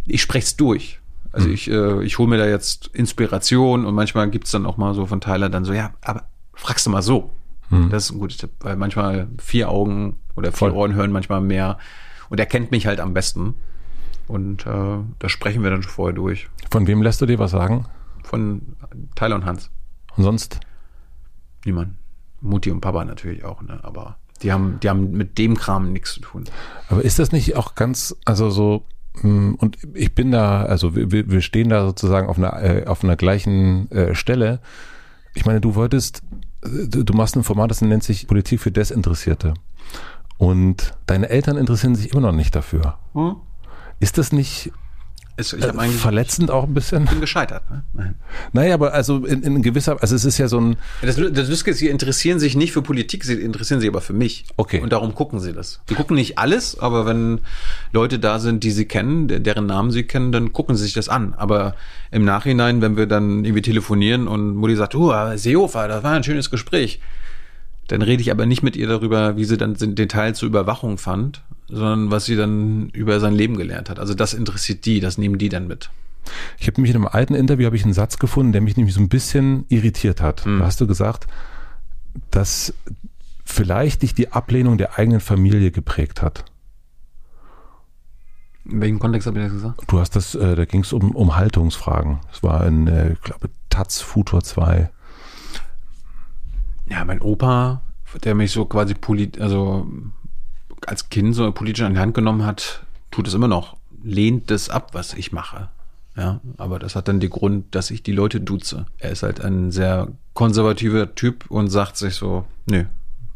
Ich spreche es durch. Also mhm. ich, äh, ich hole mir da jetzt Inspiration und manchmal gibt's dann auch mal so von Tyler dann so, ja, aber fragst du mal so. Mhm. Das ist ein guter Tipp, weil manchmal vier Augen oder vier Voll. Ohren hören manchmal mehr. Und er kennt mich halt am besten. Und äh, da sprechen wir dann schon vorher durch. Von wem lässt du dir was sagen? Von Tyler und Hans. Und sonst? Niemand. Mutti und Papa natürlich auch, ne? Aber die haben, die haben mit dem Kram nichts zu tun. Aber ist das nicht auch ganz, also so, und ich bin da, also wir, wir stehen da sozusagen auf einer, äh, auf einer gleichen äh, Stelle. Ich meine, du wolltest, du machst ein Format, das nennt sich Politik für Desinteressierte. Und deine Eltern interessieren sich immer noch nicht dafür. Hm? Ist das nicht ist, ich äh, verletzend auch ein bisschen. Bin gescheitert. Ne? Nein. Naja, aber also in, in gewisser, also es ist ja so ein. Das, das Lustige ist, sie interessieren sich nicht für Politik, sie interessieren sich aber für mich. Okay. Und darum gucken sie das. Sie gucken nicht alles, aber wenn Leute da sind, die sie kennen, deren Namen sie kennen, dann gucken sie sich das an. Aber im Nachhinein, wenn wir dann irgendwie telefonieren und Mutti sagt, oh, Seehofer, das war ein schönes Gespräch. Dann rede ich aber nicht mit ihr darüber, wie sie dann den Teil zur Überwachung fand, sondern was sie dann über sein Leben gelernt hat. Also das interessiert die, das nehmen die dann mit. Ich habe mich in einem alten Interview habe ich einen Satz gefunden, der mich nämlich so ein bisschen irritiert hat. Mhm. Da hast du gesagt, dass vielleicht dich die Ablehnung der eigenen Familie geprägt hat. In welchem Kontext habe ich das gesagt? Du hast das, äh, da ging es um, um Haltungsfragen. Das war in, äh, ich glaube, Taz Futur 2. Ja, mein Opa, der mich so quasi polit, also als Kind so politisch an die Hand genommen hat, tut es immer noch. Lehnt das ab, was ich mache. Ja, aber das hat dann den Grund, dass ich die Leute duze. Er ist halt ein sehr konservativer Typ und sagt sich so, nö,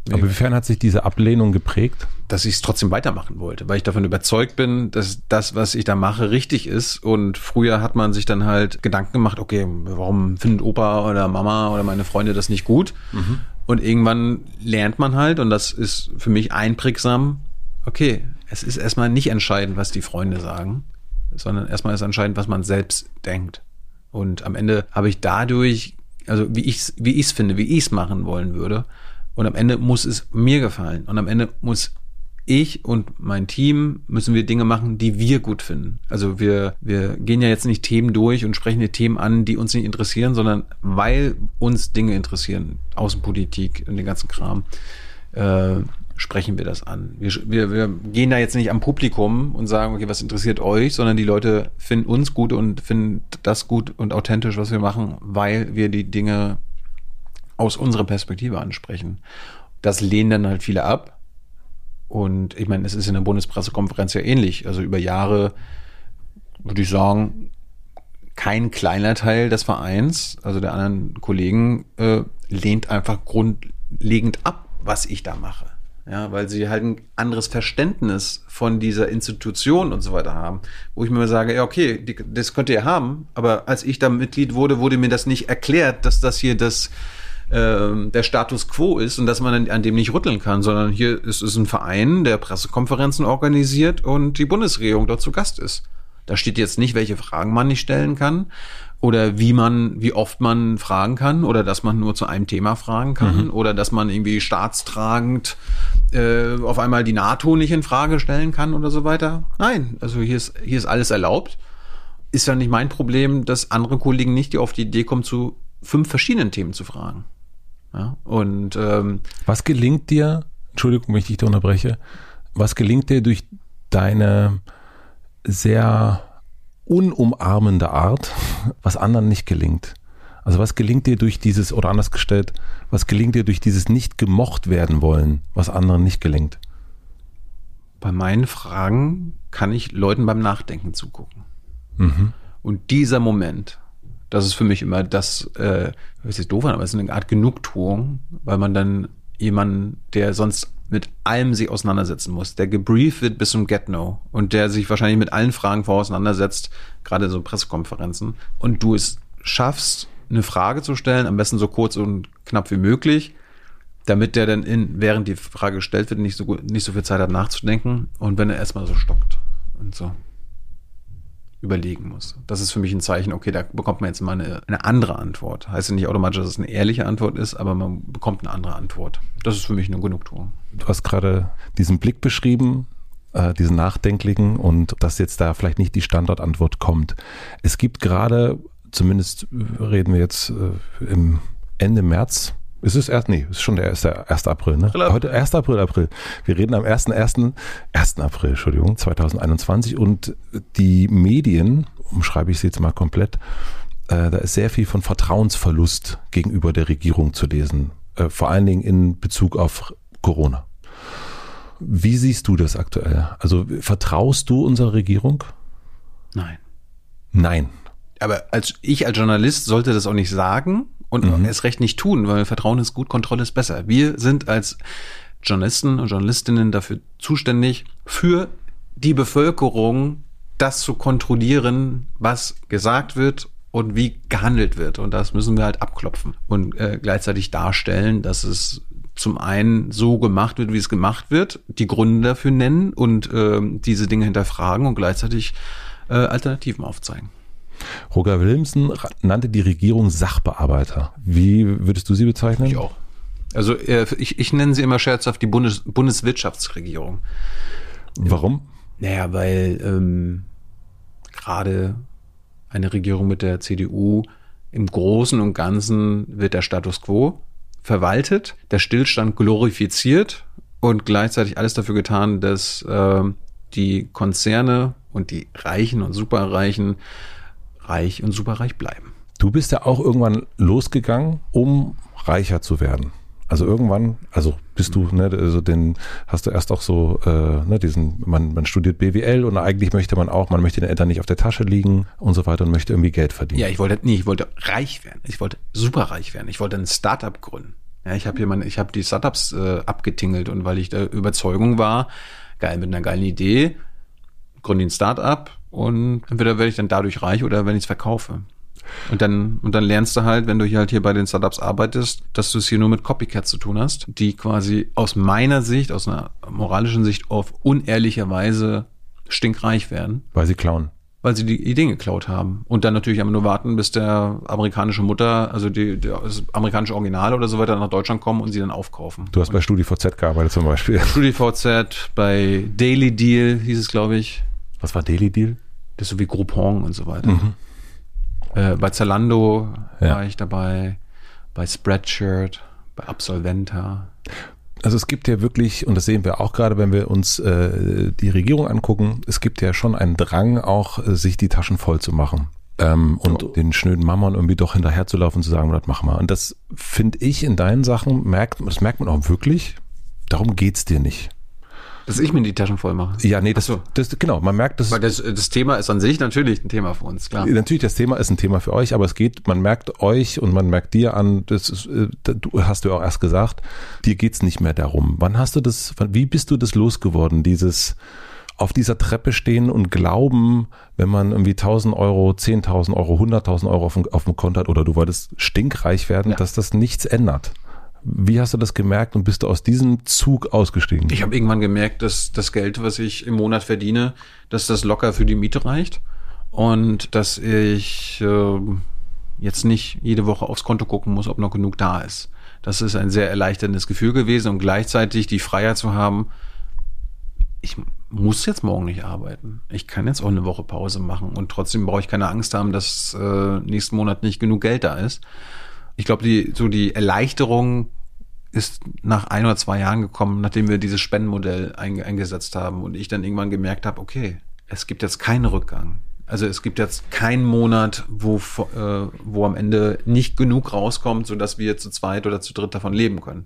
Aber wiefern hat sich diese Ablehnung geprägt? Dass ich es trotzdem weitermachen wollte, weil ich davon überzeugt bin, dass das, was ich da mache, richtig ist. Und früher hat man sich dann halt Gedanken gemacht, okay, warum findet Opa oder Mama oder meine Freunde das nicht gut? Mhm. Und irgendwann lernt man halt, und das ist für mich einprägsam, okay, es ist erstmal nicht entscheidend, was die Freunde sagen, sondern erstmal ist entscheidend, was man selbst denkt. Und am Ende habe ich dadurch, also wie ich es wie ich's finde, wie ich es machen wollen würde, und am Ende muss es mir gefallen. Und am Ende muss ich und mein Team müssen wir Dinge machen, die wir gut finden. Also wir, wir gehen ja jetzt nicht Themen durch und sprechen die Themen an, die uns nicht interessieren, sondern weil uns Dinge interessieren, Außenpolitik und den ganzen Kram, äh, sprechen wir das an. Wir, wir, wir gehen da jetzt nicht am Publikum und sagen, okay, was interessiert euch, sondern die Leute finden uns gut und finden das gut und authentisch, was wir machen, weil wir die Dinge aus unserer Perspektive ansprechen. Das lehnen dann halt viele ab. Und ich meine, es ist in der Bundespressekonferenz ja ähnlich. Also über Jahre würde ich sagen, kein kleiner Teil des Vereins, also der anderen Kollegen, äh, lehnt einfach grundlegend ab, was ich da mache. Ja, weil sie halt ein anderes Verständnis von dieser Institution und so weiter haben. Wo ich mir sage, ja, okay, die, das könnt ihr haben, aber als ich da Mitglied wurde, wurde mir das nicht erklärt, dass das hier das ähm, der Status quo ist und dass man an dem nicht rütteln kann, sondern hier ist es ein Verein, der Pressekonferenzen organisiert und die Bundesregierung dort zu Gast ist. Da steht jetzt nicht, welche Fragen man nicht stellen kann oder wie man, wie oft man fragen kann oder dass man nur zu einem Thema fragen kann mhm. oder dass man irgendwie staatstragend äh, auf einmal die NATO nicht in Frage stellen kann oder so weiter. Nein, also hier ist hier ist alles erlaubt. Ist ja nicht mein Problem, dass andere Kollegen nicht die auf die Idee kommen, zu fünf verschiedenen Themen zu fragen. Ja, und ähm, was gelingt dir, Entschuldigung, wenn ich dich da unterbreche, was gelingt dir durch deine sehr unumarmende Art, was anderen nicht gelingt? Also was gelingt dir durch dieses, oder anders gestellt, was gelingt dir durch dieses nicht gemocht werden wollen, was anderen nicht gelingt? Bei meinen Fragen kann ich Leuten beim Nachdenken zugucken. Mhm. Und dieser Moment, das ist für mich immer das, äh, das ist doof, aber es ist eine Art Genugtuung, weil man dann jemanden, der sonst mit allem sich auseinandersetzen muss, der gebrieft wird bis zum Get-No und der sich wahrscheinlich mit allen Fragen vor auseinandersetzt, gerade so Pressekonferenzen, und du es schaffst, eine Frage zu stellen, am besten so kurz und knapp wie möglich, damit der dann in, während die Frage gestellt wird, nicht so gut, nicht so viel Zeit hat nachzudenken und wenn er erstmal so stockt und so überlegen muss. Das ist für mich ein Zeichen, okay, da bekommt man jetzt mal eine, eine andere Antwort. Heißt ja nicht automatisch, dass es eine ehrliche Antwort ist, aber man bekommt eine andere Antwort. Das ist für mich eine Genugtuung. Du hast gerade diesen Blick beschrieben, äh, diesen nachdenklichen und dass jetzt da vielleicht nicht die Standardantwort kommt. Es gibt gerade, zumindest reden wir jetzt äh, im Ende März, ist es erst, nee, ist schon der 1. 1. April, ne? April. Heute 1. April, April. Wir reden am 1. 1. 1. April, Entschuldigung, 2021 und die Medien, umschreibe ich sie jetzt mal komplett, äh, da ist sehr viel von Vertrauensverlust gegenüber der Regierung zu lesen, äh, vor allen Dingen in Bezug auf Corona. Wie siehst du das aktuell? Also vertraust du unserer Regierung? Nein. Nein. Aber als ich als Journalist sollte das auch nicht sagen, und mhm. erst recht nicht tun, weil Vertrauen ist gut, Kontrolle ist besser. Wir sind als Journalisten und Journalistinnen dafür zuständig, für die Bevölkerung das zu kontrollieren, was gesagt wird und wie gehandelt wird. Und das müssen wir halt abklopfen und äh, gleichzeitig darstellen, dass es zum einen so gemacht wird, wie es gemacht wird, die Gründe dafür nennen und äh, diese Dinge hinterfragen und gleichzeitig äh, Alternativen aufzeigen. Roger Willemsen nannte die Regierung Sachbearbeiter. Wie würdest du sie bezeichnen? Ich auch. Also äh, ich, ich nenne sie immer scherzhaft die Bundes, Bundeswirtschaftsregierung. Warum? Naja, weil ähm, gerade eine Regierung mit der CDU im Großen und Ganzen wird der Status quo verwaltet, der Stillstand glorifiziert und gleichzeitig alles dafür getan, dass äh, die Konzerne und die Reichen und Superreichen reich und superreich bleiben. Du bist ja auch irgendwann losgegangen, um reicher zu werden. Also irgendwann, also bist du, ne, also den hast du erst auch so, äh, ne, diesen, man, man studiert BWL und eigentlich möchte man auch, man möchte den Eltern nicht auf der Tasche liegen und so weiter und möchte irgendwie Geld verdienen. Ja, ich wollte, nee, ich wollte reich werden. Ich wollte superreich werden. Ich wollte ein Startup gründen. Ja, ich habe hier meine, ich habe die Startups äh, abgetingelt und weil ich der Überzeugung war, geil, mit einer geilen Idee, gründe ein Startup und entweder werde ich dann dadurch reich oder wenn ich es verkaufe. Und dann, und dann lernst du halt, wenn du hier halt hier bei den Startups arbeitest, dass du es hier nur mit Copycats zu tun hast, die quasi aus meiner Sicht, aus einer moralischen Sicht auf unehrliche Weise stinkreich werden. Weil sie klauen. Weil sie die Ideen geklaut haben. Und dann natürlich aber nur warten, bis der amerikanische Mutter, also die, das amerikanische Original oder so weiter nach Deutschland kommen und sie dann aufkaufen. Du hast und bei StudiVZ gearbeitet zum Beispiel. StudiVZ, bei Daily Deal hieß es, glaube ich. Was war Daily Deal? Das ist so wie Groupon und so weiter. Mhm. Äh, bei Zalando ja. war ich dabei, bei Spreadshirt, bei Absolventa. Also es gibt ja wirklich, und das sehen wir auch gerade, wenn wir uns äh, die Regierung angucken, es gibt ja schon einen Drang auch, äh, sich die Taschen voll zu machen. Ähm, und oh. den schnöden Mammern irgendwie doch hinterherzulaufen und zu sagen, das mach mal. Und das finde ich in deinen Sachen, merkt, das merkt man auch wirklich, darum geht's dir nicht. Dass ich mir die Taschen voll mache. Ja, nee, das, so. das genau, man merkt, das Weil das, das Thema ist an sich natürlich ein Thema für uns, klar. Natürlich, das Thema ist ein Thema für euch, aber es geht, man merkt euch und man merkt dir an, das ist, äh, du hast du auch erst gesagt, dir geht's nicht mehr darum. Wann hast du das, wie bist du das losgeworden, dieses auf dieser Treppe stehen und glauben, wenn man irgendwie 1000 Euro, 10.000 Euro, 100.000 Euro auf dem, auf dem Konto hat oder du wolltest stinkreich werden, ja. dass das nichts ändert? Wie hast du das gemerkt und bist du aus diesem Zug ausgestiegen? Ich habe irgendwann gemerkt, dass das Geld, was ich im Monat verdiene, dass das locker für die Miete reicht und dass ich äh, jetzt nicht jede Woche aufs Konto gucken muss, ob noch genug da ist. Das ist ein sehr erleichterndes Gefühl gewesen und gleichzeitig die Freiheit zu haben, ich muss jetzt morgen nicht arbeiten. Ich kann jetzt auch eine Woche Pause machen und trotzdem brauche ich keine Angst haben, dass äh, nächsten Monat nicht genug Geld da ist ich glaube, die, so die Erleichterung ist nach ein oder zwei Jahren gekommen, nachdem wir dieses Spendenmodell ein, eingesetzt haben und ich dann irgendwann gemerkt habe, okay, es gibt jetzt keinen Rückgang. Also es gibt jetzt keinen Monat, wo, äh, wo am Ende nicht genug rauskommt, sodass wir zu zweit oder zu dritt davon leben können.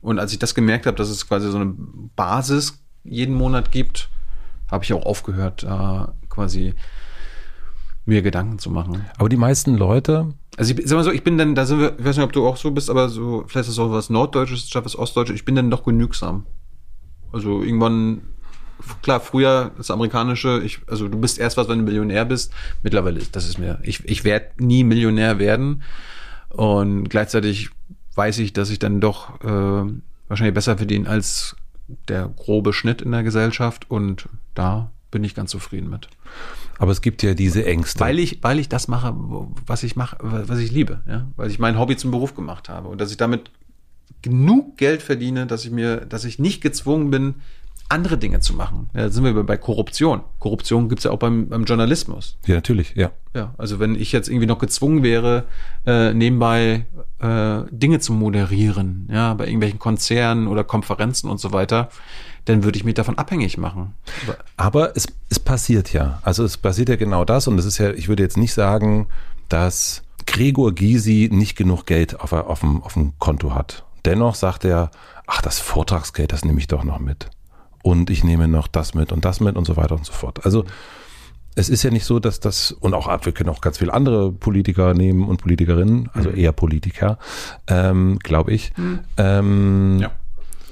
Und als ich das gemerkt habe, dass es quasi so eine Basis jeden Monat gibt, habe ich auch aufgehört, äh, quasi mir Gedanken zu machen. Aber die meisten Leute. Also ich sag mal so, ich bin dann, da sind wir, ich weiß nicht, ob du auch so bist, aber so, vielleicht ist es auch was Norddeutsches, statt was Ostdeutsches, ich bin dann doch genügsam. Also irgendwann, klar, früher das Amerikanische, ich, also du bist erst was, wenn du Millionär bist. Mittlerweile, das ist mir, ich, ich werde nie Millionär werden. Und gleichzeitig weiß ich, dass ich dann doch äh, wahrscheinlich besser verdiene als der grobe Schnitt in der Gesellschaft. Und da bin ich ganz zufrieden mit. Aber es gibt ja diese Ängste. Weil ich, weil ich das mache, was ich mache, was ich liebe, ja, weil ich mein Hobby zum Beruf gemacht habe und dass ich damit genug Geld verdiene, dass ich mir, dass ich nicht gezwungen bin, andere Dinge zu machen. Ja, da sind wir bei Korruption. Korruption gibt's ja auch beim, beim Journalismus. Ja, natürlich, ja. Ja, also wenn ich jetzt irgendwie noch gezwungen wäre, äh, nebenbei äh, Dinge zu moderieren, ja, bei irgendwelchen Konzernen oder Konferenzen und so weiter, dann würde ich mich davon abhängig machen. Aber es, es passiert ja. Also es passiert ja genau das und es ist ja, ich würde jetzt nicht sagen, dass Gregor Gysi nicht genug Geld auf, auf, dem, auf dem Konto hat. Dennoch sagt er, ach, das Vortragsgeld, das nehme ich doch noch mit. Und ich nehme noch das mit und das mit und so weiter und so fort. Also es ist ja nicht so, dass das, und auch wir können auch ganz viele andere Politiker nehmen und Politikerinnen, also mhm. eher Politiker, ähm, glaube ich. Mhm. Ähm, ja.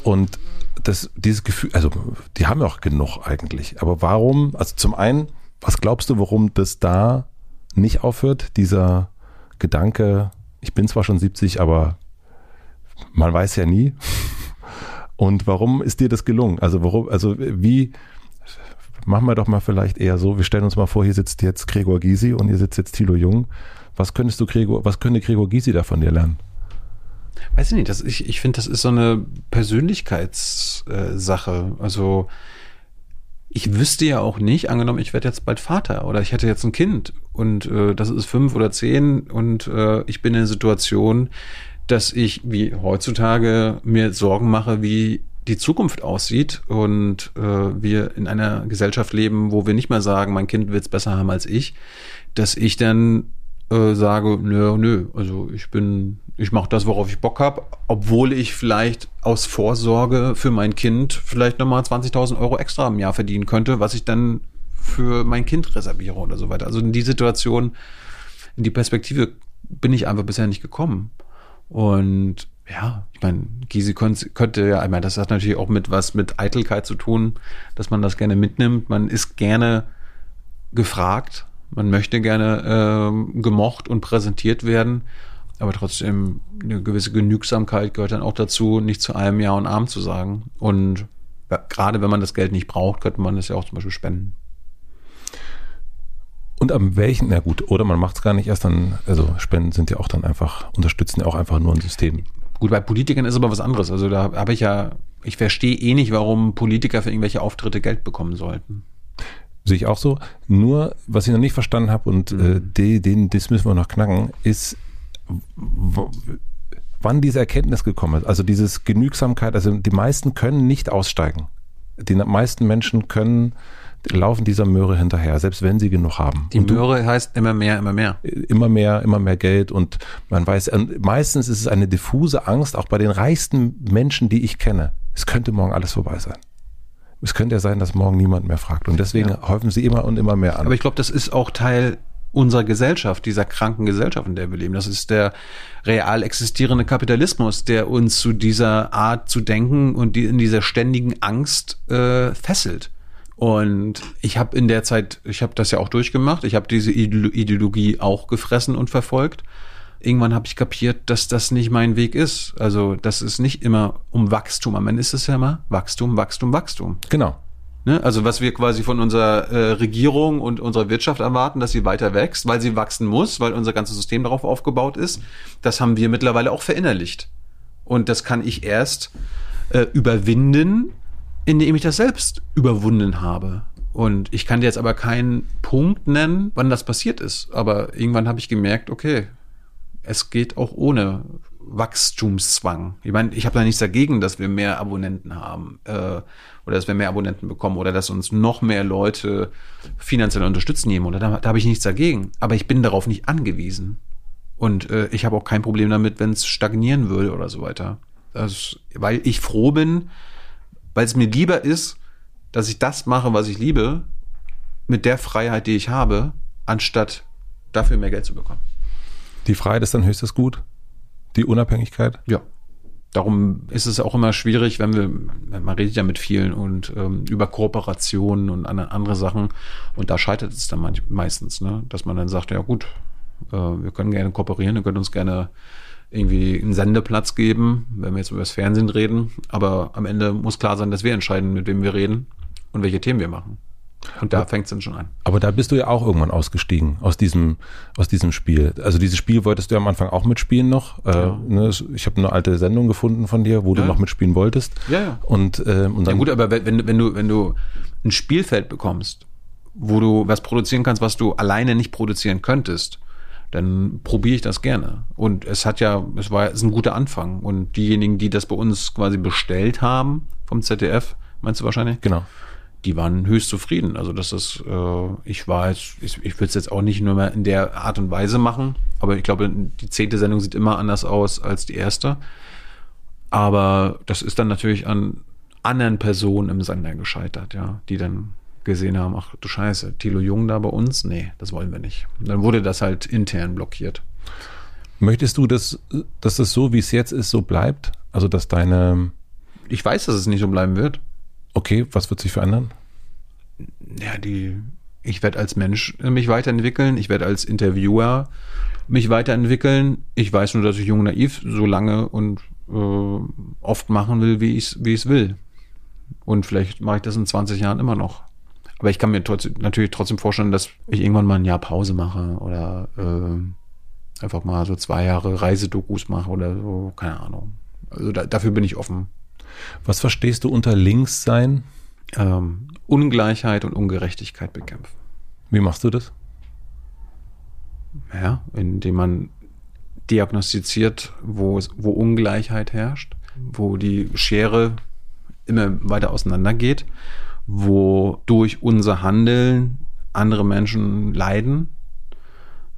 Und das, dieses Gefühl, also die haben ja auch genug eigentlich. Aber warum, also zum einen, was glaubst du, warum das da nicht aufhört, dieser Gedanke, ich bin zwar schon 70, aber man weiß ja nie. *laughs* Und warum ist dir das gelungen? Also warum, also wie, machen wir doch mal vielleicht eher so, wir stellen uns mal vor, hier sitzt jetzt Gregor Gysi und hier sitzt jetzt Thilo Jung. Was könntest du Gregor, was könnte Gregor Gysi da von dir lernen? Weiß ich nicht, das, ich, ich finde, das ist so eine Persönlichkeitssache. Äh, also ich wüsste ja auch nicht, angenommen, ich werde jetzt bald Vater oder ich hätte jetzt ein Kind und äh, das ist fünf oder zehn und äh, ich bin in einer Situation, dass ich wie heutzutage mir Sorgen mache, wie die Zukunft aussieht und äh, wir in einer Gesellschaft leben, wo wir nicht mehr sagen, mein Kind wird es besser haben als ich, dass ich dann äh, sage, nö, nö, also ich bin, ich mache das, worauf ich Bock habe, obwohl ich vielleicht aus Vorsorge für mein Kind vielleicht nochmal 20.000 Euro extra im Jahr verdienen könnte, was ich dann für mein Kind reserviere oder so weiter. Also in die Situation, in die Perspektive bin ich einfach bisher nicht gekommen. Und ja, ich meine, Gysi könnte ja, ich meine, das hat natürlich auch mit was mit Eitelkeit zu tun, dass man das gerne mitnimmt. Man ist gerne gefragt, man möchte gerne äh, gemocht und präsentiert werden, aber trotzdem eine gewisse Genügsamkeit gehört dann auch dazu, nicht zu allem Ja und Arm zu sagen. Und gerade wenn man das Geld nicht braucht, könnte man das ja auch zum Beispiel spenden. Und am welchen, na gut, oder man macht es gar nicht erst dann, also Spenden sind ja auch dann einfach, unterstützen ja auch einfach nur ein System. Gut, bei Politikern ist aber was anderes. Also da habe ich ja, ich verstehe eh nicht, warum Politiker für irgendwelche Auftritte Geld bekommen sollten. Sehe ich auch so. Nur, was ich noch nicht verstanden habe und mhm. äh, den, den, das müssen wir noch knacken, ist, wann diese Erkenntnis gekommen ist. Also dieses Genügsamkeit, also die meisten können nicht aussteigen. Die meisten Menschen können laufen dieser Möhre hinterher, selbst wenn sie genug haben. Die Möhre heißt immer mehr, immer mehr. Immer mehr, immer mehr Geld und man weiß, meistens ist es eine diffuse Angst, auch bei den reichsten Menschen, die ich kenne. Es könnte morgen alles vorbei sein. Es könnte ja sein, dass morgen niemand mehr fragt und deswegen ja. häufen sie immer und immer mehr an. Aber ich glaube, das ist auch Teil unserer Gesellschaft, dieser kranken Gesellschaft, in der wir leben. Das ist der real existierende Kapitalismus, der uns zu dieser Art zu denken und die, in dieser ständigen Angst äh, fesselt. Und ich habe in der Zeit, ich habe das ja auch durchgemacht, ich habe diese Ideologie auch gefressen und verfolgt. Irgendwann habe ich kapiert, dass das nicht mein Weg ist. Also das ist nicht immer um Wachstum. Am Ende ist es ja immer Wachstum, Wachstum, Wachstum. Genau. Ne? Also was wir quasi von unserer äh, Regierung und unserer Wirtschaft erwarten, dass sie weiter wächst, weil sie wachsen muss, weil unser ganzes System darauf aufgebaut ist, das haben wir mittlerweile auch verinnerlicht. Und das kann ich erst äh, überwinden, indem ich das selbst überwunden habe. Und ich kann dir jetzt aber keinen Punkt nennen, wann das passiert ist. Aber irgendwann habe ich gemerkt, okay, es geht auch ohne Wachstumszwang. Ich meine, ich habe da nichts dagegen, dass wir mehr Abonnenten haben äh, oder dass wir mehr Abonnenten bekommen oder dass uns noch mehr Leute finanziell unterstützen nehmen. Oder da, da habe ich nichts dagegen. Aber ich bin darauf nicht angewiesen. Und äh, ich habe auch kein Problem damit, wenn es stagnieren würde oder so weiter. Das, weil ich froh bin, weil es mir lieber ist, dass ich das mache, was ich liebe, mit der Freiheit, die ich habe, anstatt dafür mehr Geld zu bekommen. Die Freiheit ist dann höchstes Gut? Die Unabhängigkeit? Ja. Darum ist es auch immer schwierig, wenn wir, man redet ja mit vielen und ähm, über Kooperationen und andere Sachen und da scheitert es dann meistens, ne? dass man dann sagt, ja gut, äh, wir können gerne kooperieren, ihr könnt uns gerne irgendwie einen Sendeplatz geben, wenn wir jetzt über das Fernsehen reden. Aber am Ende muss klar sein, dass wir entscheiden, mit wem wir reden und welche Themen wir machen. Und da fängt es dann schon an. Aber da bist du ja auch irgendwann ausgestiegen aus diesem, aus diesem Spiel. Also dieses Spiel wolltest du am Anfang auch mitspielen noch. Äh, ja. Äh, ne, ich habe eine alte Sendung gefunden von dir, wo ja. du noch mitspielen wolltest. Ja, ja. Und, äh, und dann ja gut, aber wenn, wenn, du, wenn du ein Spielfeld bekommst, wo du was produzieren kannst, was du alleine nicht produzieren könntest, dann probiere ich das gerne. Und es hat ja, es war es ist ein guter Anfang. Und diejenigen, die das bei uns quasi bestellt haben vom ZDF, meinst du wahrscheinlich? Genau. Die waren höchst zufrieden. Also das ist, äh, ich war jetzt, ich, ich würde es jetzt auch nicht nur mehr in der Art und Weise machen, aber ich glaube, die zehnte Sendung sieht immer anders aus als die erste. Aber das ist dann natürlich an anderen Personen im Sender gescheitert, ja, die dann gesehen haben, ach du Scheiße, Thilo Jung da bei uns? Nee, das wollen wir nicht. dann wurde das halt intern blockiert. Möchtest du, dass, dass das so, wie es jetzt ist, so bleibt? Also, dass deine. Ich weiß, dass es nicht so bleiben wird. Okay, was wird sich verändern? Ja, die. Ich werde als Mensch mich weiterentwickeln. Ich werde als Interviewer mich weiterentwickeln. Ich weiß nur, dass ich jung naiv so lange und äh, oft machen will, wie ich es wie will. Und vielleicht mache ich das in 20 Jahren immer noch. Aber ich kann mir trotzdem, natürlich trotzdem vorstellen, dass ich irgendwann mal ein Jahr Pause mache oder äh, einfach mal so zwei Jahre Reisedokus mache oder so, keine Ahnung. Also da, dafür bin ich offen. Was verstehst du unter links sein? Ähm, Ungleichheit und Ungerechtigkeit bekämpfen. Wie machst du das? Ja, indem man diagnostiziert, wo, wo Ungleichheit herrscht, wo die Schere immer weiter auseinandergeht wo durch unser Handeln andere Menschen leiden.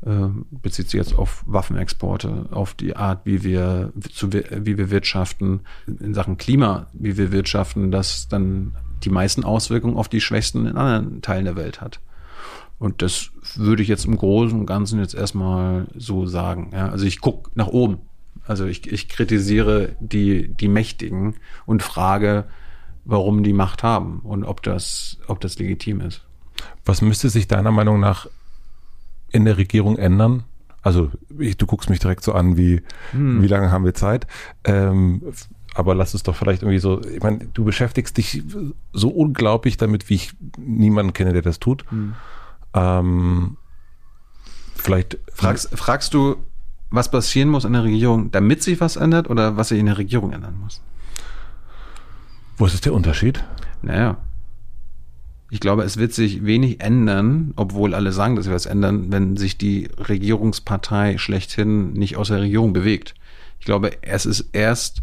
Äh, bezieht sich jetzt auf Waffenexporte, auf die Art, wie wir, zu, wie wir wirtschaften, in Sachen Klima, wie wir wirtschaften, das dann die meisten Auswirkungen auf die Schwächsten in anderen Teilen der Welt hat. Und das würde ich jetzt im Großen und Ganzen jetzt erstmal so sagen. Ja, also ich gucke nach oben. Also ich, ich kritisiere die, die Mächtigen und frage, warum die Macht haben und ob das, ob das legitim ist. Was müsste sich deiner Meinung nach in der Regierung ändern? Also ich, du guckst mich direkt so an, wie, hm. wie lange haben wir Zeit? Ähm, aber lass es doch vielleicht irgendwie so, ich meine, du beschäftigst dich so unglaublich damit, wie ich niemanden kenne, der das tut. Hm. Ähm, vielleicht. Fragst, fragst du, was passieren muss in der Regierung, damit sich was ändert oder was sich in der Regierung ändern muss? Wo ist der Unterschied? Naja. Ich glaube, es wird sich wenig ändern, obwohl alle sagen, dass wir was ändern, wenn sich die Regierungspartei schlechthin nicht aus der Regierung bewegt. Ich glaube, es ist erst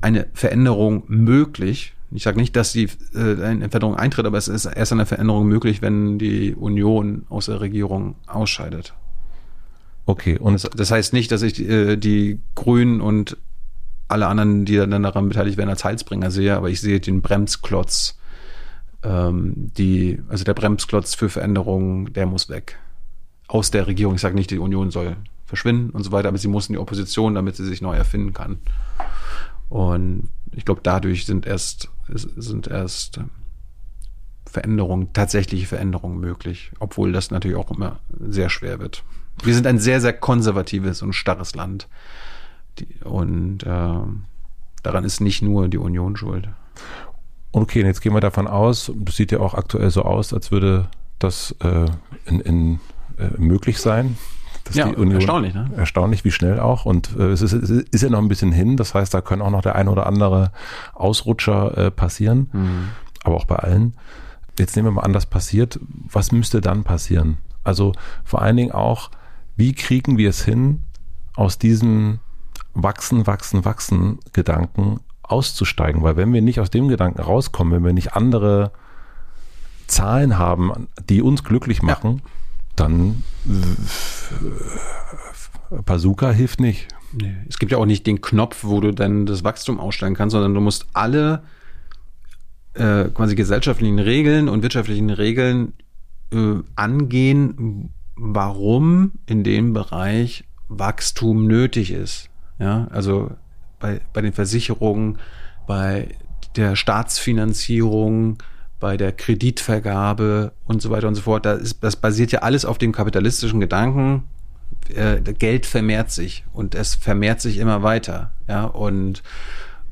eine Veränderung möglich. Ich sage nicht, dass die äh, eine Veränderung eintritt, aber es ist erst eine Veränderung möglich, wenn die Union aus der Regierung ausscheidet. Okay, und das, das heißt nicht, dass ich äh, die Grünen und alle anderen, die dann daran beteiligt werden, als Heilsbringer sehe, aber ich sehe den Bremsklotz, die, also der Bremsklotz für Veränderungen, der muss weg. Aus der Regierung. Ich sage nicht, die Union soll verschwinden und so weiter, aber sie muss in die Opposition, damit sie sich neu erfinden kann. Und ich glaube, dadurch sind erst, sind erst Veränderungen, tatsächliche Veränderungen möglich, obwohl das natürlich auch immer sehr schwer wird. Wir sind ein sehr, sehr konservatives und starres Land. Und äh, daran ist nicht nur die Union schuld. Okay, und jetzt gehen wir davon aus, das sieht ja auch aktuell so aus, als würde das äh, in, in, äh, möglich sein. ja, Union, erstaunlich, ne? Erstaunlich, wie schnell auch. Und äh, es, ist, es ist ja noch ein bisschen hin. Das heißt, da können auch noch der ein oder andere Ausrutscher äh, passieren. Mhm. Aber auch bei allen. Jetzt nehmen wir mal an, das passiert. Was müsste dann passieren? Also vor allen Dingen auch, wie kriegen wir es hin, aus diesem Wachsen, Wachsen, Wachsen Gedanken auszusteigen? Weil wenn wir nicht aus dem Gedanken rauskommen, wenn wir nicht andere Zahlen haben, die uns glücklich machen, ja. dann Bazooka hilft nicht. Nee. Es gibt ja auch nicht den Knopf, wo du dann das Wachstum aussteigen kannst, sondern du musst alle äh, quasi gesellschaftlichen Regeln und wirtschaftlichen Regeln äh, angehen, warum in dem Bereich Wachstum nötig ist. Ja, also bei, bei den Versicherungen, bei der Staatsfinanzierung, bei der Kreditvergabe und so weiter und so fort. Das, ist, das basiert ja alles auf dem kapitalistischen Gedanken. Äh, Geld vermehrt sich und es vermehrt sich immer weiter. Ja, und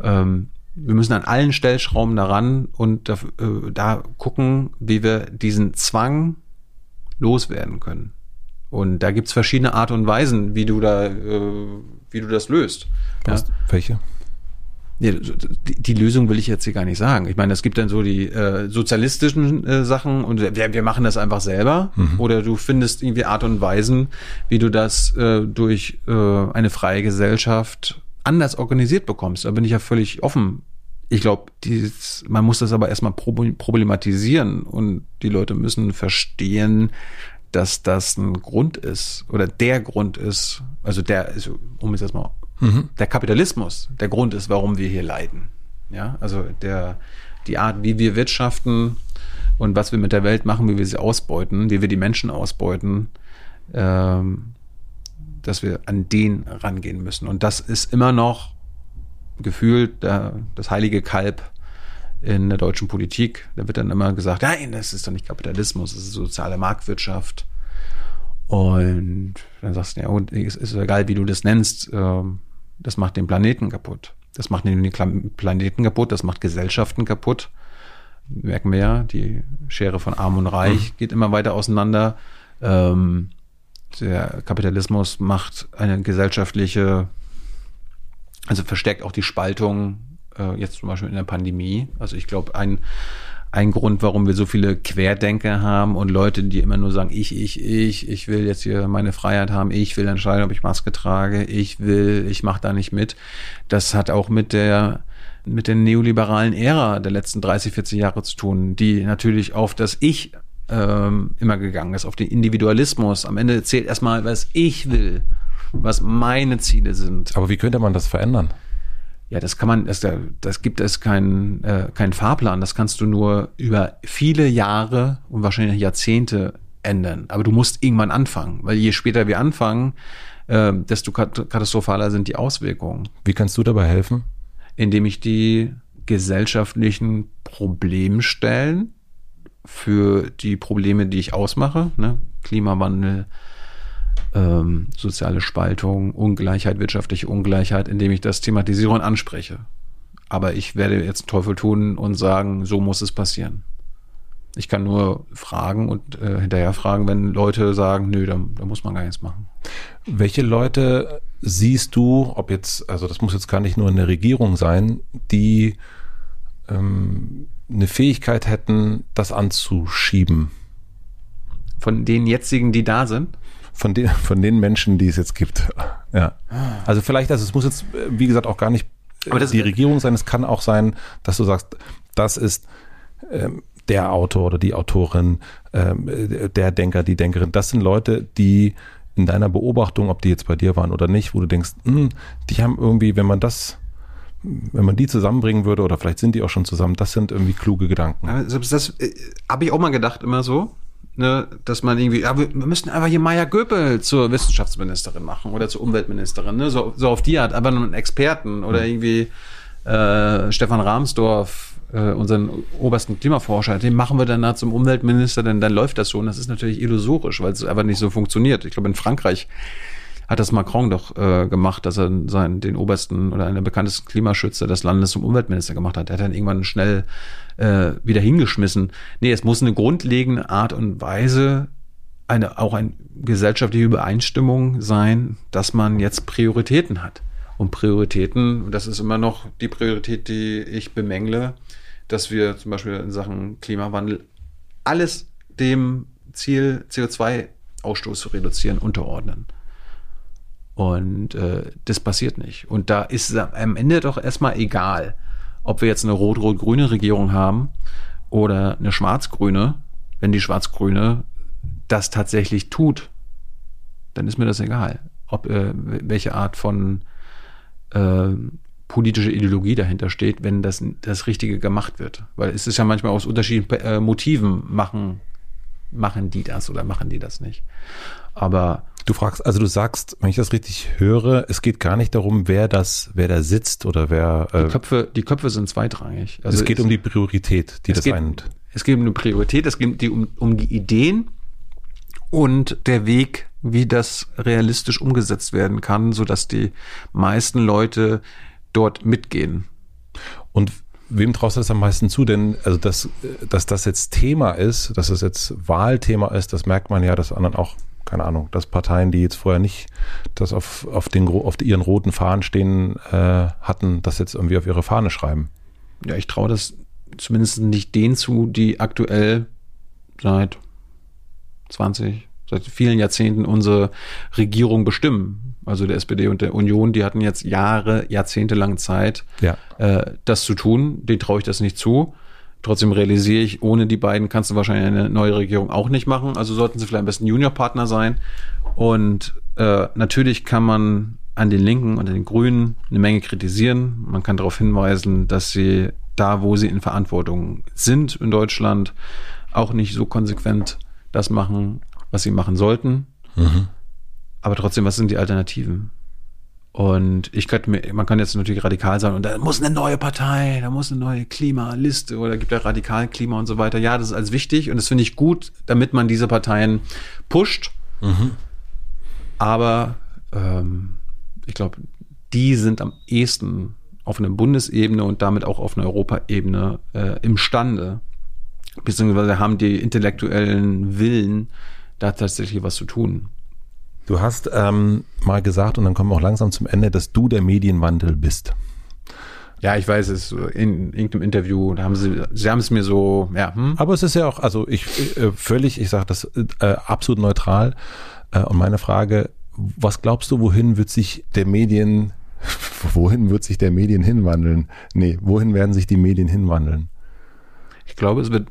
ähm, wir müssen an allen Stellschrauben daran und da, äh, da gucken, wie wir diesen Zwang loswerden können. Und da gibt's verschiedene Art und Weisen, wie du da, äh, wie du das löst. Ja. Welche? Nee, die, die, Lösung will ich jetzt hier gar nicht sagen. Ich meine, es gibt dann so die äh, sozialistischen äh, Sachen und wir, wir machen das einfach selber. Mhm. Oder du findest irgendwie Art und Weisen, wie du das äh, durch äh, eine freie Gesellschaft anders organisiert bekommst. Da bin ich ja völlig offen. Ich glaube, man muss das aber erstmal problematisieren und die Leute müssen verstehen, dass das ein Grund ist oder der Grund ist, also der, also, um es jetzt mal, mhm. der Kapitalismus der Grund ist, warum wir hier leiden. Ja, also der, die Art, wie wir wirtschaften und was wir mit der Welt machen, wie wir sie ausbeuten, wie wir die Menschen ausbeuten, ähm, dass wir an den rangehen müssen. Und das ist immer noch gefühlt der, das heilige Kalb in der deutschen Politik. Da wird dann immer gesagt, nein, das ist doch nicht Kapitalismus, das ist soziale Marktwirtschaft. Und dann sagst du, ja, und es ist egal, wie du das nennst, ähm, das macht den Planeten kaputt. Das macht den Planeten kaputt, das macht Gesellschaften kaputt. Merken wir ja, die Schere von Arm und Reich mhm. geht immer weiter auseinander. Ähm, der Kapitalismus macht eine gesellschaftliche, also verstärkt auch die Spaltung äh, jetzt zum Beispiel in der Pandemie. Also ich glaube, ein, ein Grund, warum wir so viele Querdenker haben und Leute, die immer nur sagen, ich, ich, ich, ich will jetzt hier meine Freiheit haben, ich will entscheiden, ob ich Maske trage, ich will, ich mache da nicht mit. Das hat auch mit der mit der neoliberalen Ära der letzten 30, 40 Jahre zu tun, die natürlich auf das Ich ähm, immer gegangen ist, auf den Individualismus. Am Ende zählt erstmal, was ich will, was meine Ziele sind. Aber wie könnte man das verändern? Ja, das kann man, das, das gibt es keinen äh, keinen Fahrplan. Das kannst du nur über viele Jahre und wahrscheinlich Jahrzehnte ändern. Aber du musst irgendwann anfangen, weil je später wir anfangen, äh, desto katastrophaler sind die Auswirkungen. Wie kannst du dabei helfen? Indem ich die gesellschaftlichen Problemstellen für die Probleme, die ich ausmache, ne? Klimawandel, ähm, soziale Spaltung, Ungleichheit, wirtschaftliche Ungleichheit, indem ich das thematisiere und anspreche. Aber ich werde jetzt Teufel tun und sagen, so muss es passieren. Ich kann nur fragen und äh, hinterher fragen, wenn Leute sagen, nö, da, da muss man gar nichts machen. Welche Leute siehst du, ob jetzt, also das muss jetzt gar nicht nur in der Regierung sein, die ähm, eine Fähigkeit hätten, das anzuschieben? Von den jetzigen, die da sind? Von den, von den Menschen, die es jetzt gibt. Ja. Also vielleicht, also es muss jetzt, wie gesagt, auch gar nicht das, die Regierung sein. Es kann auch sein, dass du sagst, das ist ähm, der Autor oder die Autorin, ähm, der Denker, die Denkerin. Das sind Leute, die in deiner Beobachtung, ob die jetzt bei dir waren oder nicht, wo du denkst, hm, die haben irgendwie, wenn man das wenn man die zusammenbringen würde, oder vielleicht sind die auch schon zusammen, das sind irgendwie kluge Gedanken. Also das äh, habe ich auch mal gedacht, immer so. Ne, dass man irgendwie, ja, wir müssen einfach hier Maya Göpel zur Wissenschaftsministerin machen oder zur Umweltministerin, ne? so, so auf die Art, aber nur einen Experten oder irgendwie äh, Stefan Rahmsdorf, äh, unseren obersten Klimaforscher, den machen wir dann da zum Umweltminister, denn dann läuft das schon. Das ist natürlich illusorisch, weil es einfach nicht so funktioniert. Ich glaube, in Frankreich hat das Macron doch äh, gemacht, dass er seinen, den obersten oder einen der bekanntesten Klimaschützer des Landes zum Umweltminister gemacht hat. Er hat dann irgendwann schnell äh, wieder hingeschmissen. Nee, es muss eine grundlegende Art und Weise, eine, auch eine gesellschaftliche Übereinstimmung sein, dass man jetzt Prioritäten hat. Und Prioritäten, das ist immer noch die Priorität, die ich bemängle, dass wir zum Beispiel in Sachen Klimawandel alles dem Ziel CO2-Ausstoß zu reduzieren unterordnen. Und äh, das passiert nicht. Und da ist es am Ende doch erstmal egal, ob wir jetzt eine rot-rot-grüne Regierung haben oder eine schwarz-grüne. Wenn die schwarz-grüne das tatsächlich tut, dann ist mir das egal, ob äh, welche Art von äh, politische Ideologie dahinter steht, wenn das das Richtige gemacht wird. Weil es ist ja manchmal aus unterschiedlichen äh, Motiven machen machen die das oder machen die das nicht. Aber Du fragst, also du sagst, wenn ich das richtig höre, es geht gar nicht darum, wer das, wer da sitzt oder wer. Äh, die Köpfe, die Köpfe sind zweitrangig. Also es geht es, um die Priorität, die das geht, einnimmt. Es geht um eine Priorität, es geht um, um die Ideen und der Weg, wie das realistisch umgesetzt werden kann, so dass die meisten Leute dort mitgehen. Und wem traust du das am meisten zu? Denn also dass, dass das jetzt Thema ist, dass das jetzt Wahlthema ist, das merkt man ja, dass anderen auch keine Ahnung, dass Parteien, die jetzt vorher nicht das auf, auf, den, auf ihren roten Fahnen stehen äh, hatten, das jetzt irgendwie auf ihre Fahne schreiben. Ja, ich traue das zumindest nicht denen zu, die aktuell seit 20, seit vielen Jahrzehnten unsere Regierung bestimmen. Also der SPD und der Union, die hatten jetzt Jahre, Jahrzehnte lang Zeit, ja. äh, das zu tun. Denen traue ich das nicht zu. Trotzdem realisiere ich, ohne die beiden kannst du wahrscheinlich eine neue Regierung auch nicht machen. Also sollten sie vielleicht am besten Juniorpartner sein. Und äh, natürlich kann man an den Linken und an den Grünen eine Menge kritisieren. Man kann darauf hinweisen, dass sie da, wo sie in Verantwortung sind in Deutschland, auch nicht so konsequent das machen, was sie machen sollten. Mhm. Aber trotzdem, was sind die Alternativen? Und ich könnte mir, man kann jetzt natürlich radikal sein und da muss eine neue Partei, da muss eine neue Klimaliste oder gibt ja Radikalklima und so weiter. Ja, das ist alles wichtig und das finde ich gut, damit man diese Parteien pusht. Mhm. Aber ähm, ich glaube, die sind am ehesten auf einer Bundesebene und damit auch auf einer Europaebene äh, imstande, beziehungsweise haben die intellektuellen Willen, da tatsächlich was zu tun. Du hast ähm, mal gesagt, und dann kommen wir auch langsam zum Ende, dass du der Medienwandel bist. Ja, ich weiß es, in irgendeinem Interview, da haben sie, sie haben es mir so, ja. Hm? Aber es ist ja auch, also ich äh, völlig, ich sage das äh, absolut neutral. Äh, und meine Frage, was glaubst du, wohin wird sich der Medien, *laughs* wohin wird sich der Medien hinwandeln? Nee, wohin werden sich die Medien hinwandeln? Ich glaube, es wird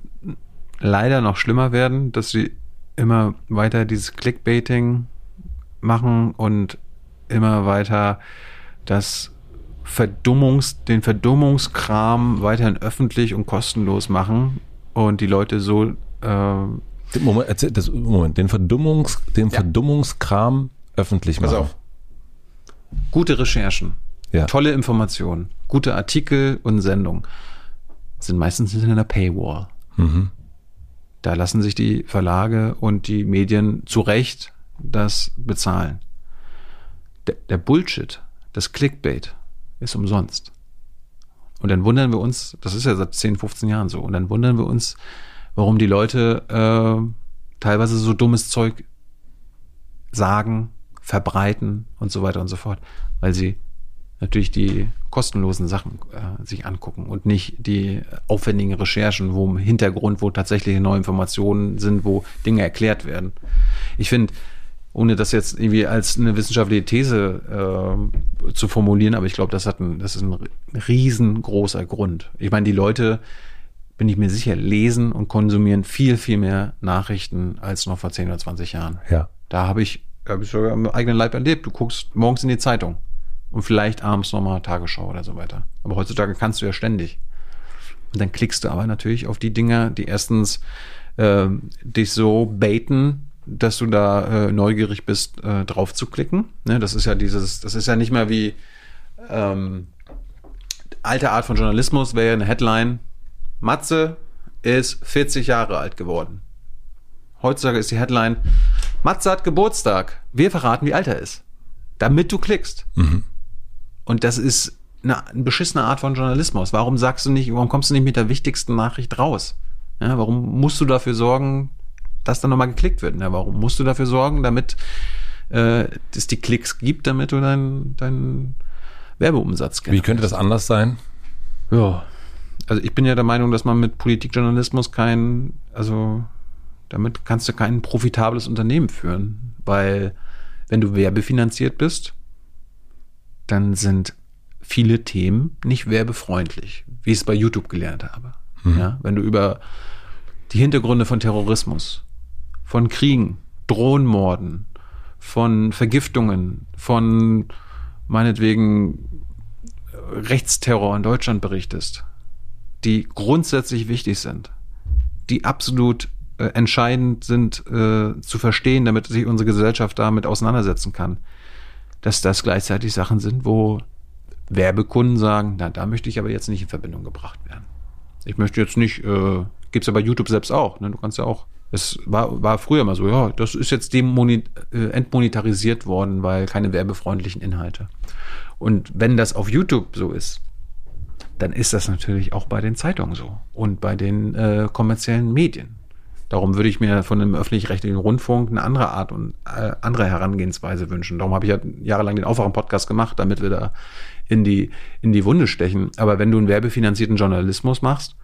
leider noch schlimmer werden, dass sie immer weiter dieses Clickbaiting machen und immer weiter das Verdummungs, den Verdummungskram weiterhin öffentlich und kostenlos machen und die Leute so äh, Moment, erzähl, das, Moment, den Verdummungs, den ja. Verdummungskram öffentlich machen. Pass auf. gute Recherchen, Ja. tolle Informationen, gute Artikel und Sendungen sind meistens hinter einer Paywall. Mhm. Da lassen sich die Verlage und die Medien zu Recht das bezahlen. Der, der Bullshit, das Clickbait ist umsonst. Und dann wundern wir uns, das ist ja seit 10, 15 Jahren so, und dann wundern wir uns, warum die Leute äh, teilweise so dummes Zeug sagen, verbreiten und so weiter und so fort, weil sie natürlich die kostenlosen Sachen äh, sich angucken und nicht die aufwendigen Recherchen, wo im Hintergrund, wo tatsächlich neue Informationen sind, wo Dinge erklärt werden. Ich finde, ohne das jetzt irgendwie als eine wissenschaftliche These äh, zu formulieren, aber ich glaube, das hat ein, das ist ein riesengroßer Grund. Ich meine, die Leute, bin ich mir sicher, lesen und konsumieren viel, viel mehr Nachrichten als noch vor 10 oder 20 Jahren. Ja. Da habe ich, hab ich sogar am eigenen Leib erlebt. Du guckst morgens in die Zeitung und vielleicht abends nochmal Tagesschau oder so weiter. Aber heutzutage kannst du ja ständig. Und dann klickst du aber natürlich auf die Dinger, die erstens äh, dich so baiten, dass du da äh, neugierig bist, äh, drauf zu klicken. Ne, das ist ja dieses, das ist ja nicht mehr wie ähm, alte Art von Journalismus, wäre ja eine Headline. Matze ist 40 Jahre alt geworden. Heutzutage ist die Headline, Matze hat Geburtstag. Wir verraten, wie alt er ist. Damit du klickst. Und das ist eine, eine beschissene Art von Journalismus. Warum sagst du nicht, warum kommst du nicht mit der wichtigsten Nachricht raus? Ja, warum musst du dafür sorgen, dass dann nochmal geklickt wird? Ja, warum musst du dafür sorgen, damit äh, es die Klicks gibt, damit du deinen dein Werbeumsatz Wie könnte das anders sein? ja. Also ich bin ja der Meinung, dass man mit Politikjournalismus kein, also damit kannst du kein profitables Unternehmen führen, weil wenn du werbefinanziert bist, dann sind viele Themen nicht werbefreundlich, wie ich es bei YouTube gelernt habe. Ja, wenn du über die Hintergründe von Terrorismus, von Kriegen, Drohnenmorden, von Vergiftungen, von meinetwegen Rechtsterror in Deutschland berichtest, die grundsätzlich wichtig sind, die absolut äh, entscheidend sind äh, zu verstehen, damit sich unsere Gesellschaft damit auseinandersetzen kann, dass das gleichzeitig Sachen sind, wo Werbekunden sagen, na, da möchte ich aber jetzt nicht in Verbindung gebracht werden. Ich möchte jetzt nicht, äh, gibt's ja bei YouTube selbst auch, ne? Du kannst ja auch, es war, war früher mal so, ja, das ist jetzt demoni äh, entmonetarisiert worden, weil keine werbefreundlichen Inhalte. Und wenn das auf YouTube so ist, dann ist das natürlich auch bei den Zeitungen so und bei den äh, kommerziellen Medien. Darum würde ich mir von dem öffentlich-rechtlichen Rundfunk eine andere Art und äh, andere Herangehensweise wünschen. Darum habe ich ja jahrelang den Aufwachen-Podcast gemacht, damit wir da in die, in die Wunde stechen. Aber wenn du einen werbefinanzierten Journalismus machst,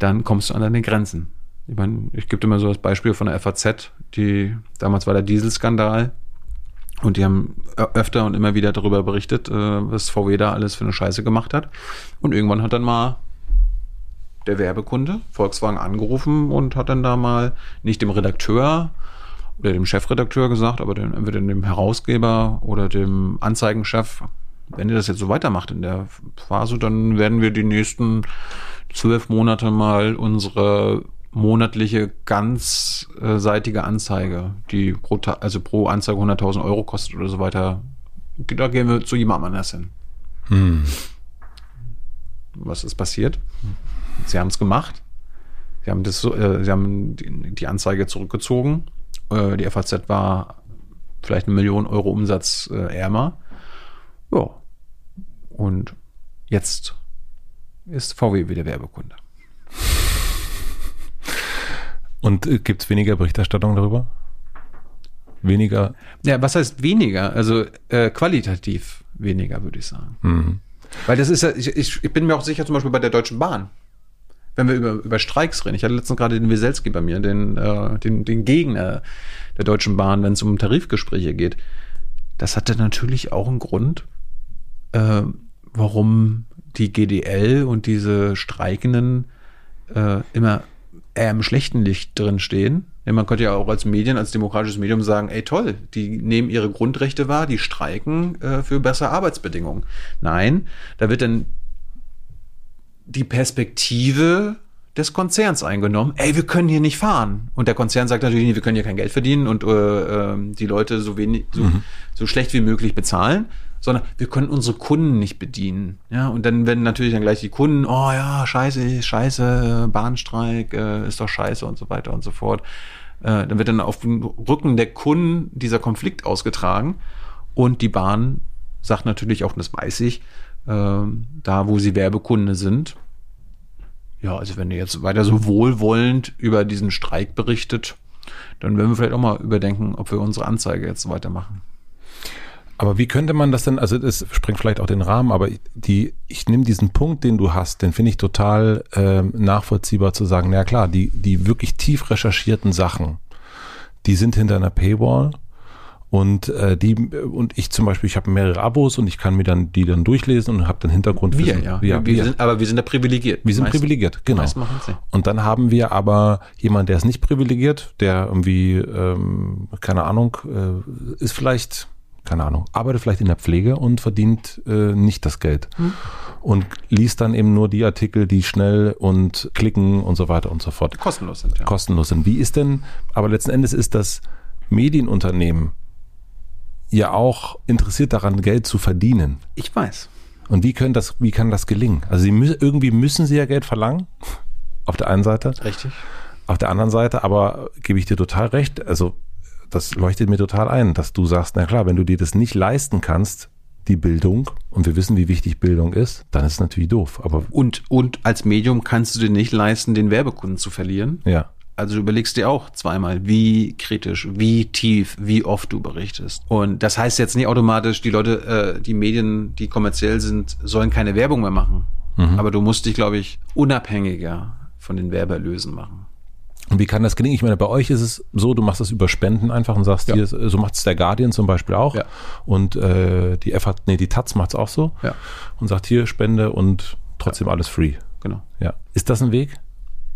dann kommst du an deine Grenzen. Ich meine, ich gebe mal so das Beispiel von der FAZ, die damals war der Dieselskandal und die haben öfter und immer wieder darüber berichtet, äh, was VW da alles für eine Scheiße gemacht hat. Und irgendwann hat dann mal der Werbekunde Volkswagen angerufen und hat dann da mal nicht dem Redakteur oder dem Chefredakteur gesagt, aber dem, entweder dem Herausgeber oder dem Anzeigenchef, wenn ihr das jetzt so weitermacht in der Phase, dann werden wir die nächsten zwölf Monate mal unsere monatliche ganzseitige Anzeige, die pro, also pro Anzeige 100.000 Euro kostet oder so weiter, da gehen wir zu jemandem anders hin. Was ist passiert? Sie haben es gemacht. Sie haben, das, äh, sie haben die, die Anzeige zurückgezogen. Äh, die FAZ war vielleicht eine Million Euro Umsatz äh, ärmer. Ja. Und jetzt ist VW wieder Werbekunde. Und äh, gibt es weniger Berichterstattung darüber? Weniger? Ja, was heißt weniger? Also äh, qualitativ weniger, würde ich sagen. Mhm. Weil das ist ja, ich, ich, ich bin mir auch sicher, zum Beispiel bei der Deutschen Bahn, wenn wir über, über Streiks reden. Ich hatte letztens gerade den Wieselski bei mir, den, äh, den, den Gegner der Deutschen Bahn, wenn es um Tarifgespräche geht. Das hatte natürlich auch einen Grund, äh, warum die GDL und diese Streikenden äh, immer im schlechten Licht drin stehen. Denn man könnte ja auch als Medien, als demokratisches Medium sagen, ey toll, die nehmen ihre Grundrechte wahr, die streiken äh, für bessere Arbeitsbedingungen. Nein, da wird dann die Perspektive des Konzerns eingenommen. Ey, wir können hier nicht fahren. Und der Konzern sagt natürlich, wir können hier kein Geld verdienen und äh, äh, die Leute so wenig, so, mhm. so schlecht wie möglich bezahlen, sondern wir können unsere Kunden nicht bedienen. Ja, und dann werden natürlich dann gleich die Kunden, oh ja, scheiße, scheiße, Bahnstreik, äh, ist doch scheiße und so weiter und so fort. Äh, dann wird dann auf dem Rücken der Kunden dieser Konflikt ausgetragen und die Bahn sagt natürlich auch, das weiß ich, äh, da wo sie Werbekunde sind, ja, also wenn ihr jetzt weiter so wohlwollend über diesen Streik berichtet, dann werden wir vielleicht auch mal überdenken, ob wir unsere Anzeige jetzt weitermachen. Aber wie könnte man das denn, also das springt vielleicht auch den Rahmen, aber die, ich nehme diesen Punkt, den du hast, den finde ich total äh, nachvollziehbar zu sagen, na klar, die, die wirklich tief recherchierten Sachen, die sind hinter einer Paywall und äh, die und ich zum Beispiel, ich habe mehrere Abos und ich kann mir dann die dann durchlesen und habe dann Hintergrund. Wir, ja. ja wir, wir. Sind, aber wir sind da privilegiert. Wir sind meist, privilegiert, genau. Und dann haben wir aber jemand, der ist nicht privilegiert, der irgendwie, ähm, keine Ahnung, äh, ist vielleicht, keine Ahnung, arbeitet vielleicht in der Pflege und verdient äh, nicht das Geld. Hm. Und liest dann eben nur die Artikel, die schnell und klicken und so weiter und so fort. Kostenlos sind, ja. Kostenlos sind. Wie ist denn, aber letzten Endes ist das Medienunternehmen ja auch interessiert daran, Geld zu verdienen. Ich weiß. Und wie können das, wie kann das gelingen? Also sie müssen, irgendwie müssen sie ja Geld verlangen. Auf der einen Seite. Richtig. Auf der anderen Seite, aber gebe ich dir total recht. Also das leuchtet mir total ein, dass du sagst, na klar, wenn du dir das nicht leisten kannst, die Bildung, und wir wissen, wie wichtig Bildung ist, dann ist es natürlich doof. Aber und, und als Medium kannst du dir nicht leisten, den Werbekunden zu verlieren. Ja. Also du überlegst dir auch zweimal, wie kritisch, wie tief, wie oft du berichtest. Und das heißt jetzt nicht automatisch, die Leute, äh, die Medien, die kommerziell sind, sollen keine Werbung mehr machen. Mhm. Aber du musst dich, glaube ich, unabhängiger von den Werbeerlösen machen. Und wie kann das gelingen? Ich meine, bei euch ist es so, du machst das über Spenden einfach und sagst, ja. hier, so macht es der Guardian zum Beispiel auch. Ja. Und äh, die FH, nee, die Taz macht es auch so. Ja. Und sagt hier Spende und trotzdem alles free. Genau. Ja. Ist das ein Weg?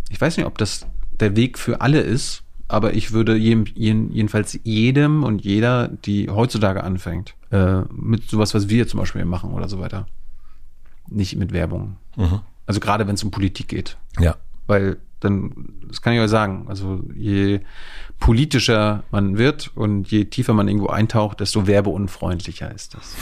Ich weiß nicht, ob das der Weg für alle ist, aber ich würde jedem, jedenfalls jedem und jeder, die heutzutage anfängt, äh, mit sowas, was wir zum Beispiel machen oder so weiter, nicht mit Werbung. Mhm. Also gerade wenn es um Politik geht. Ja. Weil dann, das kann ich euch sagen, also je politischer man wird und je tiefer man irgendwo eintaucht, desto werbeunfreundlicher ist das.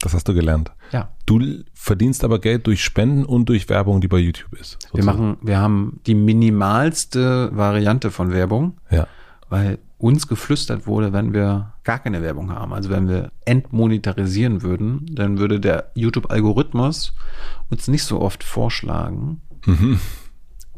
Das hast du gelernt. Ja. Du verdienst aber Geld durch Spenden und durch Werbung, die bei YouTube ist. Sozusagen. Wir machen, wir haben die minimalste Variante von Werbung. Ja. Weil uns geflüstert wurde, wenn wir gar keine Werbung haben, also wenn wir entmonetarisieren würden, dann würde der YouTube-Algorithmus uns nicht so oft vorschlagen. Mhm.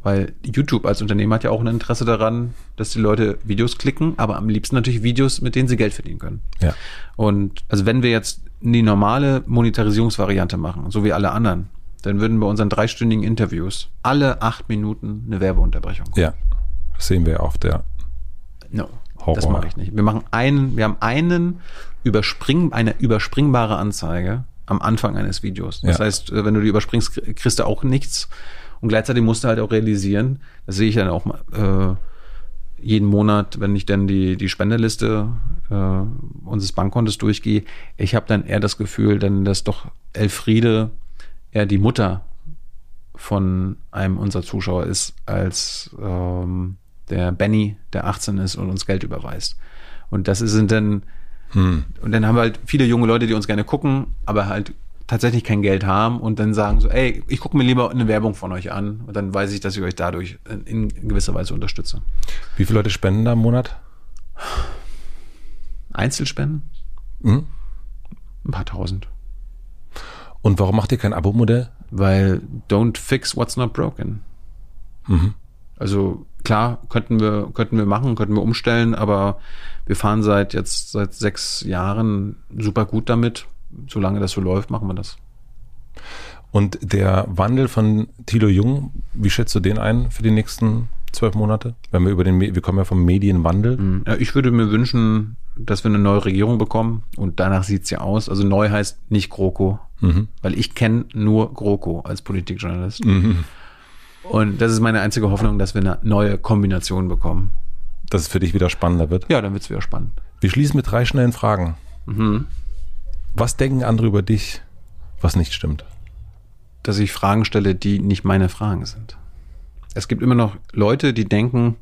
Weil YouTube als Unternehmen hat ja auch ein Interesse daran, dass die Leute Videos klicken, aber am liebsten natürlich Videos, mit denen sie Geld verdienen können. Ja. Und also wenn wir jetzt die normale Monetarisierungsvariante machen, so wie alle anderen, dann würden bei unseren dreistündigen Interviews alle acht Minuten eine Werbeunterbrechung. Ja, das sehen wir auf der. No, Horror. das mache ich nicht. Wir machen einen, wir haben einen überspring, eine überspringbare Anzeige am Anfang eines Videos. Das ja. heißt, wenn du die überspringst, kriegst du auch nichts. Und gleichzeitig musst du halt auch realisieren, das sehe ich dann auch äh, jeden Monat, wenn ich dann die, die Spenderliste äh, unseres Bankkontos durchgehe, ich habe dann eher das Gefühl, dann, dass doch Elfriede eher die Mutter von einem unserer Zuschauer ist, als ähm, der Benny, der 18 ist und uns Geld überweist. Und das sind dann, hm. und dann haben wir halt viele junge Leute, die uns gerne gucken, aber halt tatsächlich kein Geld haben und dann sagen so, ey, ich gucke mir lieber eine Werbung von euch an und dann weiß ich, dass ich euch dadurch in, in gewisser Weise unterstütze. Wie viele Leute spenden da im Monat? Einzelspenden? Mhm. Ein paar tausend. Und warum macht ihr kein Abo-Modell? Weil don't fix what's not broken. Mhm. Also klar, könnten wir, könnten wir machen, könnten wir umstellen, aber wir fahren seit jetzt seit sechs Jahren super gut damit solange das so läuft, machen wir das. Und der Wandel von Thilo Jung, wie schätzt du den ein für die nächsten zwölf Monate? Wenn wir über den, wir kommen ja vom Medienwandel. Mhm. Ja, ich würde mir wünschen, dass wir eine neue Regierung bekommen und danach sieht es ja aus. Also neu heißt nicht GroKo, mhm. weil ich kenne nur GroKo als Politikjournalist. Mhm. Und das ist meine einzige Hoffnung, dass wir eine neue Kombination bekommen. Dass es für dich wieder spannender wird? Ja, dann wird es wieder spannend. Wir schließen mit drei schnellen Fragen. Mhm. Was denken andere über dich, was nicht stimmt? Dass ich Fragen stelle, die nicht meine Fragen sind. Es gibt immer noch Leute, die denken,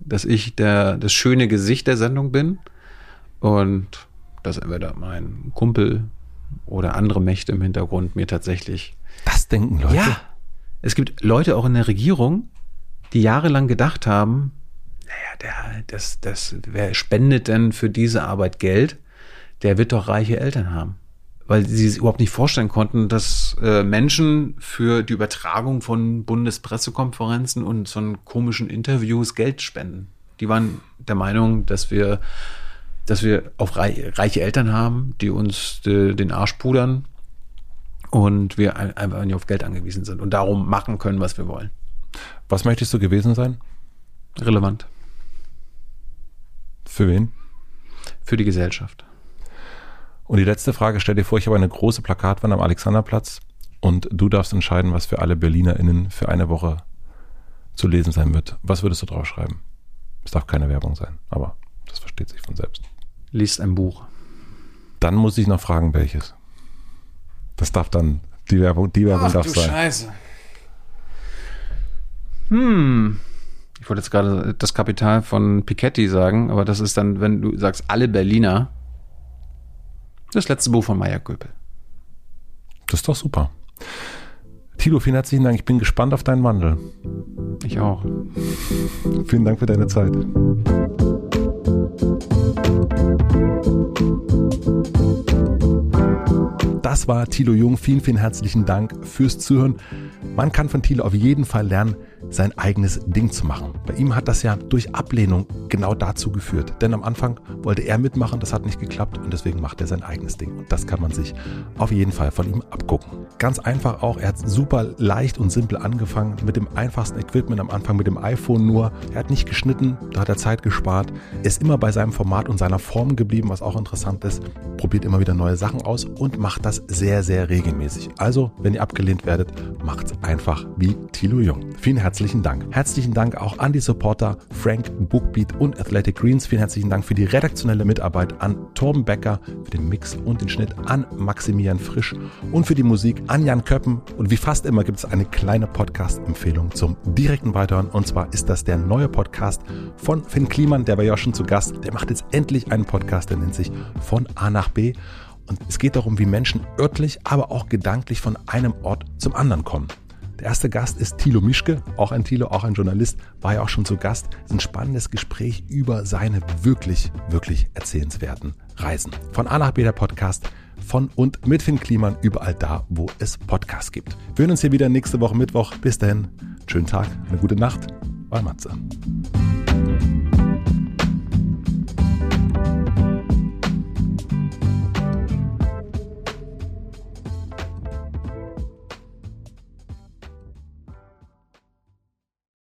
dass ich der, das schöne Gesicht der Sendung bin und dass entweder mein Kumpel oder andere Mächte im Hintergrund mir tatsächlich. Das denken Leute. Ja. Es gibt Leute auch in der Regierung, die jahrelang gedacht haben, naja, der, das, das, wer spendet denn für diese Arbeit Geld? Der wird doch reiche Eltern haben. Weil sie es überhaupt nicht vorstellen konnten, dass äh, Menschen für die Übertragung von Bundespressekonferenzen und so komischen Interviews Geld spenden. Die waren der Meinung, dass wir, dass wir auch reiche Eltern haben, die uns de, den Arsch pudern und wir einfach nicht auf Geld angewiesen sind und darum machen können, was wir wollen. Was möchtest du gewesen sein? Relevant. Für wen? Für die Gesellschaft. Und die letzte Frage, stell dir vor, ich habe eine große Plakatwand am Alexanderplatz und du darfst entscheiden, was für alle BerlinerInnen für eine Woche zu lesen sein wird. Was würdest du draufschreiben? Es darf keine Werbung sein, aber das versteht sich von selbst. Liest ein Buch. Dann muss ich noch fragen, welches. Das darf dann, die Werbung, die Werbung Ach, darf du sein. Scheiße. Hm. Ich wollte jetzt gerade das Kapital von Piketty sagen, aber das ist dann, wenn du sagst, alle Berliner. Das letzte Buch von Meier Göpel. Das ist doch super. Tilo, vielen herzlichen Dank. Ich bin gespannt auf deinen Wandel. Ich auch. Vielen Dank für deine Zeit. Das war Thilo Jung. Vielen, vielen herzlichen Dank fürs Zuhören. Man kann von Thilo auf jeden Fall lernen, sein eigenes Ding zu machen. Bei ihm hat das ja durch Ablehnung genau dazu geführt. Denn am Anfang wollte er mitmachen, das hat nicht geklappt und deswegen macht er sein eigenes Ding. Und das kann man sich auf jeden Fall von ihm abgucken. Ganz einfach auch, er hat super leicht und simpel angefangen mit dem einfachsten Equipment am Anfang mit dem iPhone nur. Er hat nicht geschnitten, da hat er Zeit gespart. Er ist immer bei seinem Format und seiner Form geblieben, was auch interessant ist. Probiert immer wieder neue Sachen aus und macht das sehr, sehr regelmäßig. Also, wenn ihr abgelehnt werdet, macht's einfach wie Thilo Jung. Vielen herzlichen Dank. Herzlichen Dank auch an die Supporter Frank, Bookbeat und Athletic Greens. Vielen herzlichen Dank für die redaktionelle Mitarbeit an Torben Becker, für den Mix und den Schnitt an Maximilian Frisch und für die Musik an Jan Köppen. Und wie fast immer gibt es eine kleine Podcast-Empfehlung zum direkten Weiterhören. Und zwar ist das der neue Podcast von Finn Kliman, der war ja schon zu Gast. Der macht jetzt endlich einen Podcast, der nennt sich Von A nach B. Und es geht darum, wie Menschen örtlich, aber auch gedanklich von einem Ort zum anderen kommen. Der erste Gast ist Thilo Mischke, auch ein Thilo, auch ein Journalist, war ja auch schon zu Gast. Ein spannendes Gespräch über seine wirklich, wirklich erzählenswerten Reisen. Von A nach B der Podcast, von und mit Finn Kliman, überall da, wo es Podcasts gibt. Wir hören uns hier wieder nächste Woche Mittwoch. Bis dahin, schönen Tag, eine gute Nacht. Euer Matze.